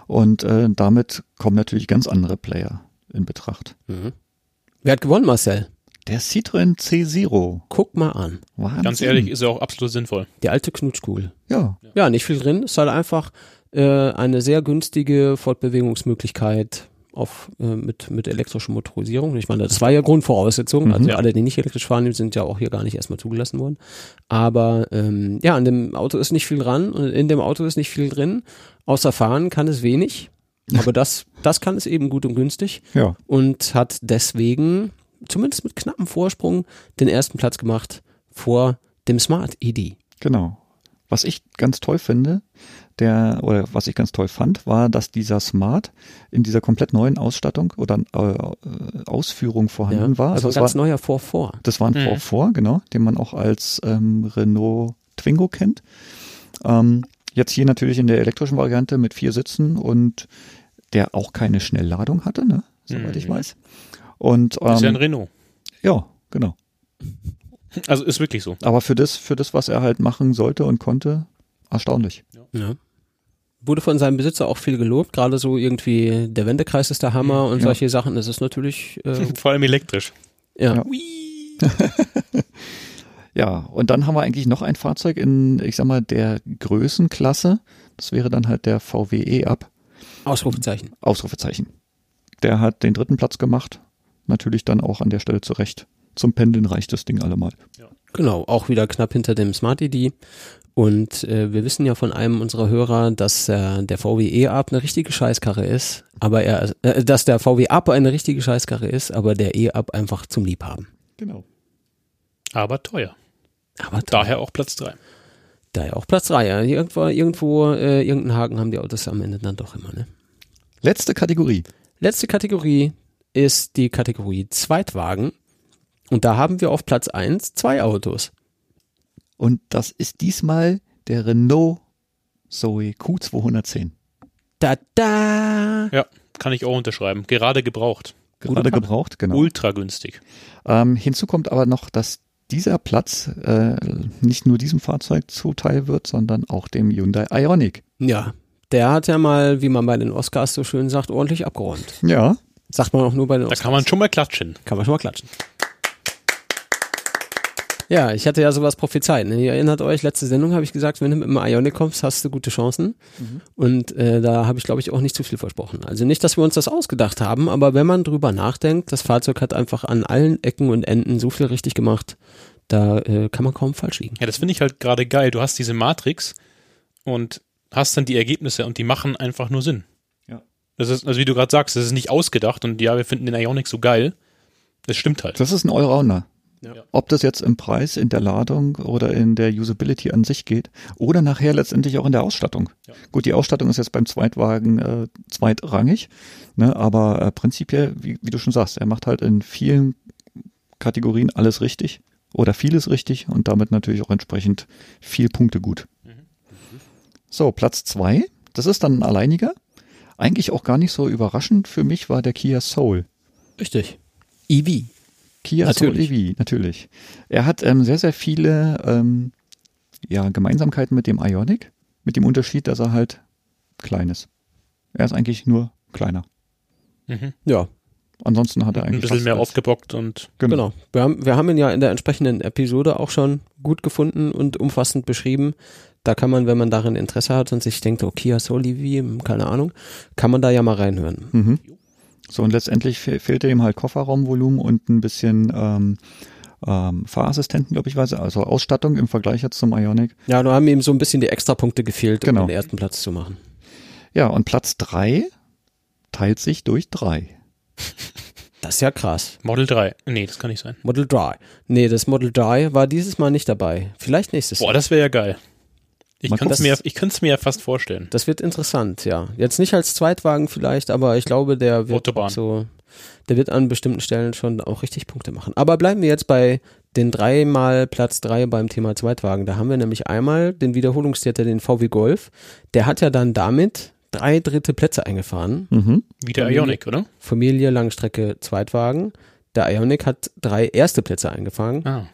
und äh, damit kommen natürlich ganz andere Player in Betracht. Wer hat gewonnen, Marcel? Der Citroën C0. Guck mal an. Wahnsinn. Ganz ehrlich, ist er auch absolut sinnvoll. Die alte Knutschkugel. Ja, Ja, nicht viel drin. Ist halt einfach äh, eine sehr günstige Fortbewegungsmöglichkeit auf, äh, mit, mit elektrischer Motorisierung. Ich meine, das war ja Grundvoraussetzung. Also Ja. alle, die nicht elektrisch fahren, die sind ja auch hier gar nicht erstmal zugelassen worden. Aber ähm, ja, an dem Auto ist nicht viel dran und in dem Auto ist nicht viel drin. Außer fahren kann es wenig. Aber das, das kann es eben gut und günstig ja. und hat deswegen zumindest mit knappem Vorsprung den ersten Platz gemacht vor dem Smart E ED. Genau. Was ich ganz toll finde, der, oder was ich ganz toll fand, war, dass dieser Smart in dieser komplett neuen Ausstattung oder äh, Ausführung vorhanden war. Also ein ganz war, neuer Vorvor. das war ein Mhm. V4, genau, den man auch als ähm, Renault Twingo kennt. Ähm, jetzt hier natürlich in der elektrischen Variante mit vier Sitzen und der auch keine Schnellladung hatte, ne? Soweit ich Mhm. weiß. Und Das ist ja ein ähm, Renault. ja, genau. Also ist wirklich so. Aber für das, für das, was er halt machen sollte und konnte, erstaunlich. Ja. Wurde von seinem Besitzer auch viel gelobt, gerade so irgendwie der Wendekreis ist der Hammer und Ja. solche Sachen. Das ist natürlich, äh, Vor allem elektrisch. ja. Ja. Ja, und dann haben wir eigentlich noch ein Fahrzeug in, ich sag mal, der Größenklasse. Das wäre dann halt der VW E-Up, Ausrufezeichen. Ausrufezeichen. Der hat den dritten Platz gemacht. Natürlich dann auch an der Stelle zurecht. Zum Pendeln reicht das Ding allemal. Genau, auch wieder knapp hinter dem Smart ED. Und äh, wir wissen ja von einem unserer Hörer, dass äh, der VW E-Up eine richtige Scheißkarre ist, aber er, äh, dass der VW Up eine richtige Scheißkarre ist, aber der E-Up einfach zum Liebhaben. Genau. Aber teuer. Aber Daher auch Platz 3. daher auch Platz drei. Ja. Irgendwo, irgendwo äh, irgendeinen Haken haben die Autos am Ende dann doch immer. Ne? Letzte Kategorie. Letzte Kategorie ist die Kategorie Zweitwagen. Und da haben wir auf Platz eins zwei Autos. Und das ist diesmal der Renault Zoe Q210. Da da! Ja, kann ich auch unterschreiben. Gerade gebraucht. Gerade gebraucht, genau. Ultra günstig. Ähm, hinzu kommt aber noch, dass dieser Platz äh, nicht nur diesem Fahrzeug zuteil wird, sondern auch dem Hyundai Ioniq. Ja, der hat ja mal, wie man bei den Oscars so schön sagt, ordentlich abgeräumt. Ja, Sagt man auch nur bei den Da Oscars. kann man schon mal klatschen. Kann man schon mal klatschen. Ja, ich hatte ja sowas prophezeit. Ne? Ihr erinnert euch, letzte Sendung habe ich gesagt, wenn du mit dem Ionic kommst, hast du gute Chancen. Und äh, da habe ich, glaube ich, auch nicht zu viel versprochen. Also nicht, dass wir uns das ausgedacht haben, aber wenn man drüber nachdenkt, das Fahrzeug hat einfach an allen Ecken und Enden so viel richtig gemacht, da äh, kann man kaum falsch liegen. Ja, das finde ich halt gerade geil. Du hast diese Matrix und hast dann die Ergebnisse und die machen einfach nur Sinn. Das ist, also wie du gerade sagst, das ist nicht ausgedacht und ja, wir finden den Ionic so geil. Das stimmt halt. das ist ein Allrounder. Ja. Ob das jetzt im Preis, in der Ladung oder in der Usability an sich geht oder nachher letztendlich auch in der Ausstattung. Ja. Gut, die Ausstattung ist jetzt beim Zweitwagen äh, zweitrangig, ne, aber äh, prinzipiell, wie, wie du schon sagst, er macht halt in vielen Kategorien alles richtig oder vieles richtig und damit natürlich auch entsprechend viel Punkte gut. So, Platz zwei, das ist dann ein alleiniger. Eigentlich auch gar nicht so überraschend für mich war der Kia Soul. Richtig. EV. Kia Natürlich. Soul EV, natürlich. Er hat ähm, sehr, sehr viele ähm, ja, Gemeinsamkeiten mit dem Ionic, mit dem Unterschied, dass er halt klein ist. Er ist eigentlich nur kleiner. Mhm. Ja, Ansonsten hat er Ein eigentlich bisschen fast mehr aufgebockt und genau. Wir haben, wir haben ihn ja in der entsprechenden Episode auch schon gut gefunden und umfassend beschrieben. Da kann man, wenn man darin Interesse hat und sich denkt, oh, Kia Soul EV, keine Ahnung, kann man da ja mal reinhören. Mhm. So, und letztendlich fe fehlte ihm halt Kofferraumvolumen und ein bisschen ähm, ähm, Fahrassistenten, glaube ich, weiß also Ausstattung im Vergleich jetzt zum Ionic. Ja, da haben ihm so ein bisschen die Extrapunkte gefehlt, um Genau. den ersten Platz zu machen. Ja, und Platz drei teilt sich durch drei. Das ist ja krass. Model 3. Nee, das kann nicht sein. Model 3. Nee, das Model 3 war dieses Mal nicht dabei. Vielleicht nächstes Boah, Jahr. das wäre ja geil. Ich kann es mir, ich könnte mir ja fast vorstellen. Das wird interessant, ja. Jetzt nicht als Zweitwagen vielleicht, aber ich glaube, der wird Autobahn. so, der wird an bestimmten Stellen schon auch richtig Punkte machen. Aber bleiben wir jetzt bei den dreimal Platz drei beim Thema Zweitwagen. Da haben wir nämlich einmal den Wiederholungstäter, den VW Golf. Der hat ja dann damit drei dritte Plätze eingefahren. Mhm. Wie der Familie- Ionic, oder? Familie, Langstrecke, Zweitwagen. Der Ionic hat drei erste Plätze eingefangen. Ah.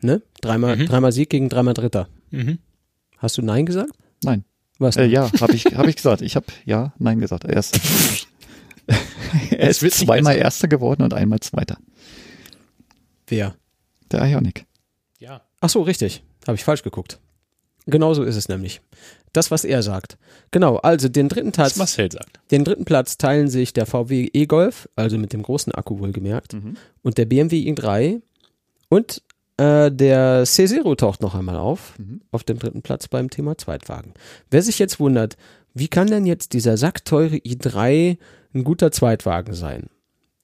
Ne? Dreimal, Mhm. dreimal Sieg gegen dreimal Dritter. Mhm. Hast du Nein gesagt? Nein. Was? Äh, ja, habe ich, hab ich gesagt. Ich habe ja, nein gesagt. Er ist, er ist witzig, zweimal also- Erster geworden und einmal Zweiter. Wer? Der Ionic. Ja. Ach so, richtig. Habe ich falsch geguckt. Genau so ist es nämlich. Das, was er sagt. Genau, also den dritten, Was Platz, Marcel sagt. den dritten Platz teilen sich der VW E-Golf, also mit dem großen Akku wohlgemerkt, und der BMW i3 und äh, der C0 taucht noch einmal auf, auf dem dritten Platz beim Thema Zweitwagen. Wer sich jetzt wundert, wie kann denn jetzt dieser sackteure i3 ein guter Zweitwagen sein?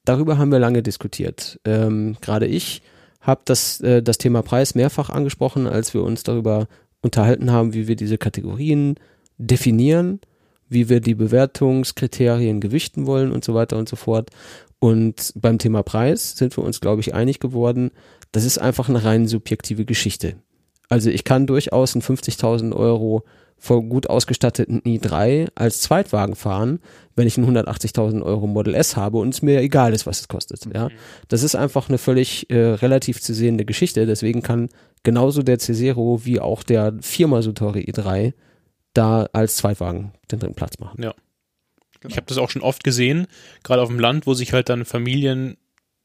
Darüber haben wir lange diskutiert. Ähm, Gerade ich habe das, äh, das Thema Preis mehrfach angesprochen, als wir uns darüber unterhalten haben, wie wir diese Kategorien definieren, wie wir die Bewertungskriterien gewichten wollen und so weiter und so fort. Und beim Thema Preis sind wir uns, glaube ich, einig geworden, das ist einfach eine rein subjektive Geschichte. Also ich kann durchaus einen 50.000 Euro voll gut ausgestatteten i3 als Zweitwagen fahren, wenn ich einen 180.000 Euro Model S habe und es mir egal ist, was es kostet. Ja, das ist einfach eine völlig äh, relativ zu sehende Geschichte. Deswegen kann genauso der C0 wie auch der viermal so teure i3 da als Zweitwagen den dritten Platz machen. Ja. Ich habe das auch schon oft gesehen, gerade auf dem Land, wo sich halt dann Familien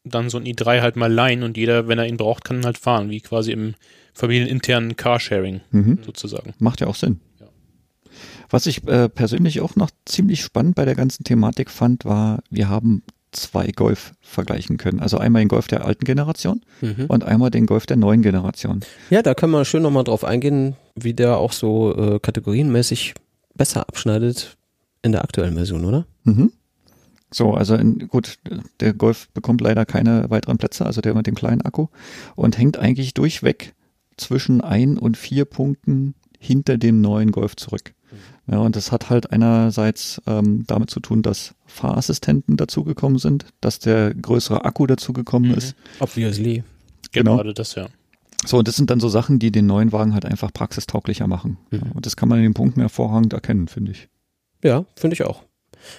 dann so ein i3 halt mal leihen und jeder, wenn er ihn braucht, kann ihn halt fahren, wie quasi im familieninternen Carsharing Mhm. sozusagen. Macht ja auch Sinn. Ja. Was ich äh, persönlich auch noch ziemlich spannend bei der ganzen Thematik fand, war, wir haben zwei Golf vergleichen können. Also einmal den Golf der alten Generation Mhm. und einmal den Golf der neuen Generation. Ja, da können wir schön nochmal drauf eingehen, wie der auch so äh, kategorienmäßig besser abschneidet in der aktuellen Version, oder? Mhm. So, also in, gut, der Golf bekommt leider keine weiteren Plätze, also der mit dem kleinen Akku und hängt eigentlich durchweg zwischen ein und vier Punkten hinter dem neuen Golf zurück. Ja, und das hat halt einerseits ähm, damit zu tun, dass Fahrassistenten dazugekommen sind, dass der größere Akku dazugekommen Mhm. ist. Obviously. Genau. Gerade das, ja. So, und das sind dann so Sachen, die den neuen Wagen halt einfach praxistauglicher machen. Mhm. Ja, und das kann man in den Punkten hervorragend erkennen, finde ich. Ja, finde ich auch.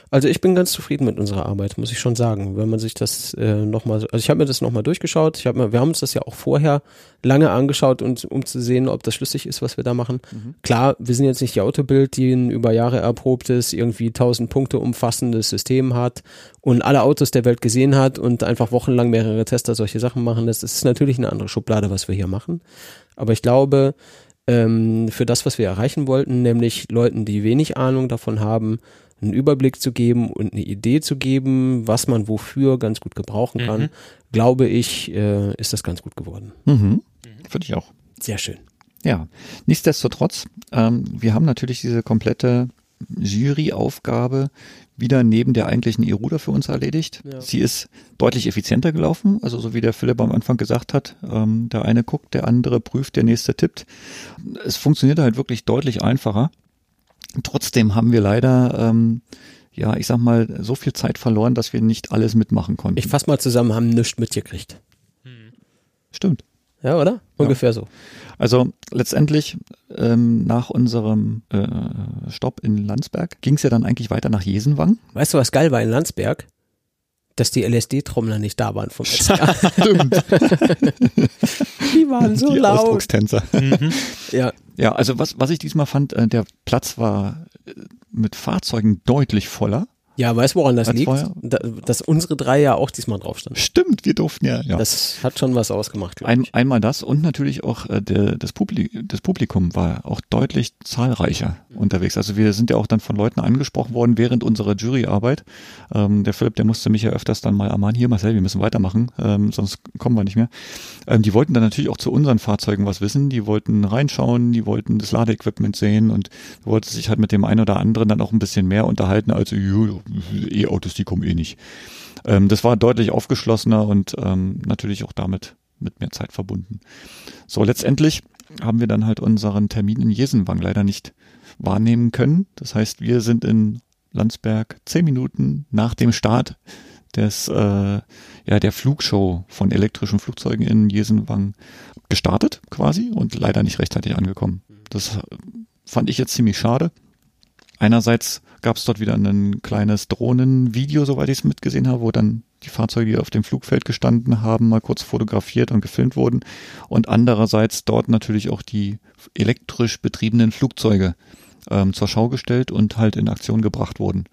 Also ich bin ganz zufrieden mit unserer Arbeit, muss ich schon sagen. Wenn man sich das äh, nochmal, also ich habe mir das nochmal durchgeschaut. Ich hab mir, wir haben uns das ja auch vorher lange angeschaut, und, um zu sehen, ob das schlüssig ist, was wir da machen. Klar, wir sind jetzt nicht die Autobild, die ein über Jahre erprobtes, irgendwie 1000 Punkte umfassendes System hat und alle Autos der Welt gesehen hat und einfach wochenlang mehrere Tester solche Sachen machen. Das ist natürlich eine andere Schublade, was wir hier machen. Aber ich glaube, ähm, für das, was wir erreichen wollten, nämlich Leuten, die wenig Ahnung davon haben, einen Überblick zu geben und eine Idee zu geben, was man wofür ganz gut gebrauchen kann, Mhm. glaube ich, äh, ist das ganz gut geworden. Mhm. Finde ich auch. Sehr schön. Ja, nichtsdestotrotz, ähm, wir haben natürlich diese komplette Juryaufgabe wieder neben der eigentlichen Eruda für uns erledigt. Ja. Sie ist deutlich effizienter gelaufen, also so wie der Philipp am Anfang gesagt hat, ähm, der eine guckt, der andere prüft, der nächste tippt. Es funktioniert halt wirklich deutlich einfacher. Trotzdem haben wir leider, ähm, ja, ich sag mal, so viel Zeit verloren, dass wir nicht alles mitmachen konnten. Ich fass mal zusammen, haben nichts mitgekriegt. Stimmt. Ja, oder? Ungefähr so. Also letztendlich ähm, nach unserem äh, Stopp in Landsberg ging es ja dann eigentlich weiter nach Jesenwang. Weißt du, was geil war in Landsberg? Dass die LSD-Trommler nicht da waren vom letzten Jahr. Stimmt. Die waren so Die laut. Ausdruckstänzer. Mhm. Ja, Ja, also was, was ich diesmal fand, äh, der Platz war äh, mit Fahrzeugen deutlich voller. Ja weißt du, woran das liegt? vorher? Da, dass unsere drei ja auch diesmal drauf standen. Stimmt, wir durften ja. ja. Das hat schon was ausgemacht, Ein, einmal das und natürlich auch äh, der, das, Publi das Publikum war auch deutlich zahlreicher unterwegs. Also wir sind ja auch dann von Leuten angesprochen worden während unserer Juryarbeit. Ähm, der Philipp, der musste mich ja öfters dann mal ermahnen, hier Marcel, wir müssen weitermachen, ähm, sonst kommen wir nicht mehr. Ähm, die wollten dann natürlich auch zu unseren Fahrzeugen was wissen, die wollten reinschauen, die wollten das Ladeequipment sehen und wollten sich halt mit dem einen oder anderen dann auch ein bisschen mehr unterhalten als "Jo, E-Autos, die kommen eh nicht. Ähm, das war deutlich aufgeschlossener und ähm, natürlich auch damit mit mehr Zeit verbunden. So, letztendlich haben wir dann halt unseren Termin in Jesenwang leider nicht wahrnehmen können. Das heißt, wir sind in Landsberg zehn Minuten nach dem Start des, äh, ja, der Flugshow von elektrischen Flugzeugen in Jesenwang gestartet quasi und leider nicht rechtzeitig angekommen. Das fand ich jetzt ziemlich schade. Einerseits gab es dort wieder ein kleines Drohnenvideo, soweit ich es mitgesehen habe, wo dann die Fahrzeuge, die auf dem Flugfeld gestanden haben, mal kurz fotografiert und gefilmt wurden. Und andererseits dort natürlich auch die elektrisch betriebenen Flugzeuge ähm, zur Schau gestellt und halt in Aktion gebracht wurden.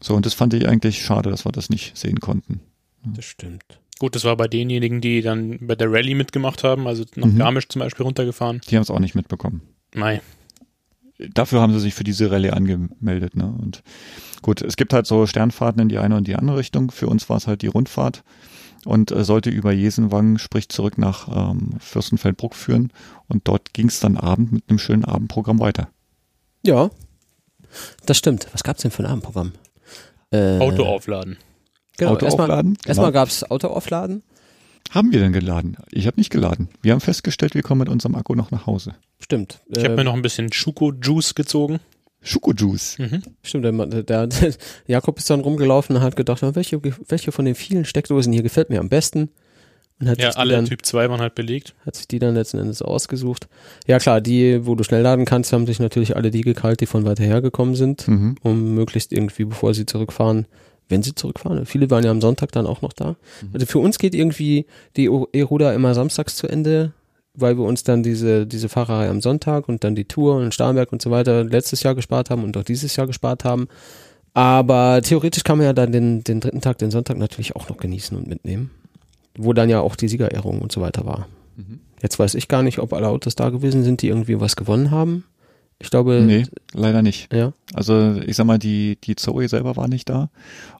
So, und das fand ich eigentlich schade, dass wir das nicht sehen konnten. Das stimmt. Gut, das war bei denjenigen, die dann bei der Rallye mitgemacht haben, also nach Mhm. Garmisch zum Beispiel runtergefahren. Die haben es auch nicht mitbekommen. Mei. Dafür haben sie sich für diese Rallye angemeldet. Ne? Und gut, es gibt halt so Sternfahrten in die eine und die andere Richtung. Für uns war es halt die Rundfahrt und äh, sollte über Jesenwang, sprich zurück nach ähm, Fürstenfeldbruck führen. Und dort ging es dann Abend mit einem schönen Abendprogramm weiter. Ja, das stimmt. Was gab's denn für ein Abendprogramm? Äh, Auto aufladen. Genau, Auto erstmal, aufladen. Genau. erstmal gab's Auto aufladen. Haben wir denn geladen? Ich habe nicht geladen. Wir haben festgestellt, wir kommen mit unserem Akku noch nach Hause. Stimmt. Ich habe Äh, mir noch ein bisschen Schuko-Juice gezogen. Schokojuice. Mhm. Stimmt, der, der, der Jakob ist dann rumgelaufen und hat gedacht, welche, welche von den vielen Steckdosen hier gefällt mir am besten? Und hat, Ja, sich die alle dann, Typ 2 waren halt belegt. hat sich die dann letzten Endes ausgesucht. Ja klar, die, wo du schnell laden kannst, haben sich natürlich alle die gekalt, die von weiter her gekommen sind, Mhm. um möglichst irgendwie, bevor sie zurückfahren, wenn sie zurückfahren. Viele waren ja am Sonntag dann auch noch da. Also für uns geht irgendwie die E-Ruder immer samstags zu Ende, weil wir uns dann diese, diese Fahrerei am Sonntag und dann die Tour und Starnberg und so weiter letztes Jahr gespart haben und auch dieses Jahr gespart haben. Aber theoretisch kann man ja dann den, den dritten Tag, den Sonntag natürlich auch noch genießen und mitnehmen. Wo dann ja auch die Siegerehrung und so weiter war. Mhm. Jetzt weiß ich gar nicht, ob alle Autos da gewesen sind, die irgendwie was gewonnen haben. Ich glaube, Nee, leider nicht. ja. Also ich sag mal, die, die Zoe selber war nicht da.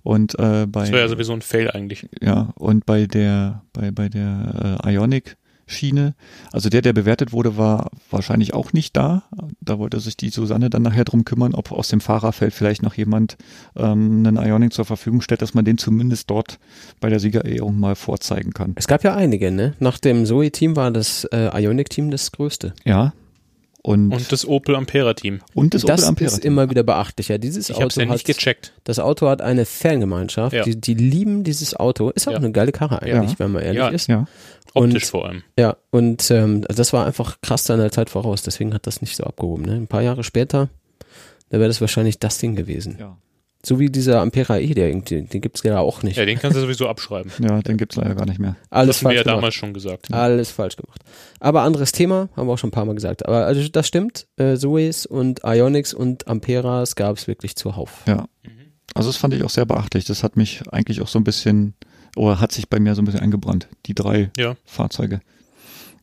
Und äh, bei Das wäre ja sowieso ein Fail eigentlich. Ja, und bei der, bei, bei der äh, Ionic-Schiene, also der, der bewertet wurde, war wahrscheinlich auch nicht da. Da wollte sich die Susanne dann nachher drum kümmern, ob aus dem Fahrerfeld vielleicht noch jemand ähm, einen Ionic zur Verfügung stellt, dass man den zumindest dort bei der Siegerehrung mal vorzeigen kann. Es gab ja einige, ne? Nach dem Zoe-Team war das äh, Ionic-Team das größte. Ja. Und, Und das Opel Ampera-Team. und das, das Opel Ampera. ist immer wieder beachtlicher. Dieses Ich habe es Auto ja nicht hat, gecheckt. das Auto hat eine Fangemeinschaft. Ja. Die, die lieben dieses Auto. Ist auch Ja. eine geile Karre eigentlich, Ja. wenn man ehrlich Ja. ist. ja. Optisch Und- vor allem. Ja, und ähm, das war einfach krass seiner Zeit voraus. Deswegen hat das nicht so abgehoben. Ne? Ein paar Jahre später, da wäre das wahrscheinlich das Ding gewesen. ja. So wie dieser Ampera E, der, irgendwie- den gibt's ja auch nicht. Ja, den kannst du sowieso abschreiben. Ja, den gibt's leider gar nicht mehr. Alles Das haben wir falsch ja gemacht. damals schon gesagt. Alles falsch gemacht. Aber anderes Thema, haben wir auch schon ein paar Mal gesagt. Aber also das stimmt. Äh, Zoes und Ionics und Amperas gab es wirklich zuhauf. Ja. Also das fand ich auch sehr beachtlich. Das hat mich eigentlich auch so ein bisschen, oder hat sich bei mir so ein bisschen eingebrannt. Die drei Ja. Fahrzeuge.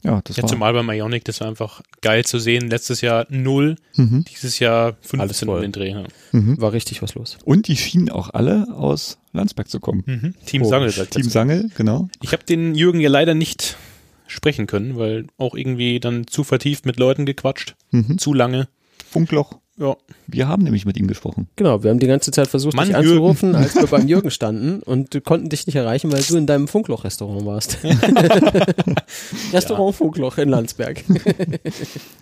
Ja, das Ja, war. zumal beim Ionic, das war einfach geil zu sehen. Letztes Jahr null, Mhm. dieses Jahr Alles 15 voll. um den Dreh. Ja. Mhm. War richtig was los. Und die schienen auch alle aus Landsberg zu kommen. Mhm. Team Komisch. Sangel. sagt Team. Sangel, genau. Ich habe den Jürgen ja leider nicht sprechen können, weil auch irgendwie dann zu vertieft mit Leuten gequatscht, Mhm. zu lange. Funkloch. Ja. Wir haben nämlich mit ihm gesprochen. Genau, wir haben die ganze Zeit versucht, Mann, dich Jürgen. anzurufen, als wir beim Jürgen standen und konnten dich nicht erreichen, weil du in deinem Funkloch-Restaurant warst. Restaurant Funkloch in Landsberg.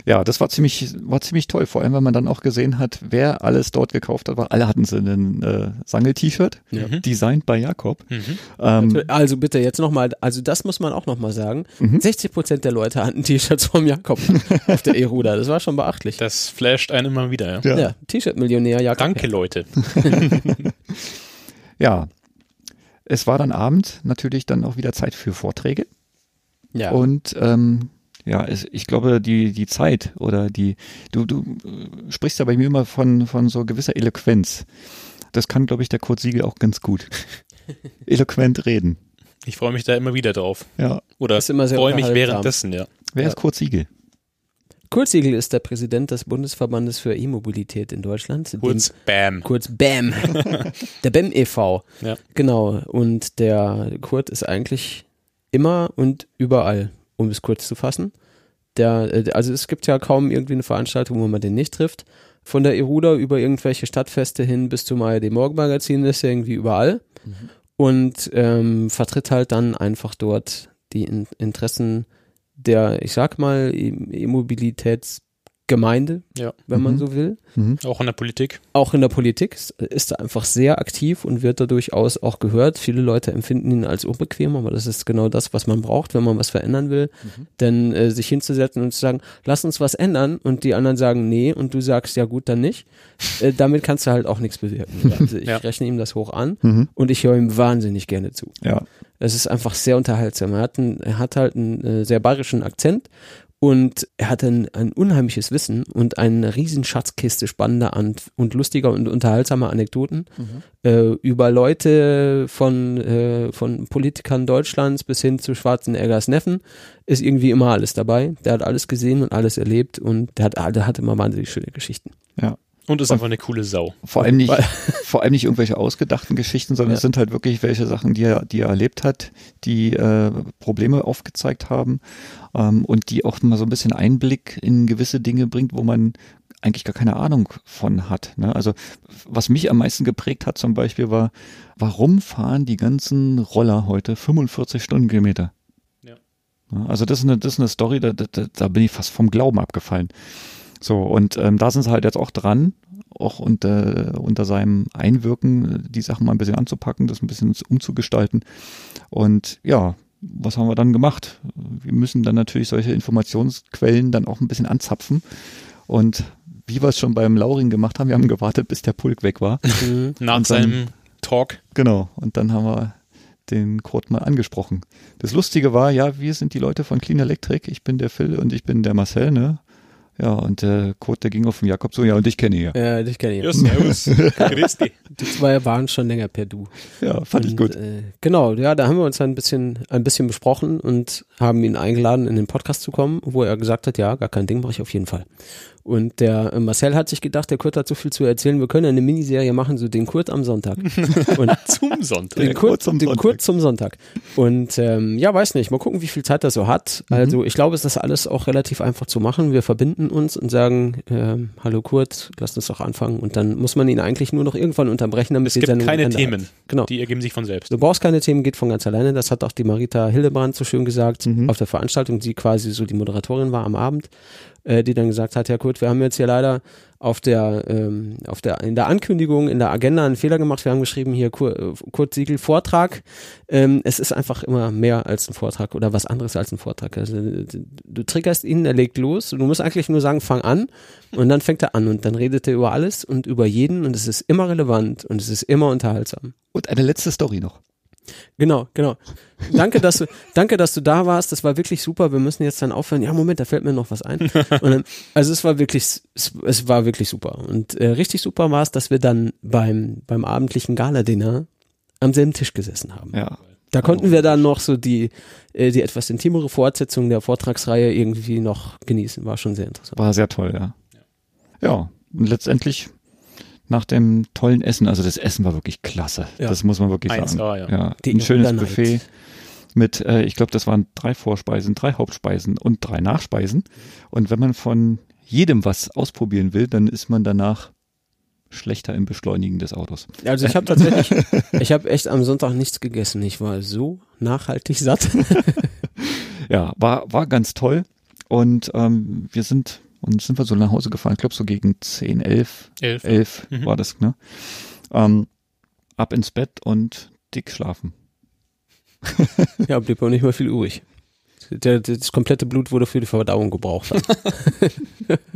Ja, das war ziemlich, war ziemlich toll. Vor allem, wenn man dann auch gesehen hat, wer alles dort gekauft hat. Weil alle hatten sie ein äh, Sangel-T-Shirt, Ja. designed bei Jakob. Mhm. Ähm, Also bitte jetzt nochmal, also das muss man auch nochmal sagen. Mhm. 60 Prozent der Leute hatten T-Shirts vom Jakob auf der E-Ruder. Das war schon beachtlich. Das flasht einen immer wieder. Ja. ja. Ja, T-Shirt-Millionär Jakob. Danke, Leute. ja. Es war dann Abend natürlich dann auch wieder Zeit für Vorträge. Ja. Und ähm, ja, es, ich glaube, die, die Zeit oder die, du, du äh, sprichst ja bei mir immer von, von so gewisser Eloquenz. Das kann, glaube ich, der Kurt Siegel auch ganz gut. Eloquent reden. Ich freue mich da immer wieder drauf. Ja. Oder Ist immer sehr freue mich währenddessen, ja. Wer Ja. ist Kurt Siegel? Kurt Siegel ist der Präsident des Bundesverbandes für E-Mobilität in Deutschland. dem- Kurz Bam. Kurz BAM. der BAM e.V. Ja. Genau. Und der Kurt ist eigentlich immer und überall, um es kurz zu fassen. Der, äh, also es gibt ja kaum irgendwie eine Veranstaltung, wo man den nicht trifft. Von der Eruda über irgendwelche Stadtfeste hin bis zum ARD Morgenmagazin ist er irgendwie überall. Und ähm, vertritt halt dann einfach dort die in Interessen der, ich sag mal, E- E-Mobilitätsgemeinde, Ja. wenn man Mhm. so will Auch in der Politik. auch in der Politik ist, er einfach sehr aktiv und wird da durchaus auch gehört. Viele Leute empfinden ihn als unbequem, aber das ist genau das, was man braucht, wenn man was verändern will. Denn äh, sich hinzusetzen und zu sagen, lass uns was ändern und die anderen sagen nee und du sagst ja gut, dann nicht, äh, damit kannst du halt auch nichts bewirken. Also ich Ja. rechne ihm das hoch an Mhm. und ich höre ihm wahnsinnig gerne zu. Ja. Es ist einfach sehr unterhaltsam. Er hat, einen, er hat halt einen äh, sehr bayerischen Akzent und er hat ein, ein unheimliches Wissen und eine riesen Schatzkiste spannender an, und lustiger und unterhaltsamer Anekdoten äh, über Leute von, äh, von Politikern Deutschlands bis hin zu Schwarzeneggers Neffen ist irgendwie immer alles dabei. Der hat alles gesehen und alles erlebt und der hat, der hat immer wahnsinnig schöne Geschichten. Ja. Und ist einfach eine coole Sau. Vor allem nicht, vor allem nicht irgendwelche ausgedachten Geschichten, sondern Ja. es sind halt wirklich welche Sachen, die er, die er erlebt hat, die äh, Probleme aufgezeigt haben ähm, und die auch mal so ein bisschen Einblick in gewisse Dinge bringt, wo man eigentlich gar keine Ahnung von hat. Ne? Also was mich am meisten geprägt hat zum Beispiel war, warum fahren die ganzen Roller heute 45 Stundenkilometer? Ja. Ja, Also das ist eine, das ist eine Story, da, da, da bin ich fast vom Glauben abgefallen. So, und ähm, da sind sie halt jetzt auch dran, auch unter, unter seinem Einwirken, die Sachen mal ein bisschen anzupacken, das ein bisschen umzugestalten. Und ja, was haben wir dann gemacht? Wir müssen dann natürlich solche Informationsquellen dann auch ein bisschen anzapfen. Und wie wir es schon beim Lauring gemacht haben, wir haben gewartet, bis der Pulk weg war. Mhm. Nach Und dann- seinem Talk. Genau. Und dann haben wir den Kurt mal angesprochen. Das Lustige war, ja, wir sind die Leute von Clean Electric. Ich bin der Phil und ich bin der Marcel, ne? Ja, und der Kurt, der ging auf den Jakob so, ja, und ich kenne ihn ja. Ja, dich kenne ich. Ja, servus. Grüß dich. Die zwei waren schon länger per Du. Ja, fand ich Und, gut. Äh, genau, ja, da haben wir uns ein bisschen, ein bisschen besprochen und haben ihn eingeladen, in den Podcast zu kommen, wo er gesagt hat, ja, gar kein Ding, mache ich auf jeden Fall. Und der äh, Marcel hat sich gedacht, der Kurt hat so viel zu erzählen, wir können eine Miniserie machen, so den Kurt am Sonntag. Und Zum Sonntag. den Kurt, Kurt zum den Sonntag. Kurt zum Sonntag. Und ähm, ja, weiß nicht, mal gucken, wie viel Zeit er so hat. Mhm. Also ich glaube, es ist alles auch relativ einfach zu machen. Wir verbinden uns und sagen, ähm, hallo Kurt, lass uns doch anfangen. Und dann muss man ihn eigentlich nur noch irgendwann unterbrechen, damit Es gibt Sendung keine hat. Themen. Genau. Die ergeben sich von selbst. Du brauchst keine Themen, geht von ganz alleine. Das hat auch die Marita Hildebrand so schön gesagt Mhm. auf der Veranstaltung, die quasi so die Moderatorin war am Abend, äh, die dann gesagt hat, ja Kurt, wir haben jetzt hier leider auf der, ähm, auf der, in der Ankündigung, in der Agenda einen Fehler gemacht. Wir haben geschrieben hier Kur, äh, Kurt Siegel Vortrag. Ähm, es ist einfach immer mehr als ein Vortrag oder was anderes als ein Vortrag. Also, äh, du triggerst ihn, er legt los. Du musst eigentlich nur sagen, fang an. Und dann fängt er an und dann redet er über alles und über jeden und es ist immer relevant und es ist immer unterhaltsam. Und eine letzte Story noch. Genau, genau. Danke, dass du, danke, dass du da warst. Das war wirklich super. Wir müssen jetzt dann aufhören. Ja, Moment, da fällt mir noch was ein. Dann, also es war wirklich, es, es war wirklich super. Und äh, richtig super war es, dass wir dann beim beim abendlichen Gala-Dinner am selben Tisch gesessen haben. Ja. Da konnten wir dann noch so die äh, die etwas intimere Fortsetzung der Vortragsreihe irgendwie noch genießen. War schon sehr interessant. War sehr toll, ja. Ja, und letztendlich nach dem tollen Essen, also das Essen war wirklich klasse. Ja. Das muss man wirklich 1A, sagen. ja. Die ein schönes Irland. Buffet mit, äh, ich glaube, das waren drei Vorspeisen, drei Hauptspeisen und drei Nachspeisen. Und wenn man von jedem was ausprobieren will, dann ist man danach schlechter im Beschleunigen des Autos. Also ich habe tatsächlich, ich habe echt am Sonntag nichts gegessen. Ich war so nachhaltig satt. Ja, war, war ganz toll. Und ähm, wir sind, und sind wir so nach Hause gefahren, ich glaube so gegen 10, 11, Elf. 11 Mhm. war das, ne? Ähm, ab ins Bett und dick schlafen. ja, blieb auch nicht mehr viel übrig. Der, das komplette Blut wurde für die Verdauung gebraucht.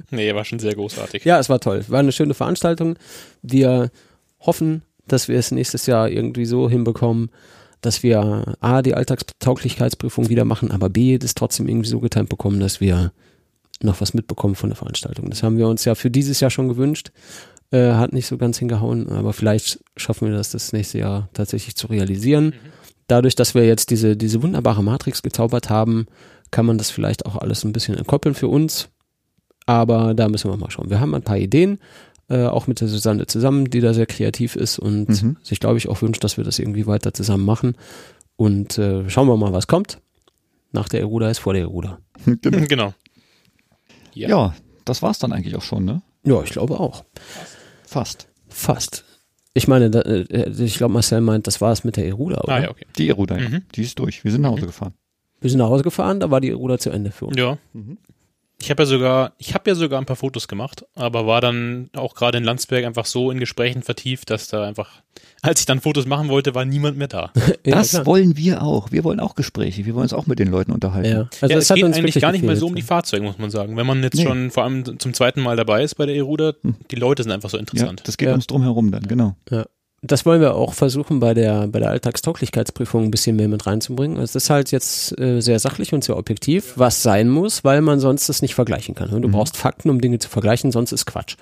Nee, war schon sehr großartig. Ja, es war toll. War eine schöne Veranstaltung. Wir hoffen, dass wir es nächstes Jahr irgendwie so hinbekommen, dass wir A, die Alltagstauglichkeitsprüfung wieder machen, aber B, das trotzdem irgendwie so getimt bekommen, dass wir noch was mitbekommen von der Veranstaltung. Das haben wir uns ja für dieses Jahr schon gewünscht. Äh, hat nicht so ganz hingehauen, aber vielleicht schaffen wir das das nächste Jahr tatsächlich zu realisieren. Dadurch, dass wir jetzt diese, diese wunderbare Matrix gezaubert haben, kann man das vielleicht auch alles ein bisschen entkoppeln für uns. Aber da müssen wir mal schauen. Wir haben ein paar Ideen, äh, auch mit der Susanne zusammen, die da sehr kreativ ist und Mhm. sich, glaube ich, auch wünscht, dass wir das irgendwie weiter zusammen machen. Und äh, schauen wir mal, was kommt. Nach der Eruda ist vor der Eruda. genau. Ja. Ja, das war's dann eigentlich auch schon, ne? Ja, ich glaube auch. Fast. Fast. Ich meine, da, äh, ich glaube, Marcel meint, das war es mit der Eruda, oder? Ah, ja, okay. Die Eruda, ja. Mhm. die ist durch. Wir sind nach Hause gefahren. Wir sind nach Hause gefahren, da war die Eruda zu Ende für uns. Ja. Mhm. Ich habe ja sogar, ich habe ja sogar ein paar Fotos gemacht, aber war dann auch gerade in Landsberg einfach so in Gesprächen vertieft, dass da einfach, als ich dann Fotos machen wollte, war niemand mehr da. Ja, das klar. wollen wir auch. Wir wollen auch Gespräche. Wir wollen uns auch mit den Leuten unterhalten. ja. Also ja, es geht uns eigentlich gar nicht mal gefehlt. so um die Fahrzeuge, muss man sagen. Wenn man jetzt Nee. schon vor allem zum zweiten Mal dabei ist bei der Eruda, die Leute sind einfach so Ja, interessant. das geht Ja. uns drum herum dann, genau. Das wollen wir auch versuchen, bei der, bei der Alltagstauglichkeitsprüfung ein bisschen mehr mit reinzubringen. Also das ist halt jetzt äh, sehr sachlich und sehr objektiv, was sein muss, weil man sonst das nicht vergleichen kann. Du brauchst Fakten, um Dinge zu vergleichen, sonst ist Quatsch.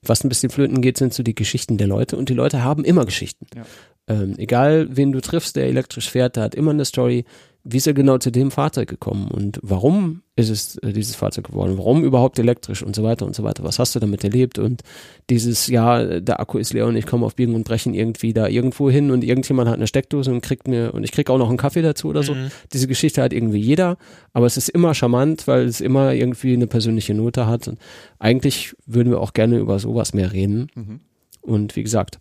Was ein bisschen flöten geht, sind so die Geschichten der Leute und die Leute haben immer Geschichten. Ja. Ähm, egal, wen du triffst, der elektrisch fährt, der hat immer eine Story. Wie ist er genau zu dem Fahrzeug gekommen und warum ist es äh, dieses Fahrzeug geworden? Warum überhaupt elektrisch und so weiter und so weiter? Was hast du damit erlebt? Und dieses, ja, der Akku ist leer und ich komme auf Biegen und Brechen irgendwie da irgendwo hin und irgendjemand hat eine Steckdose und kriegt mir, und ich krieg auch noch einen Kaffee dazu oder so. Mhm. Diese Geschichte hat irgendwie jeder, aber es ist immer charmant, weil es immer irgendwie eine persönliche Note hat. Und eigentlich würden wir auch gerne über sowas mehr reden. Mhm. Und wie gesagt,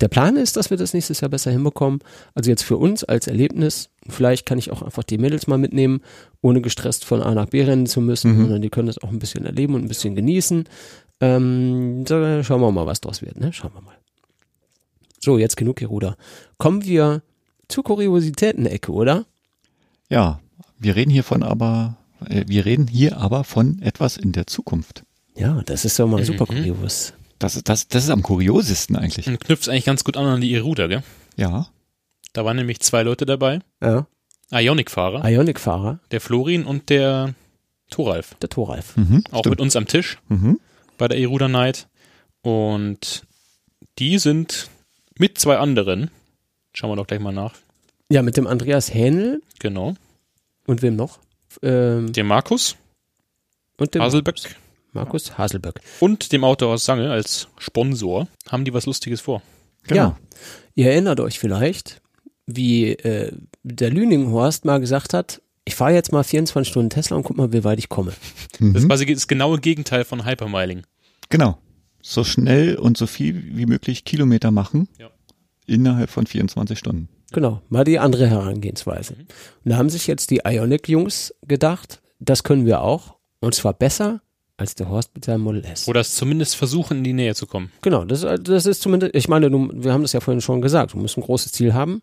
der Plan ist, dass wir das nächstes Jahr besser hinbekommen. Also jetzt für uns als Erlebnis. Vielleicht kann ich auch einfach die Mädels mal mitnehmen, ohne gestresst von A nach B rennen zu müssen, Mhm. sondern die können das auch ein bisschen erleben und ein bisschen genießen. Ähm, da schauen wir mal, was draus wird, ne? Schauen wir mal. So, jetzt genug Geruder. Kommen wir zur Kuriositäten-Ecke, oder? Ja, wir reden hiervon aber, äh, wir reden hier aber von etwas in der Zukunft. Ja, das ist doch mal Mhm. super kurios. Das, ist- das, das ist am kuriosesten eigentlich. Und knüpft eigentlich ganz gut an an die Eruda, gell? Ja. Da waren nämlich zwei Leute dabei. Ja. Ionic-Fahrer, Ionic-Fahrer, der Florin und der Thoralf. der Thoralf. Mhm, Auch stimmt. mit uns am Tisch Mhm. bei der Eruda Night. Und die sind mit zwei anderen, schauen wir doch gleich mal nach, Ja, mit dem Andreas Hähnel genau, und wem noch? Ähm, dem Markus und dem Haselböck Markus Haselböck. und dem Autor aus Sange als Sponsor haben die was Lustiges vor. Genau. Ja, ihr erinnert euch vielleicht, wie äh, der Lüninghorst mal gesagt hat, ich fahre jetzt mal 24 Stunden Tesla und guck mal, wie weit ich komme. Mhm. Das ist quasi das genaue Gegenteil von Hypermiling. Genau. So schnell und so viel wie möglich Kilometer machen Ja. innerhalb von 24 Stunden. Genau, mal die andere Herangehensweise. Und da haben sich jetzt die Ionic-Jungs gedacht, das können wir auch. Und zwar besser als der Horst mit seinem Model S. Oder es zumindest versuchen, in die Nähe zu kommen. Genau, das, das ist zumindest, ich meine, du, wir haben das ja vorhin schon gesagt, du musst ein großes Ziel haben,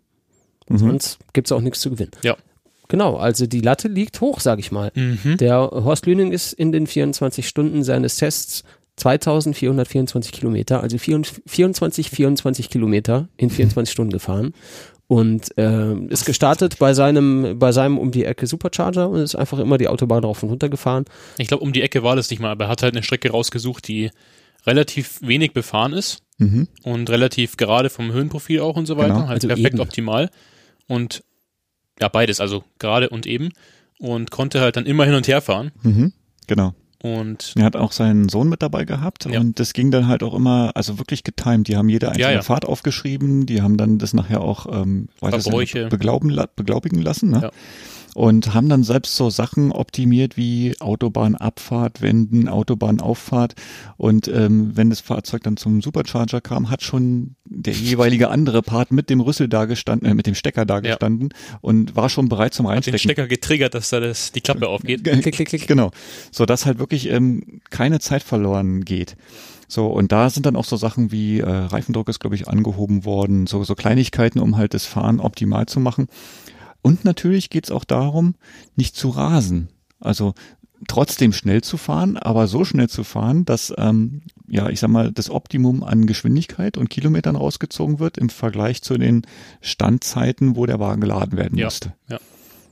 Mhm. sonst gibt's auch nichts zu gewinnen. Ja. Genau, also die Latte liegt hoch, sag ich mal. Mhm. Der Horst Lüning ist in den 24 Stunden seines Tests 2424 Kilometer, also 24, 24 Kilometer in 24 Stunden gefahren und äh, ist gestartet bei seinem bei seinem um die Ecke Supercharger und ist einfach immer die Autobahn rauf und runter gefahren. Ich glaube, um die Ecke war das nicht mal, aber er hat halt eine Strecke rausgesucht, die relativ wenig befahren ist Mhm. und relativ gerade vom Höhenprofil auch und so weiter. Genau, halt also perfekt eben. optimal. Und ja, beides, also gerade und eben. Und konnte halt dann immer hin und her fahren. Mhm. Genau. Und Er hat auch seinen Sohn mit dabei gehabt Ja. und das ging dann halt auch immer, also wirklich getimed. Die haben jede einzelne ja. Fahrt aufgeschrieben, die haben dann das nachher auch ähm, weiß Verbräuche. beglauben, la- beglaubigen lassen. Ne? Und haben dann selbst so Sachen optimiert wie Autobahnabfahrt, Wenden, Autobahnauffahrt und ähm, wenn das Fahrzeug dann zum Supercharger kam, hat schon der jeweilige andere Part mit dem Rüssel da gestanden, äh, mit dem Stecker da Ja. gestanden und war schon bereit zum Den Reinstecken. Stecker getriggert, dass da das, die Klappe aufgeht. Ge- Klick, klick, klick. Genau. So dass halt wirklich ähm, keine Zeit verloren geht. So, und da sind dann auch so Sachen wie äh, Reifendruck ist, glaube ich, angehoben worden, so, so Kleinigkeiten, um halt das Fahren optimal zu machen. Und natürlich geht's auch darum, nicht zu rasen. Also trotzdem schnell zu fahren, aber so schnell zu fahren, dass ähm, ja, ich sag mal, das Optimum an Geschwindigkeit und Kilometern rausgezogen wird im Vergleich zu den Standzeiten, wo der Wagen geladen werden Ja, musste. ja.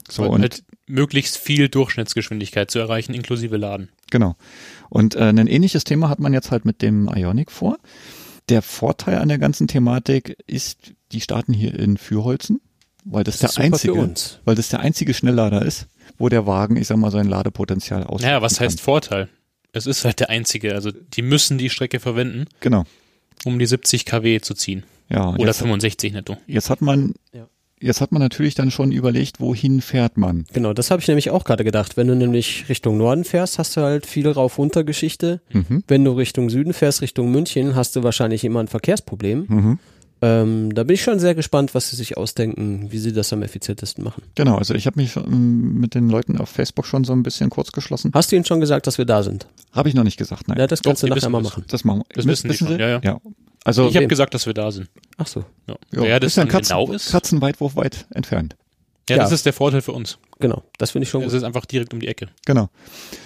So, und und halt möglichst viel Durchschnittsgeschwindigkeit zu erreichen, inklusive Laden. Genau. Und äh, ein ähnliches Thema hat man jetzt halt mit dem Ionic vor. Der Vorteil an der ganzen Thematik ist, die starten hier in Fürholzen, weil das, Das der einzige, weil das der einzige Schnelllader ist, wo der Wagen, ich sag mal, sein Ladepotenzial ausschöpfen Naja, was kann. heißt Vorteil? Es ist halt der einzige. Also die müssen die Strecke verwenden, Genau. um die 70 kW zu ziehen. Ja. Oder jetzt, 65 netto. jetzt hat man, Ja. jetzt hat man natürlich dann schon überlegt, wohin fährt man. Genau, das habe ich nämlich auch gerade gedacht. Wenn du nämlich Richtung Norden fährst, hast du halt viel Rauf-Runter-Geschichte. Mhm. Wenn du Richtung Süden fährst, Richtung München, hast du wahrscheinlich immer ein Verkehrsproblem. Mhm. Ähm, da bin ich schon sehr gespannt, was sie sich ausdenken, wie sie das am effizientesten machen. Genau, also ich habe mich ähm, mit den Leuten auf Facebook schon so ein bisschen kurz geschlossen. Hast du ihnen schon gesagt, dass wir da sind? Habe ich noch nicht gesagt, nein. Ja, das kannst Doch, du nachher wissen mal machen. das machen wir. Das wissen die schon, ja, ja. ja. Also Ich habe gesagt, dass wir da sind. Ach so, Ja. ja, Wer das ist ja ein dann Katzen, genau ist, Katzenweitwurf weit entfernt. Ja, das Ja. ist der Vorteil für uns. genau. Das finde ich schon Es gut. ist einfach direkt um die Ecke. Genau.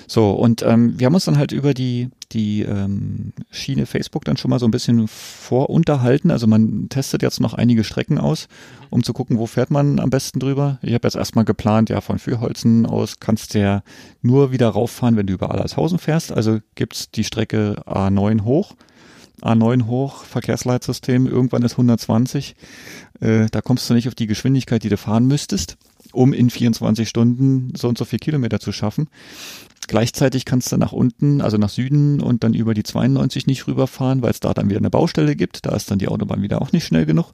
So, und ähm, wir haben uns dann halt über die, die ähm, Schiene Facebook dann schon mal so ein bisschen vorunterhalten. Also man testet jetzt noch einige Strecken aus, um zu gucken, wo fährt man am besten drüber. Ich habe jetzt erstmal geplant, ja, von Fürholzen aus kannst du ja nur wieder rauffahren, wenn du über Allershausen fährst. Also gibt's die Strecke A9 hoch. A9 hoch, Verkehrsleitsystem, irgendwann ist 120. Äh, da kommst du nicht auf die Geschwindigkeit, die du fahren müsstest, um in 24 Stunden so und so viel Kilometer zu schaffen. Gleichzeitig kannst du nach unten, also nach Süden und dann über die 92 nicht rüberfahren, weil es da dann wieder eine Baustelle gibt. Da ist dann die Autobahn wieder auch nicht schnell genug.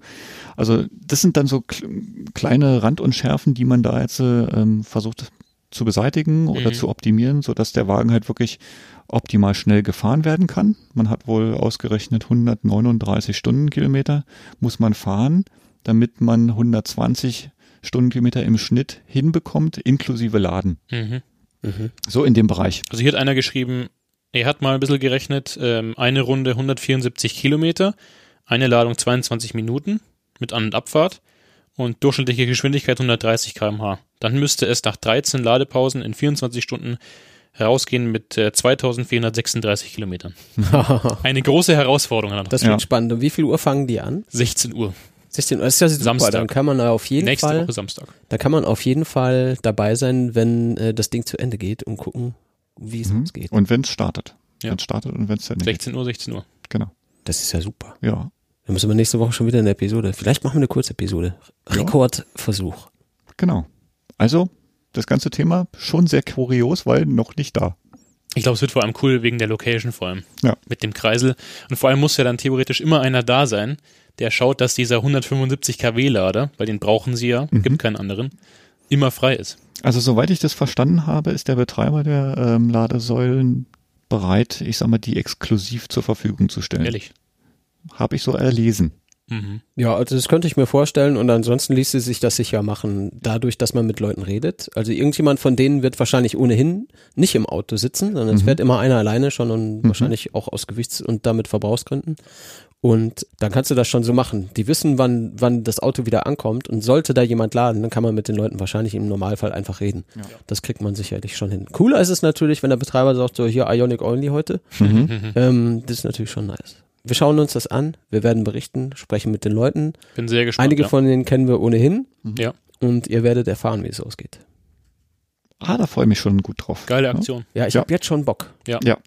Also das sind dann so kl- kleine Randunschärfen, die man da jetzt äh, ähm, versucht zu beseitigen oder Mhm. zu optimieren, so dass der Wagen halt wirklich optimal schnell gefahren werden kann. Man hat wohl ausgerechnet 139 Stundenkilometer muss man fahren, damit man 120 Stundenkilometer im Schnitt hinbekommt, inklusive Laden. Mhm. Mhm. So in dem Bereich. Also hier hat einer geschrieben, er hat mal ein bisschen gerechnet, ähm, eine Runde 174 Kilometer, eine Ladung 22 Minuten mit An- und Abfahrt und durchschnittliche Geschwindigkeit 130 km/h. Dann müsste es nach 13 Ladepausen in 24 Stunden rausgehen mit äh, 2436 Kilometern. Eine große Herausforderung. er noch. das klingt Ja. spannend. Und wie viel Uhr fangen die an? 16 Uhr, 16 Uhr. Das ist ja super. Samstag. Dann kann man auf jeden nächste Fall, Woche Samstag. da kann man auf jeden Fall dabei sein, wenn äh, das Ding zu Ende geht und gucken, wie es Mhm. ausgeht. Und wenn es startet. Ja. Wenn es startet und wenn es zu Ende geht. 16 Uhr, 16 Uhr. Genau. Das ist ja super. Ja. Dann müssen wir nächste Woche schon wieder eine Episode. Vielleicht machen wir eine Kurzepisode. Ja. Rekordversuch. Genau. Also, das ganze Thema schon sehr kurios, weil noch nicht da. Ich glaube, es wird vor allem cool wegen der Location vor allem. Ja. Mit dem Kreisel. Und vor allem muss ja dann theoretisch immer einer da sein, der schaut, dass dieser 175 kW Lader, weil den brauchen sie ja, Mhm. gibt keinen anderen, immer frei ist. Also, soweit ich das verstanden habe, ist der Betreiber der ähm, Ladesäulen bereit, ich sag mal, die exklusiv zur Verfügung zu stellen. Ehrlich. Habe ich so erlesen. Mhm. Ja, also das könnte ich mir vorstellen und ansonsten ließe sich das sicher machen, dadurch, dass man mit Leuten redet. Also irgendjemand von denen wird wahrscheinlich ohnehin nicht im Auto sitzen, sondern es Mhm. fährt immer einer alleine schon und Mhm. wahrscheinlich auch aus Gewichts- und damit Verbrauchsgründen. Und dann kannst du das schon so machen. Die wissen, wann, wann das Auto wieder ankommt und sollte da jemand laden, dann kann man mit den Leuten wahrscheinlich im Normalfall einfach reden. Ja. Das kriegt man sicherlich schon hin. Cooler ist es natürlich, wenn der Betreiber sagt, so hier Ionic Only heute. Mhm. Ähm, das ist natürlich schon nice. Wir schauen uns das an, wir werden berichten, sprechen mit den Leuten. Bin sehr gespannt. Einige ja. von denen kennen wir ohnehin ja, und ihr werdet erfahren, wie es ausgeht. Ah, da freue ich mich schon gut drauf. geile Aktion. Ja, ich Ja. habe jetzt schon Bock. Ja.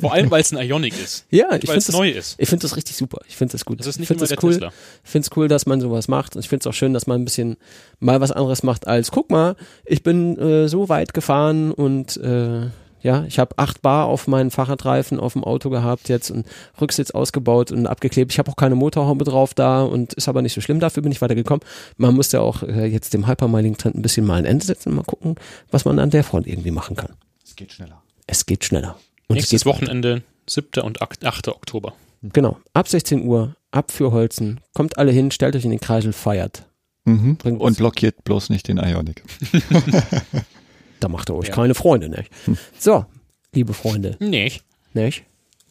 Vor allem, weil es ein Ionic ist. Ja, ich Weil finde es neu ist. ich find das richtig super. Ich finde das gut. Das ist ich nicht finde immer der cool. Tesla. Ich finde es cool, dass man sowas macht. Und ich finde es auch schön, dass man ein bisschen mal was anderes macht als, guck mal, ich bin äh, so weit gefahren und äh, Ja, ich habe acht Bar auf meinen Fahrradreifen auf dem Auto gehabt jetzt und Rücksitz ausgebaut und abgeklebt. Ich habe auch keine Motorhaube drauf da und ist aber nicht so schlimm. Dafür bin ich weitergekommen. Man muss ja auch äh, jetzt dem Hypermiling-Trend ein bisschen mal ein Ende setzen und mal gucken, was man an der Front irgendwie machen kann. Es geht schneller. Es geht schneller. Und es Nächstes geht Wochenende, 7. und 8. Oktober. Genau. Ab 16 Uhr, ab für Holzen. Kommt alle hin, stellt euch in den Kreisel, feiert. Mhm. Und blockiert bloß nicht den Ionic. Da macht ihr euch Ja. keine Freunde, nicht? So, liebe Freunde, Nicht. nicht?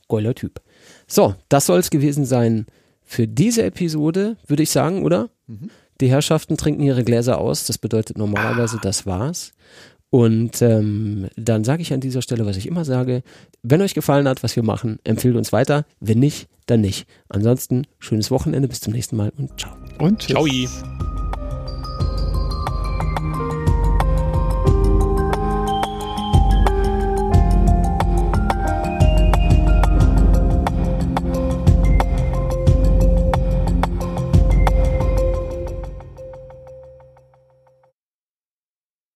Geiler Typ. So, das soll es gewesen sein für diese Episode, würde ich sagen, oder? Die Herrschaften trinken ihre Gläser aus. Das bedeutet normalerweise, das war's. Und ähm, dann sage ich an dieser Stelle, was ich immer sage, wenn euch gefallen hat, was wir machen, empfehlt uns weiter. Wenn nicht, dann nicht. Ansonsten schönes Wochenende, bis zum nächsten Mal und ciao. Und tschüss. Ciao.